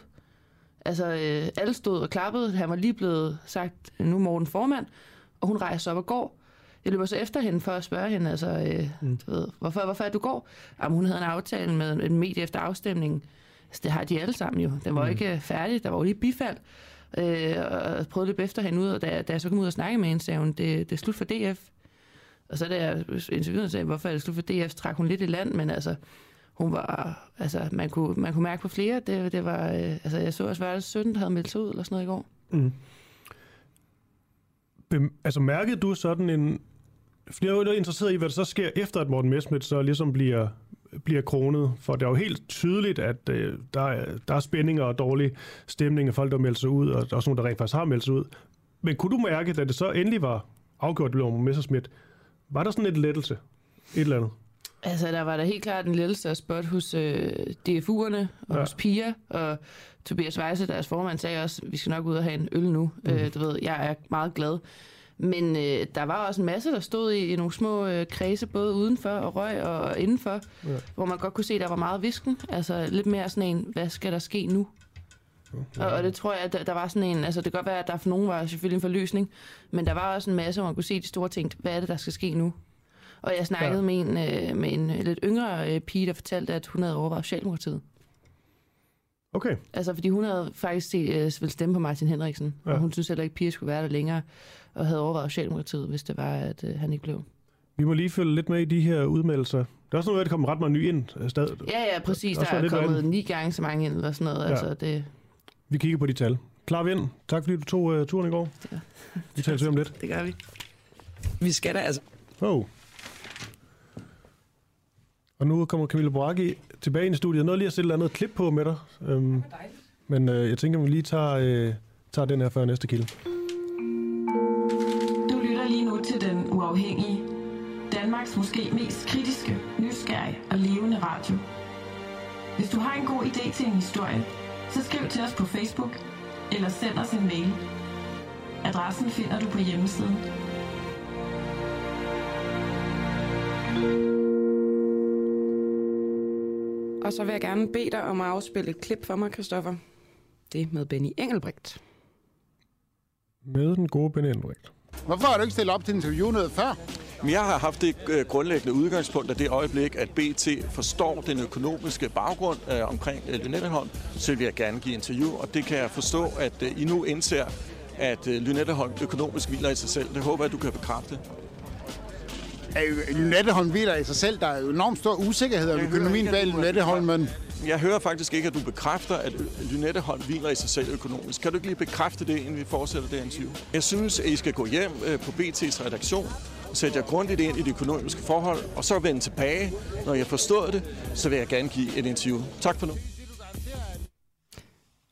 Altså, øh, alle stod og klappede. Han var lige blevet sagt, nu er Morten formand, og hun rejser op og går. Jeg løber så efter hende for at spørge hende, altså, øh, mm. du ved, hvorfor, hvorfor er du går? Jamen, hun havde en aftale med en medie efter afstemningen. Altså, det har de alle sammen jo. Den var mm. ikke færdig, der var jo lige bifald. øh, og prøvede lidt efter hende ud, og da, da jeg så kom ud og snakke med hende, sagde hun, det, det er slut for DF. Og så da jeg interviewede sagde, hvorfor er det slut for DF, trak hun lidt i land, men altså, hun var, altså, man kunne, man kunne mærke på flere, det, det var, øh, altså, jeg så også, var 17, havde meldt sig ud, eller sådan noget i går. Mm. Bem, altså, mærkede du sådan en, Flere er interesseret i, hvad der så sker efter, at Morten Messmith så ligesom bliver, bliver kronet. For det er jo helt tydeligt, at øh, der, er, der er spændinger og dårlig stemning af folk, der melder sig ud, og der er også nogen, der rent faktisk har meldt sig ud. Men kunne du mærke, da det så endelig var afgjort, at det blev Messerschmidt, var der sådan et lettelse? Et eller andet? Altså, der var der helt klart en lettelse af spot hos øh, DFU'erne og ja. hos Pia, og Tobias Weisse, deres formand, sagde også, vi skal nok ud og have en øl nu. Mm. Øh, du ved, jeg er meget glad. Men øh, der var også en masse, der stod i, i nogle små øh, kredse, både udenfor og røg og indenfor, ja. hvor man godt kunne se, at der var meget visken. Altså lidt mere sådan en, hvad skal der ske nu? Ja. Og, og det tror jeg, at der, der var sådan en, altså det kan godt være, at der for nogen var selvfølgelig en forløsning, men der var også en masse, hvor man kunne se de store ting, hvad er det, der skal ske nu? Og jeg snakkede ja. med, en, øh, med en lidt yngre øh, pige, der fortalte, at hun havde overvejet Socialdemokratiet. Okay. Altså, fordi hun havde faktisk set, øh, ville stemme på Martin Henriksen, ja. og hun synes heller ikke, at Pia skulle være der længere, og havde overvejet Socialdemokratiet, hvis det var, at øh, han ikke blev. Vi må lige følge lidt med i de her udmeldelser. Der er også noget, at der kommer ret meget ny ind. Øh, Stadig. Ja, ja, præcis. Der, der er kommet andet. ni gange så mange ind, eller sådan noget. Ja. Altså, det... Vi kigger på de tal. Klar vind. Tak fordi du tog uh, turen i går. Ja. Vi taler om lidt. Det gør vi. Vi skal da altså... Oh. Og nu kommer Camilla Boracchi tilbage ind i studiet. Jeg nåede lige at sætte et andet klip på med dig. Um, men uh, jeg tænker, at vi lige tager, uh, tager den her før næste kilde. Du lytter lige nu til Den Uafhængige. Danmarks måske mest kritiske, nysgerrige og levende radio. Hvis du har en god idé til en historie, så skriv til os på Facebook eller send os en mail. Adressen finder du på hjemmesiden. Og så vil jeg gerne bede dig om at afspille et klip for mig, Christoffer. Det med Benny Engelbrecht. Med den gode Benny Engelbrecht. Hvorfor har du ikke stillet op til interview noget før? Men jeg har haft det øh, grundlæggende udgangspunkt af det øjeblik, at BT forstår den økonomiske baggrund øh, omkring øh, Lynetteholm, så vil jeg gerne give interview, og det kan jeg forstå, at øh, I nu indser, at øh, Lynetteholm økonomisk hviler i sig selv. Det håber jeg, du kan bekræfte. Lynetteholm hviler i sig selv. Der er jo enormt stor usikkerhed om økonomien bag Lynetteholm, men... Jeg hører faktisk ikke, at du bekræfter, at Lynetteholm hviler i sig selv økonomisk. Kan du ikke lige bekræfte det, inden vi fortsætter det interview? Jeg synes, at I skal gå hjem øh, på BT's redaktion, sætte jer grundigt ind i de økonomiske forhold, og så vende tilbage. Når jeg har forstået det, så vil jeg gerne give et interview. Tak for nu.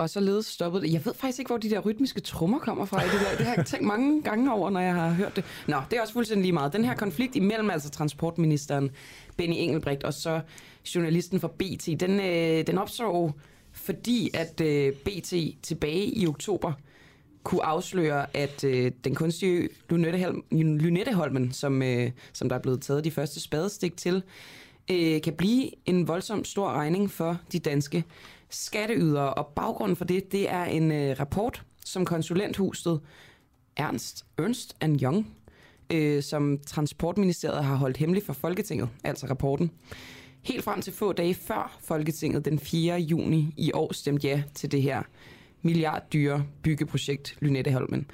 Og således stoppede det. Jeg ved faktisk ikke, hvor de der rytmiske trommer kommer fra. I det, der. det har jeg tænkt mange gange over, når jeg har hørt det. Nå, det er også fuldstændig lige meget. Den her konflikt imellem altså transportministeren Benny Engelbrecht og så journalisten for BT, den, øh, den opstår fordi, at øh, BT tilbage i oktober kunne afsløre, at øh, den kunstige Lynetteholmen, som, øh, som der er blevet taget de første spadestik til, øh, kan blive en voldsom stor regning for de danske skatteydere. Og baggrunden for det, det er en øh, rapport, som konsulenthuset Ernst, Ernst and Young, øh, som Transportministeriet har holdt hemmelig for Folketinget, altså rapporten. Helt frem til få dage før Folketinget den 4. juni i år stemte ja til det her milliarddyre byggeprojekt Lynetteholmen.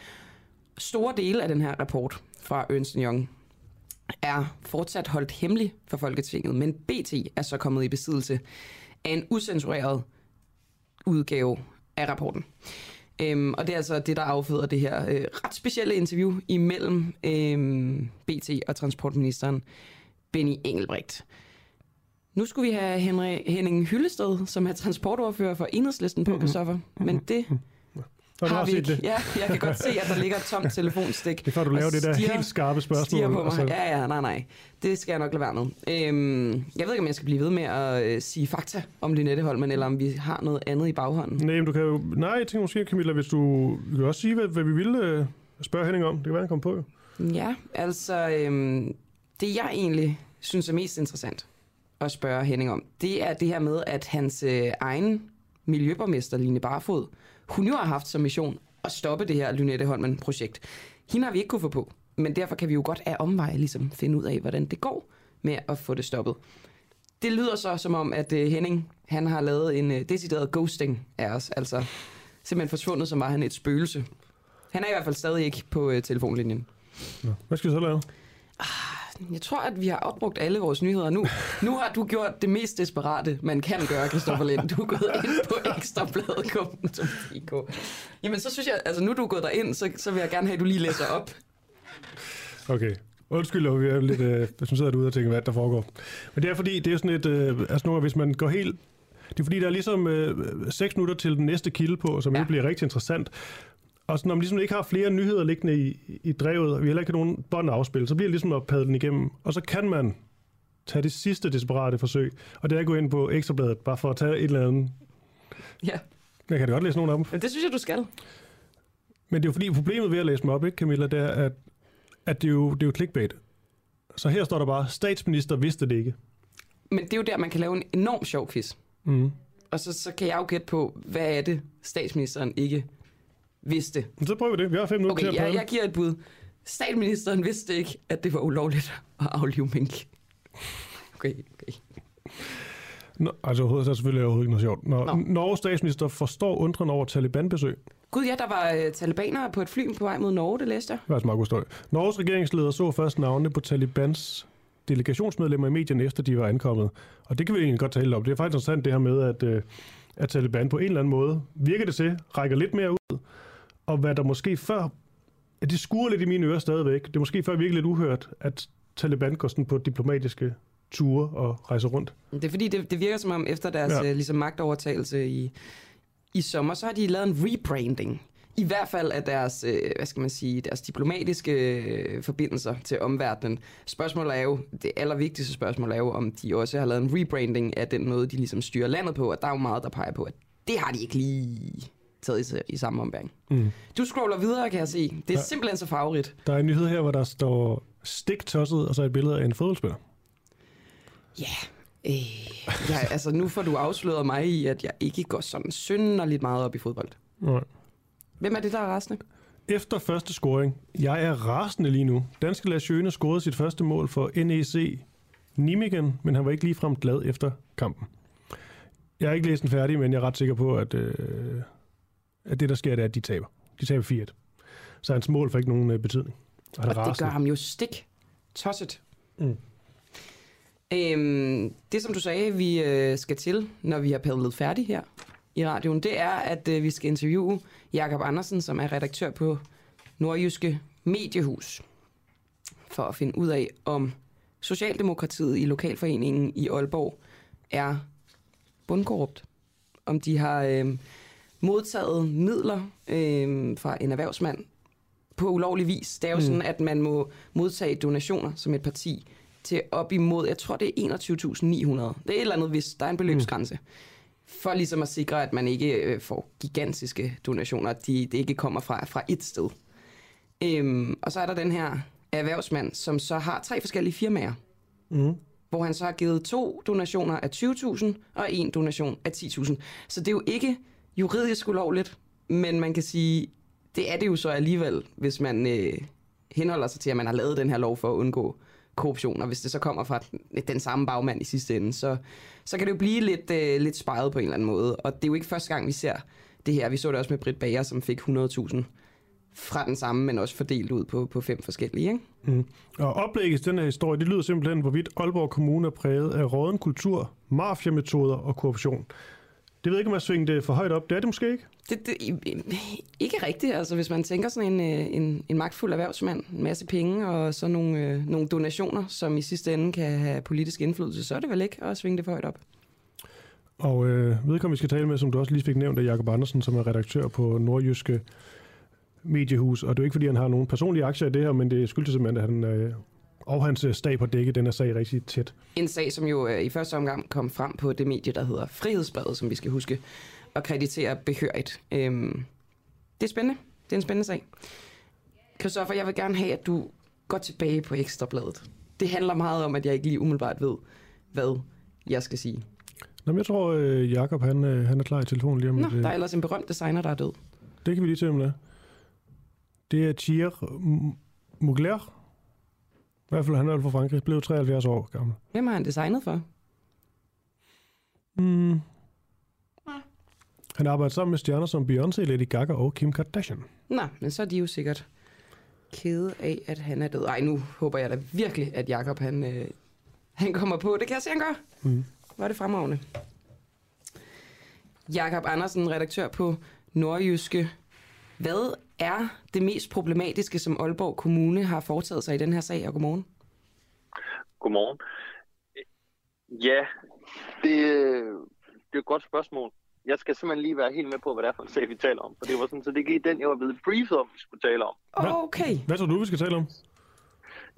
Store dele af den her rapport fra Ernst Young er fortsat holdt hemmelig for Folketinget, men BT er så kommet i besiddelse af en usensureret udgave af rapporten. Øhm, og det er altså det, der afføder det her øh, ret specielle interview imellem øhm, BT og transportministeren Benny Engelbrecht. Nu skulle vi have Henry, Henning Hyllested, som er transportordfører for Enhedslisten på, mm-hmm. Christoffer. Men det har, har vi ikke. Det. Ja, jeg kan godt se, at der ligger et tomt telefonstik. Det får du lave det der stiger, helt skarpe spørgsmål. på mig. Så... Ja, ja, nej, nej. Det skal jeg nok lade være med. Øhm, jeg ved ikke, om jeg skal blive ved med at øh, sige fakta om Lynetteholmen, eller om vi har noget andet i baghånden. Nej, men du kan jo... Nej, jeg tænker måske, Camilla, hvis du... Vi kan også sige, hvad, hvad vi ville øh, spørge Henning om. Det kan være, han kommer på. Ja, altså... Øhm, det, jeg egentlig synes er mest interessant, at spørge Henning om, det er det her med, at hans øh, egen miljøborgmester, Line Barfod, hun jo har haft som mission at stoppe det her Lynette Holmen-projekt. Hende har vi ikke kunne få på, men derfor kan vi jo godt af omvej ligesom finde ud af, hvordan det går med at få det stoppet. Det lyder så som om, at øh, Henning han har lavet en øh, decideret ghosting af os. Altså, simpelthen forsvundet, som var han et spøgelse. Han er i hvert fald stadig ikke på øh, telefonlinjen. Nå. Hvad skal vi så lave? Jeg tror, at vi har opbrugt alle vores nyheder nu. Nu har du gjort det mest desperate, man kan gøre, Christoffer Lind. Du er gået ind på ekstrabladet.dk. Jamen, så synes jeg, altså nu er du gået derind, så, så vil jeg gerne have, at du lige læser op. Okay. Undskyld, vi er lidt, øh, hvis man sidder derude og tænker, hvad der foregår. Men det er fordi, det er sådan et, øh, altså nu, hvis man går helt, det er fordi, der er ligesom øh, 6 minutter til den næste kilde på, som ja. bliver rigtig interessant. Og så når man ligesom ikke har flere nyheder liggende i, i drevet, og vi heller ikke har nogen bånd afspil, så bliver det ligesom at padle den igennem. Og så kan man tage det sidste desperate forsøg, og det er at gå ind på Ekstrabladet, bare for at tage et eller andet. Ja. Jeg kan da godt læse nogle af dem. Men det synes jeg, du skal. Men det er jo fordi, problemet ved at læse dem op, ikke Camilla, det er, at, at det, er jo, det er jo clickbait. Så her står der bare, statsminister vidste det ikke. Men det er jo der, man kan lave en enorm sjov quiz. Mm. Og så, så kan jeg jo gætte på, hvad er det, statsministeren ikke vidste. Så prøver vi det. Vi har fem minutter okay, til at jeg, jeg giver et bud. Statsministeren vidste ikke, at det var ulovligt at aflive mink. Okay, okay. Nå, altså overhovedet, så er selvfølgelig overhovedet ikke noget sjovt. Når Nå. Norges statsminister forstår undren over Taliban-besøg. Gud ja, der var uh, talibanere på et fly på vej mod Norge, det læste jeg. Det var altså meget god. Norges regeringsleder så først navnene på Talibans delegationsmedlemmer i medierne, efter de var ankommet. Og det kan vi egentlig godt tale om. Det er faktisk interessant det her med, at, øh, at Taliban på en eller anden måde, virker det til, rækker lidt mere ud. Og hvad der måske før, at det skurer lidt i mine ører stadigvæk. Det er måske før virkelig lidt uhørt, at Taliban går sådan på diplomatiske ture og rejser rundt. Det er fordi, det, det virker som om, efter deres Ja. uh, ligesom magtovertagelse i, i sommer, så har de lavet en rebranding. I hvert fald af deres, øh, hvad skal man sige, deres diplomatiske øh, forbindelser til omverdenen. Spørgsmålet er jo, det allervigtigste spørgsmål er jo, om de også har lavet en rebranding af den måde, de ligesom styrer landet på, og der er jo meget, der peger på, at det har de ikke lige taget i, i samme ombæring. Mm. Du scroller videre, kan jeg se. Det er Ja. ja. simpelthen så favorit. Der er en nyhed her, hvor der står stik tosset, og så et billede af en fodboldspiller. Øh, ja, altså nu får du afsløret mig i, at jeg ikke går sådan synderligt meget op i fodbold. Nej. Hvem er det, der er rasende? Efter første scoring. Jeg er rasende lige nu. Danske Lars scorede sit første mål for NEC Nijmegen, men han var ikke ligefrem glad efter kampen. Jeg har ikke læst den færdig, men jeg er ret sikker på, at, øh, at det, der sker, det er, at de taber. De taber 4 Så hans mål får ikke nogen øh, betydning. Og, er Og det rasende. gør ham jo stik tosset. Mm. Øhm, det, som du sagde, vi øh, skal til, når vi har padlet færdig her i radioen, det er, at øh, vi skal interviewe Jakob Andersen, som er redaktør på Nordjyske Mediehus, for at finde ud af, om Socialdemokratiet i Lokalforeningen i Aalborg er bundkorrupt. Om de har øh, modtaget midler øh, fra en erhvervsmand på ulovlig vis. Det er jo Mm. mm. sådan, at man må modtage donationer som et parti til op imod, jeg tror det er 21.900. Det er et eller andet, hvis der er en beløbsgrænse. For ligesom at sikre, at man ikke øh, får gigantiske donationer, at de, det ikke kommer fra, fra et sted. Øhm, og så er der den her erhvervsmand, som så har tre forskellige firmaer, Mm. hvor han så har givet to donationer af 20.000 og en donation af 10.000. Så det er jo ikke juridisk ulovligt, men man kan sige, det er det jo så alligevel, hvis man øh, henholder sig til, at man har lavet den her lov for at undgå korruption, og hvis det så kommer fra den, den samme bagmand i sidste ende, så, så kan det jo blive lidt, øh, lidt spejlet på en eller anden måde. Og det er jo ikke første gang, vi ser det her. Vi så det også med Britt Bager, som fik 100.000 fra den samme, men også fordelt ud på, på fem forskellige. Ikke? Mm. Og oplægget til den her historie, det lyder simpelthen, hvorvidt Aalborg Kommune er præget af råden kultur, mafiametoder og korruption. Det ved jeg ikke, om jeg svingte det for højt op. Det er det måske ikke. Det, det, ikke rigtigt. Altså, hvis man tænker sådan en, øh, en, en magtfuld erhvervsmand, en masse penge og så nogle, øh, nogle donationer, som i sidste ende kan have politisk indflydelse, så er det vel ikke at svinge det for højt op. Og øh, vedkommende, vi skal tale med, som du også lige fik nævnt, er Jakob Andersen, som er redaktør på Nordjyske Mediehus. Og det er jo ikke, fordi han har nogen personlige aktier i det her, men det skyldes simpelthen, at han øh, og hans øh, stab har dækket den her sag rigtig tæt. En sag, som jo øh, i første omgang kom frem på det medie, der hedder Frihedsbrevet, som vi skal huske at kreditere behørigt. Øhm, det er spændende. Det er en spændende sag. Christoffer, jeg vil gerne have, at du går tilbage på Ekstrabladet. Det handler meget om, at jeg ikke lige umiddelbart ved, hvad jeg skal sige. Nå, men jeg tror, øh, Jakob han, øh, han er klar i telefonen lige om Nå, øh, der er ellers en berømt designer, der er død. Det kan vi lige se om det er. Det er Thierry Mugler. I hvert fald, han er fra Frankrig. Blev 73 år gammel. Hvem har han designet for? Mm. Han arbejder sammen med stjerner som Beyoncé, Lady Gaga og Kim Kardashian. Nå, men så er de jo sikkert kede af, at han er død. Ej, nu håber jeg da virkelig, at Jakob han, øh, han kommer på. Det kan jeg se, han gør. Mm. Var det fremragende. Jakob Andersen, redaktør på Nordjyske. Hvad er det mest problematiske, som Aalborg Kommune har foretaget sig i den her sag? Og godmorgen. Godmorgen. Ja, det, det er et godt spørgsmål. Jeg skal simpelthen lige være helt med på, hvad det er for en sag, vi taler om. For det var sådan, så det gik den, jeg var blevet briefet om, vi skulle tale om. Okay. Hvad tror du, vi skal tale om?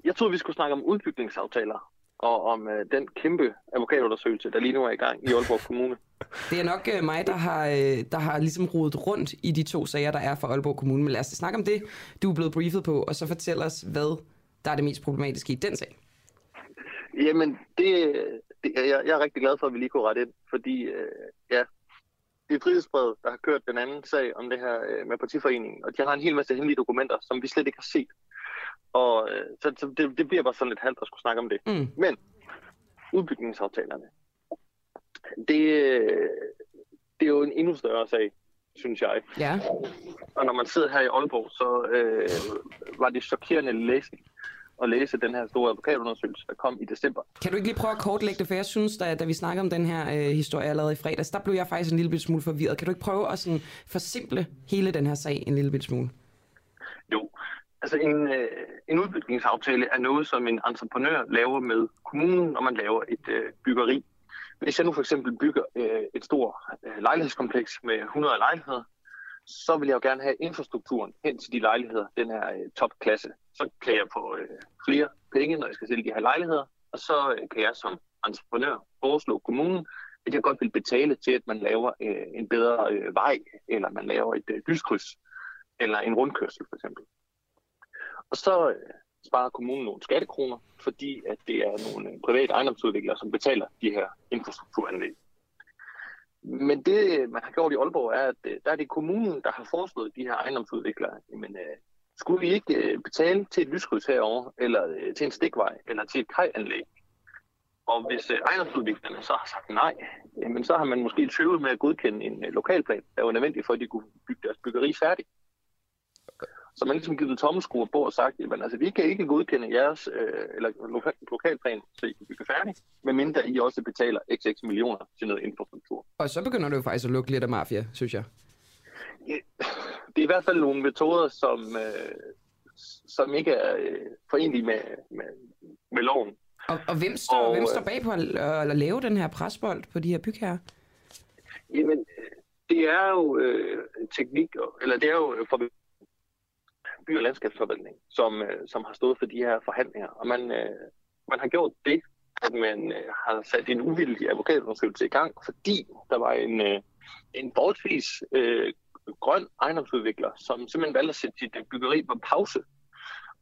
Jeg troede, vi skulle snakke om udbygningsaftaler og om øh, den kæmpe advokatundersøgelse, der lige nu er i gang i Aalborg Kommune. Det er nok øh, mig, der har, øh, der har ligesom rodet rundt i de to sager, der er for Aalborg Kommune. Men lad os snakke om det, du er blevet briefet på, og så fortæl os, hvad der er det mest problematiske i den sag. Jamen, det, det jeg, jeg er rigtig glad for, at vi lige kunne rette ind, fordi øh, ja, det er frihedsbrevet, der har kørt den anden sag om det her øh, med partiforeningen, og de har en hel masse hemmelige dokumenter, som vi slet ikke har set. Og øh, så, så det, det bliver bare sådan lidt halvt at skulle snakke om det. Mm. Men udbygningsaftalerne, det, det er jo en endnu større sag, synes jeg. Ja. Og når man sidder her i Aalborg, så øh, var det chokerende læsning at læse den her store advokatundersøgelse, der kom i december. Kan du ikke lige prøve at kortlægge det, for jeg synes, da, da vi snakkede om den her øh, historie allerede i fredags, der blev jeg faktisk en lille smule forvirret. Kan du ikke prøve at sådan, forsimple hele den her sag en lille smule? Jo, altså en, øh, en udbygningsaftale er noget, som en entreprenør laver med kommunen, når man laver et øh, byggeri. Hvis jeg nu for eksempel bygger øh, et stort øh, lejlighedskompleks med 100 lejligheder, så vil jeg jo gerne have infrastrukturen hen til de lejligheder, den her øh, topklasse. Så kan jeg få øh, flere penge, når jeg skal sælge de her lejligheder, og så øh, kan jeg som entreprenør foreslå kommunen, at jeg godt vil betale til, at man laver øh, en bedre øh, vej, eller man laver et øh, lyskryds, eller en rundkørsel for eksempel. Og så øh, sparer kommunen nogle skattekroner, fordi at det er nogle øh, private ejendomsudviklere, som betaler de her infrastrukturanlæg. Men det, øh, man har gjort i Aalborg, er, at der er det kommunen, der har foreslået de her ejendomsudviklere, jamen, øh, skulle vi ikke øh, betale til et lyskryds herover eller øh, til en stikvej, eller til et kajanlæg? Og hvis øh, ejendomsudviklerne så har sagt nej, jamen, så har man måske tøvet med at godkende en øh, lokalplan, der var nødvendig for, at de kunne bygge deres byggeri færdigt. Så man ligesom givet tommelskruer på og sagt, at altså, vi kan ikke godkende jeres øh, eller lokal, lokalplan, så I kan bygge færdigt, medmindre I også betaler xx millioner til noget infrastruktur. Og så begynder det jo faktisk at lukke lidt af mafia, synes jeg. Det er i hvert fald nogle metoder, som, øh, som ikke er øh, forenlige med, med, med loven. Og, og hvem står, og, hvem står bag på at, at lave den her presbold på de her bygherrer? Jamen, det er jo øh, teknik, eller det er jo for by- og landskabsforvaltning, som, øh, som har stået for de her forhandlinger. Og man, øh, man har gjort det, at man øh, har sat en uvildig advokatundersøgelse i gang, fordi der var en, øh, en forholdsvis øh, grøn ejendomsudvikler, som simpelthen valgte at sætte sit byggeri på pause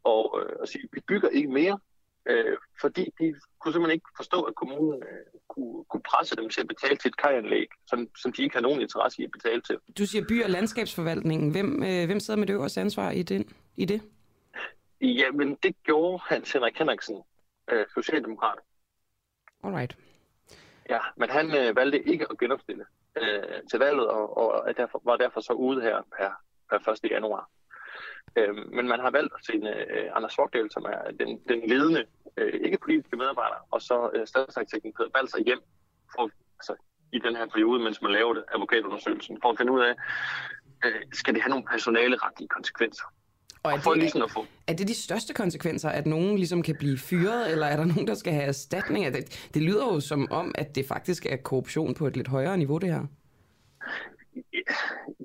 og, øh, og sige, vi bygger ikke mere, øh, fordi de kunne simpelthen ikke forstå, at kommunen øh, kunne, kunne presse dem til at betale til et kajanlæg, som, som de ikke har nogen interesse i at betale til. Du siger by- og landskabsforvaltningen. Hvem, øh, hvem sidder med det øverste ansvar i, den, i det? Jamen, det gjorde Hans Henrik Henriksen, øh, socialdemokrat. Alright. Ja, men han øh, valgte ikke at genopstille øh, til valget, og, og er derfor, var derfor så ude her per, per 1. januar. Øh, men man har valgt at sende øh, Anders Fogdal, som er den, den ledende, øh, ikke politiske medarbejder, og så øh, statsarkitekten Peter Balser hjem for, altså, i den her periode, mens man laver det, advokatundersøgelsen, for at finde ud af, øh, skal det have nogle personaleretlige konsekvenser. Og er, for det, ligesom at få... er det de største konsekvenser, at nogen ligesom kan blive fyret, eller er der nogen, der skal have erstatning? Det, det lyder jo som om, at det faktisk er korruption på et lidt højere niveau, det her.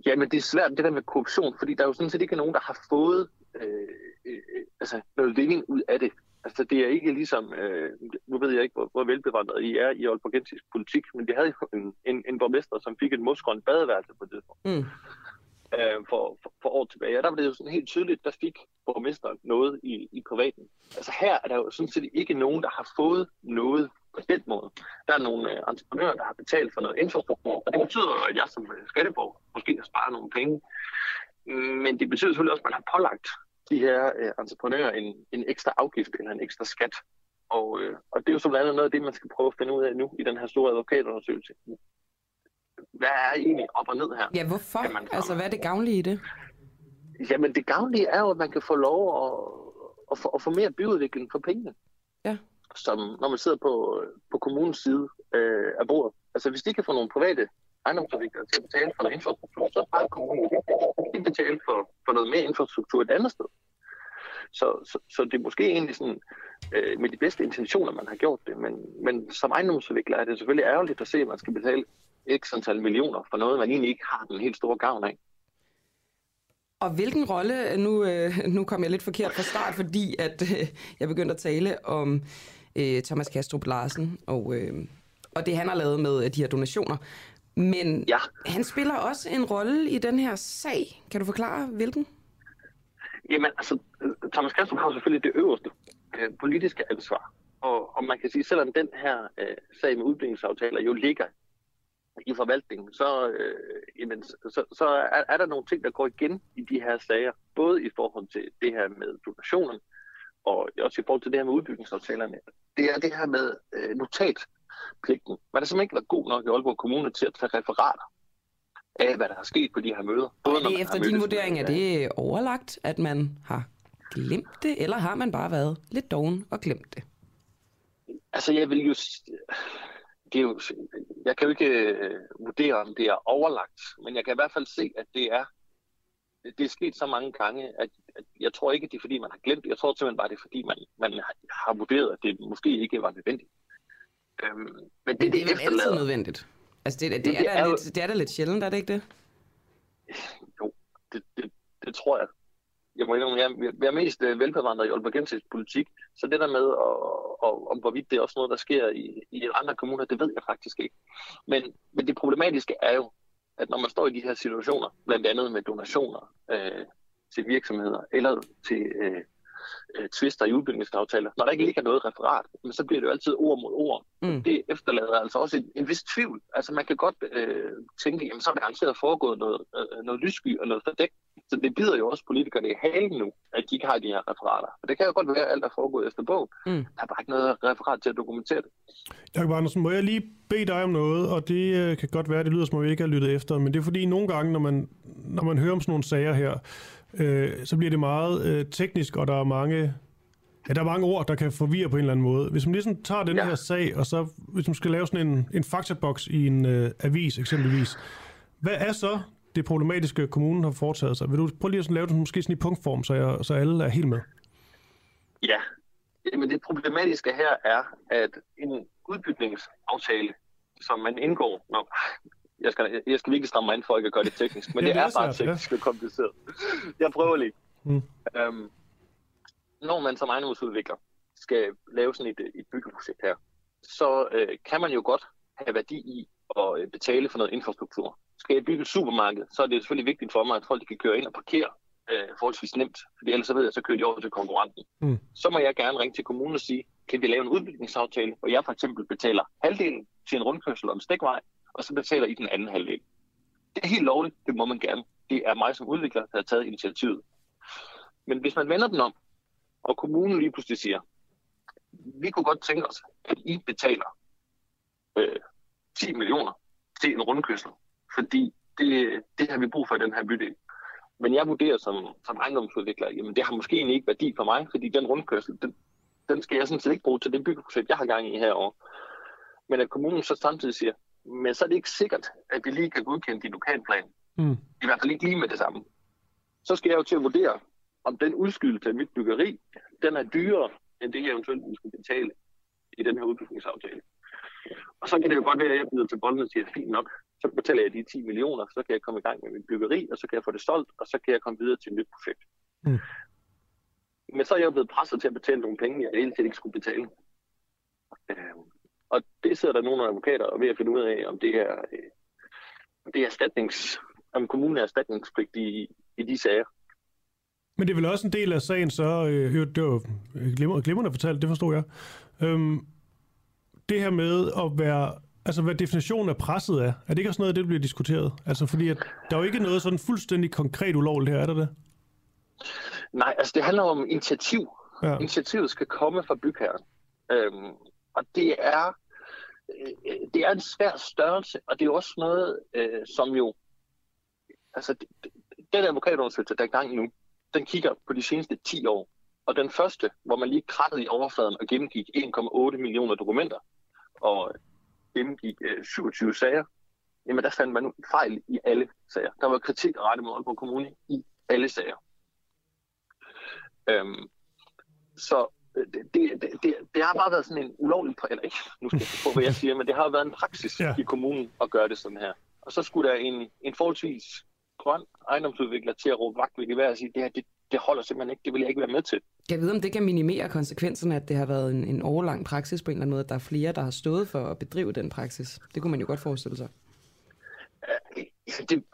Ja, men det er svært, det der med korruption, fordi der er jo sådan set ikke nogen, der har fået øh, øh, altså noget vinding ud af det. Altså, det er ikke ligesom, øh, nu ved jeg ikke, hvor, hvor velbevandret I er i aalborgensisk politik, men det havde jo en, en, en borgmester, som fik en mosgrøn badeværelse på det mm. øh, for, for, for år tilbage. Og der var det jo sådan helt tydeligt, der fik borgmesteren noget i, i privaten. Altså her er der jo sådan set ikke nogen, der har fået noget på den måde. Der er nogle øh, entreprenører, der har betalt for noget infrastruktur, og det betyder jo, at jeg som øh, skatteborg måske har sparet nogle penge. Men det betyder selvfølgelig også, at man har pålagt de her øh, entreprenører en, en ekstra afgift eller en ekstra skat. Og, øh, og det er jo så blandt andet noget af det, man skal prøve at finde ud af nu i den her store advokatundersøgelse. hvad er egentlig op og ned her? Ja, hvorfor? Man, altså, hvad er det gavnlige i det? Jamen, det gavnlige er jo, at man kan få lov at, at, få, at få mere byudvikling for pengene. Ja. Som når man sidder på, på kommunens side øh, af bordet. Altså, hvis de kan få nogle private ejendomsudviklere til at betale for noget infrastruktur, så har kommunen ikke betale for, for noget mere infrastruktur et andet sted. Så, så, så det er måske egentlig sådan, øh, med de bedste intentioner, man har gjort det, men, men som ejendomsudvikler er det selvfølgelig ærgerligt at se, at man skal betale x antal millioner for noget, man egentlig ikke har den helt store gavn af. Og hvilken rolle, nu, øh, nu kom jeg lidt forkert fra start, fordi at øh, jeg begyndte at tale om øh, Thomas Kastrup Larsen, og, øh, og det han har lavet med de her donationer. Men ja. han spiller også en rolle i den her sag. Kan du forklare, hvilken? Jamen, altså, Thomas Kastrup har selvfølgelig det øverste øh, politiske ansvar. Og, og man kan sige, selvom den her øh, sag med udbygningsaftaler jo ligger i forvaltningen, så, øh, jamen, så, så er, er der nogle ting, der går igen i de her sager. Både i forhold til det her med donationen, og også i forhold til det her med udbygningsaftalerne. Det er det her med øh, notatpligten. Man har simpelthen ikke været god nok i Aalborg Kommune til at tage referater af, hvad der er sket på de her møder. Både og det efter din vurdering, er det overlagt, at man har glemt det, eller har man bare været lidt doven og glemt det? Altså, jeg vil jo... Det er jo jeg kan jo ikke øh, vurdere, om det er overlagt, men jeg kan i hvert fald se, at det er det er sket så mange gange, at, at jeg tror ikke, det er fordi, man har glemt det. Jeg tror simpelthen bare, det er fordi, man, man har vurderet, at det måske ikke var nødvendigt. Øhm, men det, men det, det er vel altid nødvendigt? Altså, det, det, det, er, er, er lidt, det er da lidt sjældent, er det ikke det? Jo, det, det, det tror jeg jeg må indrømme, jeg, jeg er mest øh, velbevandret i Aalborgensisk politik, så det der med, og, og, om hvorvidt det er også noget, der sker i, i andre kommuner, det ved jeg faktisk ikke. Men, men det problematiske er jo, at når man står i de her situationer, blandt andet med donationer øh, til virksomheder, eller til øh, øh, tvister i udbygningsaftaler, når der ikke ligger noget referat, men så bliver det jo altid ord mod ord. Mm. Det efterlader altså også en, en vis tvivl. Altså man kan godt øh, tænke, jamen så er der garanteret foregået noget, øh, noget lyssky og noget fordæk. Så det bider jo også politikerne i halen nu, at de ikke har de her referater. Og det kan jo godt være, at alt er foregået efter bog. Mm. Der er bare ikke noget referat til at dokumentere det. Jakob Andersen, må jeg lige bede dig om noget, og det øh, kan godt være, at det lyder som om, jeg ikke har lyttet efter, men det er fordi nogle gange, når man, når man hører om sådan nogle sager her, øh, så bliver det meget øh, teknisk, og der er mange Ja, der er mange ord, der kan forvirre på en eller anden måde. Hvis man ligesom tager den ja. her sag, og så hvis man skal lave sådan en, en faktaboks i en øh, avis eksempelvis, hvad er så det problematiske, kommunen har foretaget sig? Vil du prøve lige at lave det måske sådan i punktform, så, jeg, så alle er helt med? Ja, men det problematiske her er, at en udbygningsaftale, som man indgår, når, jeg skal, jeg skal virkelig stramme mig ind for ikke at gøre det teknisk, men ja, det, det er, bare teknisk ja. og kompliceret. Jeg prøver lige. Mm. Øhm, når man som ejendomsudvikler skal lave sådan et, et byggeprojekt her, så øh, kan man jo godt have værdi i at øh, betale for noget infrastruktur. Skal jeg bygge et supermarked, så er det selvfølgelig vigtigt for mig, at folk kan køre ind og parkere øh, forholdsvis nemt, for ellers så ved jeg, så kører de over til konkurrenten. Mm. Så må jeg gerne ringe til kommunen og sige, kan vi lave en udbygningsaftale, hvor jeg for eksempel betaler halvdelen til en rundkørsel og en stikvej, og så betaler I den anden halvdel. Det er helt lovligt, det må man gerne. Det er mig som udvikler, der har taget initiativet. Men hvis man vender den om, og kommunen lige pludselig siger, vi kunne godt tænke os, at I betaler øh, 10 millioner til en rundkørsel, fordi det, det har vi brug for i den her bydel. Men jeg vurderer som, som ejendomsudvikler, jamen det har måske egentlig ikke værdi for mig, fordi den rundkørsel, den, den skal jeg sådan set ikke bruge til det byggeprojekt, jeg har gang i herovre. Men at kommunen så samtidig siger, men så er det ikke sikkert, at vi lige kan godkende din lokalplan. Mm. I hvert fald ikke lige med det samme. Så skal jeg jo til at vurdere, om den udskydelse af mit byggeri, den er dyrere, end det jeg eventuelt skulle betale i den her udbygningsaftale. Og så kan det jo godt være, at jeg bliver til bolden og siger, fint nok, så betaler jeg de 10 millioner, så kan jeg komme i gang med mit byggeri, og så kan jeg få det solgt, og så kan jeg komme videre til et nyt projekt. Mm. Men så er jeg jo blevet presset til at betale nogle penge, jeg egentlig ikke skulle betale. Øh, og det sidder der nogle advokater og ved at finde ud af, om det er, øh, det er erstatnings, om kommunen er erstatningspligtig i, i de sager. Men det er vel også en del af sagen, så øh, det var glimrende, glimrende fortalt, det forstod jeg. Øhm, det her med at være, altså hvad definitionen af presset er, er det ikke også noget af det, der bliver diskuteret? Altså fordi, at der er jo ikke noget sådan fuldstændig konkret ulovligt her, er der det? Nej, altså det handler om initiativ. Ja. Initiativet skal komme fra bygherren. Øhm, og det er øh, det er en svær størrelse, og det er også noget, øh, som jo, altså den advokatundersøgelse, der er i gang nu, den kigger på de seneste 10 år. Og den første, hvor man lige krattede i overfladen og gennemgik 1,8 millioner dokumenter, og gennemgik øh, 27 sager, jamen der fandt man fejl i alle sager. Der var kritik rettet mod Aalborg Kommune i alle sager. Øhm, så det, det, det, det har bare været sådan en ulovlig, eller ikke, nu skal jeg på, hvad jeg siger, men det har været en praksis ja. i kommunen at gøre det sådan her. Og så skulle der en, en forholdsvis grøn ejendomsudvikler til at råbe vagt ved gevær og sige, det her, det, det holder simpelthen ikke, det vil jeg ikke være med til. Jeg ved, om det kan minimere konsekvenserne, at det har været en, en overlang praksis på en eller anden måde, at der er flere, der har stået for at bedrive den praksis. Det kunne man jo godt forestille sig. Det,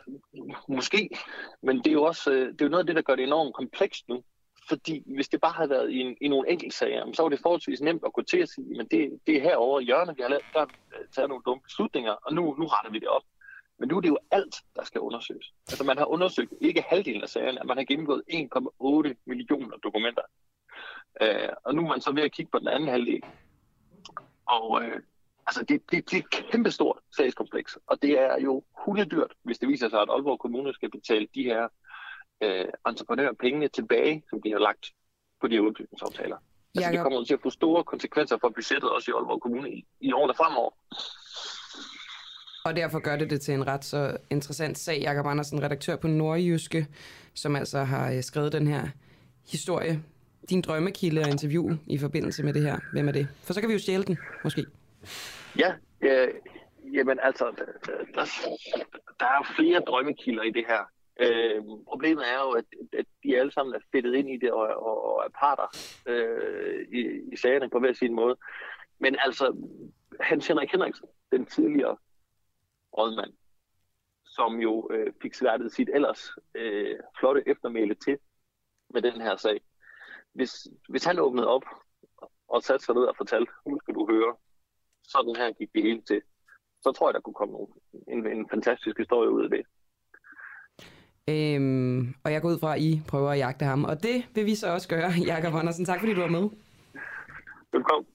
måske, men det er jo også øh, det er jo noget af det, der gør det enormt komplekst nu. Fordi hvis det bare havde været i, en, i nogle enkelte sager, så var det forholdsvis nemt at gå til at sige, men det, det er herovre i hjørnet, vi har lavet, der øh, taget nogle dumme beslutninger, og nu, nu retter vi det op. Men nu er det jo alt, der skal undersøges. Altså man har undersøgt ikke halvdelen af sagerne, man har gennemgået 1,8 millioner dokumenter. Øh, og nu er man så ved at kigge på den anden halvdel. Og øh, altså det, det, det er et kæmpestort sagskompleks, og det er jo hundedyrt, hvis det viser sig, at Aalborg Kommune skal betale de her øh, entreprenører pengene tilbage, som de har lagt på de her udbygningsaftaler. Altså, det kommer til at få store konsekvenser for budgettet også i Aalborg Kommune i, i årene fremover. Og derfor gør det det til en ret så interessant sag. Jakob Andersen, redaktør på Nordjyske, som altså har øh, skrevet den her historie. Din drømmekilde og interview i forbindelse med det her. Hvem er det? For så kan vi jo stjæle den, måske. Ja, øh, jamen altså, der, der er flere drømmekilder i det her. Øh, problemet er jo, at, at de alle sammen er fedtet ind i det og, og, og er parter øh, i, i sagerne på hver sin måde. Men altså, Hans Henrik Henriksen, den tidligere rådmand, som jo øh, fik sværtet sit ellers øh, flotte eftermæle til med den her sag. Hvis, hvis han åbnede op og satte sig ned og fortalte, nu skal du høre, sådan her gik det hele til, så tror jeg, der kunne komme en, en fantastisk historie ud af det. Øhm, og jeg går ud fra, at I prøver at jagte ham. Og det vil vi så også gøre, Jakob Andersen. Tak fordi du var med. Velkommen.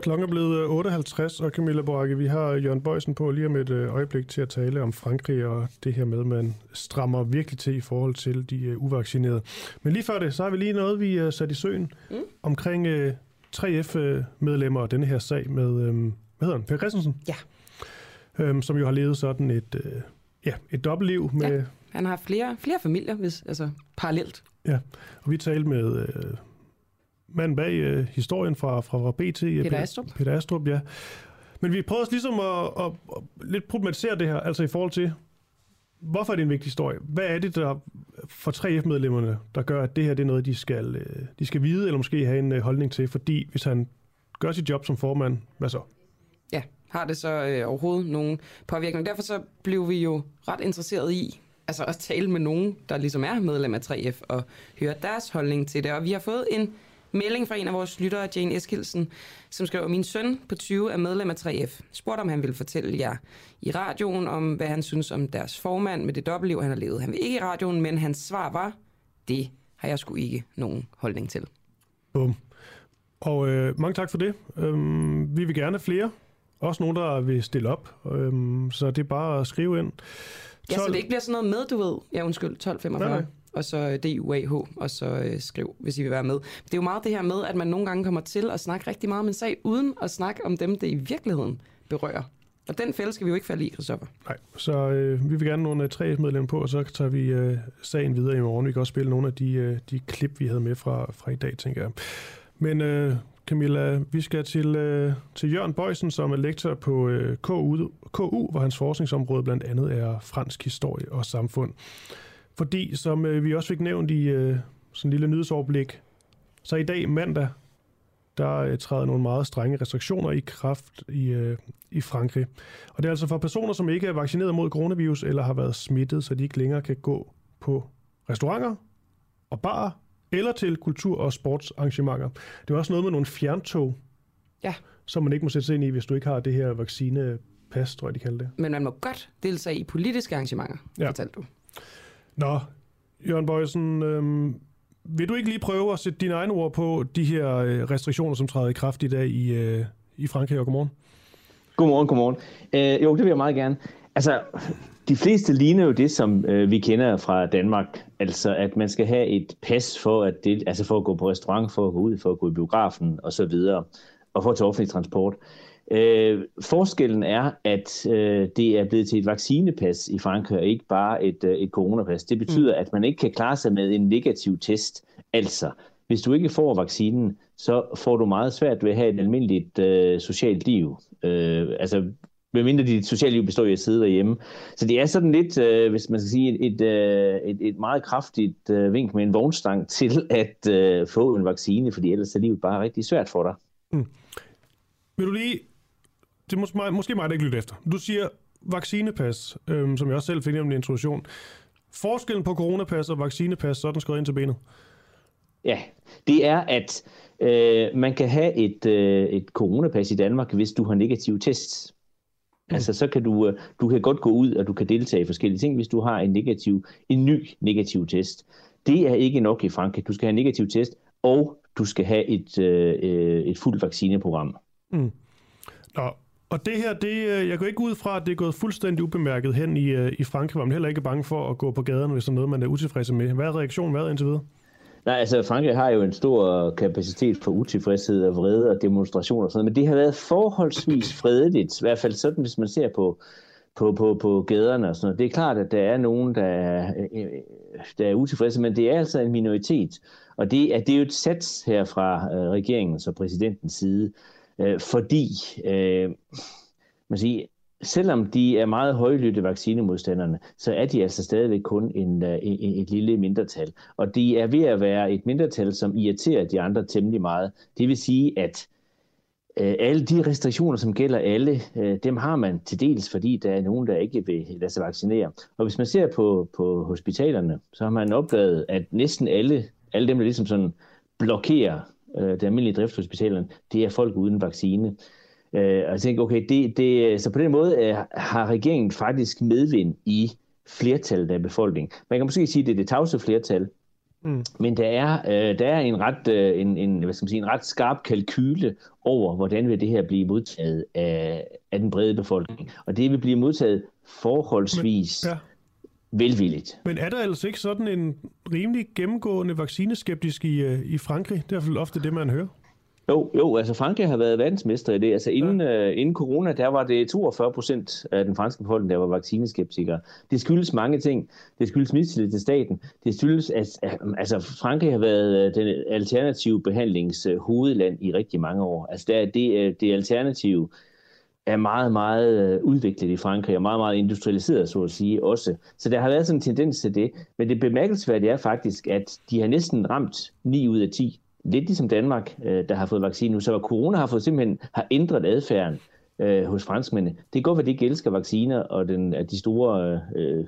Klokken er blevet 58, øh, og Camilla Boracke, vi har Jørgen Bøjsen på lige om et øh, øjeblik til at tale om Frankrig og det her med, at man strammer virkelig til i forhold til de uh, uvaccinerede. Men lige før det, så har vi lige noget, vi uh, sat i søen mm. omkring uh, 3F-medlemmer og denne her sag med, hvad hedder han, Per Christensen? Ja. Um, som jo har levet sådan et, uh, ja, et dobbeltliv med... Ja, han har flere, flere familier, hvis, altså parallelt. Ja, og vi talte med... Uh, mand bag øh, historien fra, fra, fra BT. Peter Astrup. Peter Astrup, ja. Men vi prøver også ligesom at, at, at lidt problematisere det her, altså i forhold til, hvorfor er det en vigtig historie? Hvad er det der for 3F-medlemmerne, der gør, at det her det er noget, de skal, øh, de skal vide, eller måske have en øh, holdning til? Fordi hvis han gør sit job som formand, hvad så? Har det så øh, overhovedet nogen påvirkning? Derfor så blev vi jo ret interesseret i, altså at tale med nogen, der ligesom er medlem af 3F, og høre deres holdning til det. Og vi har fået en melding fra en af vores lyttere, Jane Eskilsen, som skriver, min søn på 20 er medlem af 3F. Spurgte, om han ville fortælle jer i radioen om, hvad han synes om deres formand med det dobbeltliv, han har levet. Han vil ikke i radioen, men hans svar var, det har jeg sgu ikke nogen holdning til. Bum. Og øh, mange tak for det. Øhm, vi vil gerne flere. Også nogen, der vil stille op. Øhm, så det er bare at skrive ind. 12... Ja, så det ikke bliver sådan noget med, du ved. Ja, undskyld, 1245. Nej, nej og så DUAH, og så øh, skriv, hvis I vil være med. Det er jo meget det her med, at man nogle gange kommer til at snakke rigtig meget om en sag, uden at snakke om dem, det i virkeligheden berører. Og den fælde skal vi jo ikke falde i, Christoffer. Nej, så øh, vi vil gerne nogle tre medlemmer på, og så tager vi øh, sagen videre i morgen. Vi kan også spille nogle af de, øh, de klip, vi havde med fra, fra i dag, tænker jeg. Men øh, Camilla, vi skal til, øh, til Jørgen Bøjsen, som er lektor på øh, KU, KU, hvor hans forskningsområde blandt andet er fransk historie og samfund. Fordi, som øh, vi også fik nævnt i øh, sådan en lille nyhedsoverblik, så i dag mandag, der øh, træder nogle meget strenge restriktioner i kraft i, øh, i Frankrig. Og det er altså for personer, som ikke er vaccineret mod coronavirus eller har været smittet, så de ikke længere kan gå på restauranter og barer eller til kultur- og sportsarrangementer. Det er også noget med nogle fjerntog, ja. som man ikke må sætte sig ind i, hvis du ikke har det her vaccinepas, tror jeg, de kalder det. Men man må godt deltage i politiske arrangementer, ja. fortalte du. Nå, Jørgen Bøjsen, øhm, vil du ikke lige prøve at sætte dine egne ord på de her øh, restriktioner, som træder i kraft i dag i, øh, i Frankrig, og godmorgen? Godmorgen, godmorgen. Øh, jo, det vil jeg meget gerne. Altså, de fleste ligner jo det, som øh, vi kender fra Danmark. Altså, at man skal have et pas for at, det, altså for at gå på restaurant, for at gå ud, for at gå i biografen og så videre, og for at tage offentlig transport. Øh, forskellen er, at øh, det er blevet til et vaccinepas i Frankrig, og ikke bare et, øh, et coronapas. Det betyder, mm. at man ikke kan klare sig med en negativ test. Altså, hvis du ikke får vaccinen, så får du meget svært ved at have et almindeligt øh, socialt liv. Øh, altså, medmindre dit sociale liv består i at sidde derhjemme. Så det er sådan lidt, øh, hvis man skal sige, et, et, øh, et, et meget kraftigt øh, vink med en vognstang til at øh, få en vaccine, fordi ellers er livet bare rigtig svært for dig. Mm. Vil du lige det er måske mig, måske mig, der ikke lytter efter. Du siger vaccinepas, øhm, som jeg også selv fik nævnt i introduktion. Forskellen på coronapas og vaccinepas, sådan skrevet ind til benet? Ja, det er, at øh, man kan have et, øh, et coronapas i Danmark, hvis du har negativ test. Mm. Altså, så kan du, øh, du kan godt gå ud, og du kan deltage i forskellige ting, hvis du har en negativ, en ny negativ test. Det er ikke nok i Frankrig. Du skal have en negativ test, og du skal have et, øh, øh et fuldt vaccineprogram. Mm. Nå, og det her, det, øh, jeg går ikke ud fra, at det er gået fuldstændig ubemærket hen i, i Frankrig, hvor man heller ikke er bange for at gå på gaderne, hvis der er noget, man er utilfreds med. Hvad er reaktionen været indtil videre? Nej, altså Frankrig har jo en stor kapacitet for utilfredshed og vrede og demonstrationer og sådan noget, men det har været forholdsvis fredeligt, i hvert fald sådan, hvis man ser på, på, på, på gaderne og sådan noget. Det er klart, at der er nogen, der er, øh, der er utilfredse, men det er altså en minoritet. Og det er, det er jo et sats her fra øh, regeringens og præsidentens side, øh, fordi øh, man siger, selvom de er meget højlytte vaccinemodstanderne, så er de altså stadigvæk kun øh, en, en, et lille mindretal. Og de er ved at være et mindretal, som irriterer de andre temmelig meget. Det vil sige, at øh, alle de restriktioner, som gælder alle, øh, dem har man til dels, fordi der er nogen, der ikke vil lade sig vaccinere. Og hvis man ser på, på hospitalerne, så har man opdaget, at næsten alle, alle dem, der ligesom sådan blokerer øh, det almindelige driftshospitalerne, det er folk uden vaccine. Øh, og jeg tænker, okay, det, det, så på den måde øh, har regeringen faktisk medvind i flertallet af befolkningen. Man kan måske sige, at det er det tavse flertal, Mm. Men der er, øh, der er en, ret, øh, en, en, hvad skal man sige, en ret skarp kalkyle over, hvordan vil det her blive modtaget af, af den brede befolkning. Og det vil blive modtaget forholdsvis Men, ja velvilligt. Men er der altså ikke sådan en rimelig gennemgående vaccineskeptisk i, øh, i Frankrig? Det er i hvert fald ofte det, man hører. Jo, jo, altså Frankrig har været verdensmester i det. Altså inden, ja. uh, inden corona, der var det 42 procent af den franske befolkning, der var vaccineskeptikere. Det skyldes mange ting. Det skyldes mistillid til staten. Det skyldes, at altså, Frankrig har været den alternative behandlings hovedland i rigtig mange år. Altså der, det, det alternative er meget, meget øh, udviklet i Frankrig, og meget, meget industrialiseret, så at sige, også. Så der har været sådan en tendens til det. Men det bemærkelsesværdige er faktisk, at de har næsten ramt 9 ud af 10. Lidt ligesom Danmark, øh, der har fået vaccine nu. Så corona har fået simpelthen har ændret adfærden øh, hos franskmændene. Det går, at de ikke elsker vacciner, og den, at de store øh,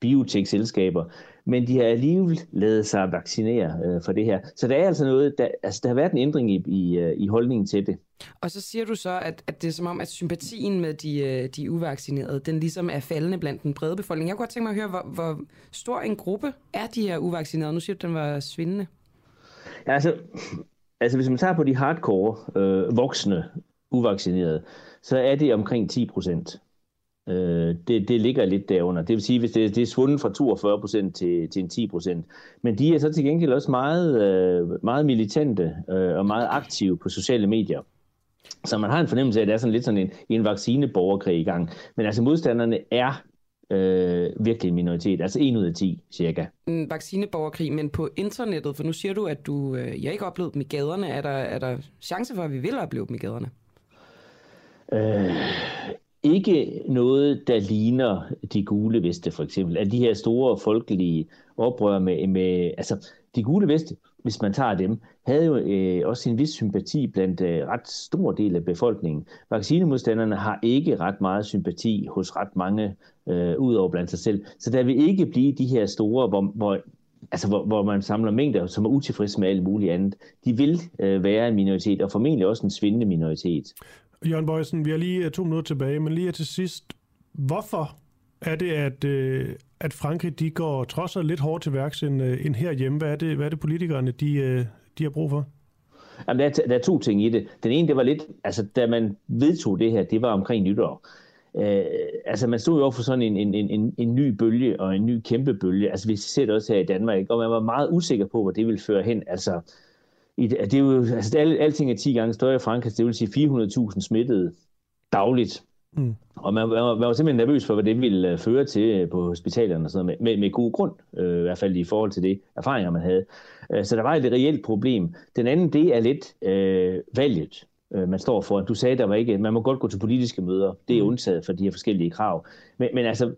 biotech-selskaber, men de har alligevel lavet sig vaccinere øh, for det her. Så der er altså noget, der, altså, der har været en ændring i, i, øh, i holdningen til det. Og så siger du så, at, at det er som om, at sympatien med de, øh, de uvaccinerede, den ligesom er faldende blandt den brede befolkning. Jeg kunne godt tænke mig at høre, hvor, hvor stor en gruppe er de her uvaccinerede? Nu siger du, at den var svindende. Ja, altså, altså hvis man tager på de hardcore øh, voksne uvaccinerede, så er det omkring 10 procent. Øh, det, det ligger lidt derunder. Det vil sige, hvis det, det er svundet fra 42 procent til, til en 10 procent. Men de er så til gengæld også meget, øh, meget militante øh, og meget aktive på sociale medier. Så man har en fornemmelse af, at det er sådan lidt sådan en, en vaccineborgerkrig i gang. Men altså modstanderne er øh, virkelig en minoritet, altså 1 ud af 10 cirka. En vaccineborgerkrig, men på internettet, for nu siger du, at du øh, jeg ikke oplevet dem i gaderne. Er der, er der chance for, at vi vil opleve dem i gaderne? Øh, ikke noget, der ligner de gule veste for eksempel. Af de her store folkelige oprør med, med altså de gule veste, hvis man tager dem, havde jo øh, også en vis sympati blandt øh, ret stor del af befolkningen. Vaccinemodstanderne har ikke ret meget sympati hos ret mange, øh, ud over blandt sig selv. Så der vil ikke blive de her store, hvor, hvor altså hvor, hvor man samler mængder, som er utilfredse med alt muligt andet. De vil øh, være en minoritet, og formentlig også en svindende minoritet. Jørgen Bøjsen, vi har lige øh, to minutter tilbage, men lige til sidst, hvorfor er det, at, øh, at Frankrig de går trods alt lidt hårdt til værks end, øh, end herhjemme? Hvad er det, hvad er det politikerne de, øh, de har brug for? Jamen, der, er, der er to ting i det. Den ene, det var lidt, altså da man vedtog det her, det var omkring nytår. Øh, altså man stod jo over for sådan en, en, en, en ny bølge og en ny kæmpe bølge. Altså vi ser det også her i Danmark, og man var meget usikker på, hvor det ville føre hen. Altså, i, det er jo, altså alt, alting er 10 gange større i Frankrig, det vil sige 400.000 smittede dagligt. Mm. Og man, man, var, man var simpelthen nervøs for, hvad det ville øh, føre til øh, på hospitalerne og sådan noget, med, med, med god grund, øh, i hvert fald i forhold til det erfaringer, man havde. Øh, så der var et reelt problem. Den anden, det er lidt øh, valget, øh, man står for. Du sagde, der var ikke, man må godt gå til politiske møder. Det er mm. undtaget for de her forskellige krav. Men, men altså,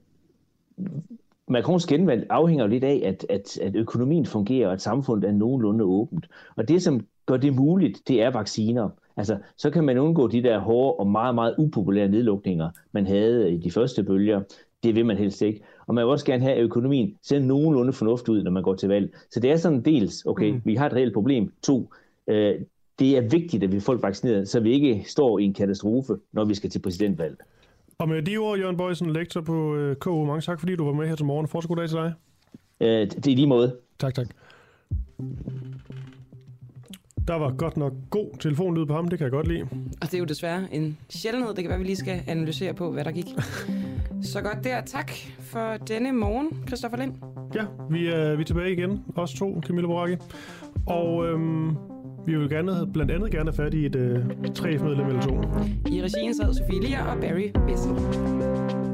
Macrons genvalg afhænger jo lidt af, at, at, at økonomien fungerer, og at samfundet er nogenlunde åbent. Og det, som gør det muligt, det er vacciner. Altså, så kan man undgå de der hårde og meget, meget upopulære nedlukninger, man havde i de første bølger. Det vil man helst ikke. Og man vil også gerne have, at økonomien ser nogenlunde fornuft ud, når man går til valg. Så det er sådan dels, okay, mm. vi har et reelt problem. To, øh, det er vigtigt, at vi får vaccineret, så vi ikke står i en katastrofe, når vi skal til præsidentvalg. Og med de ord, Jørgen Bøjsen, lektor på øh, KU, mange tak, fordi du var med her til morgen. Fortsat god dag til dig. Øh, det er lige måde. Tak, tak. Der var godt nok god telefonlyd på ham, det kan jeg godt lide. Og det er jo desværre en sjældenhed. Det kan være, vi lige skal analysere på, hvad der gik. Så godt der. Tak for denne morgen, Christoffer Lind. Ja, vi er, vi er tilbage igen. Os to, Camilla Boracchi. Og øhm, vi vil gerne, blandt andet gerne have fat i et øh, 3F-medlem eller to. I regien sad Sofie Lier og Barry Vessel.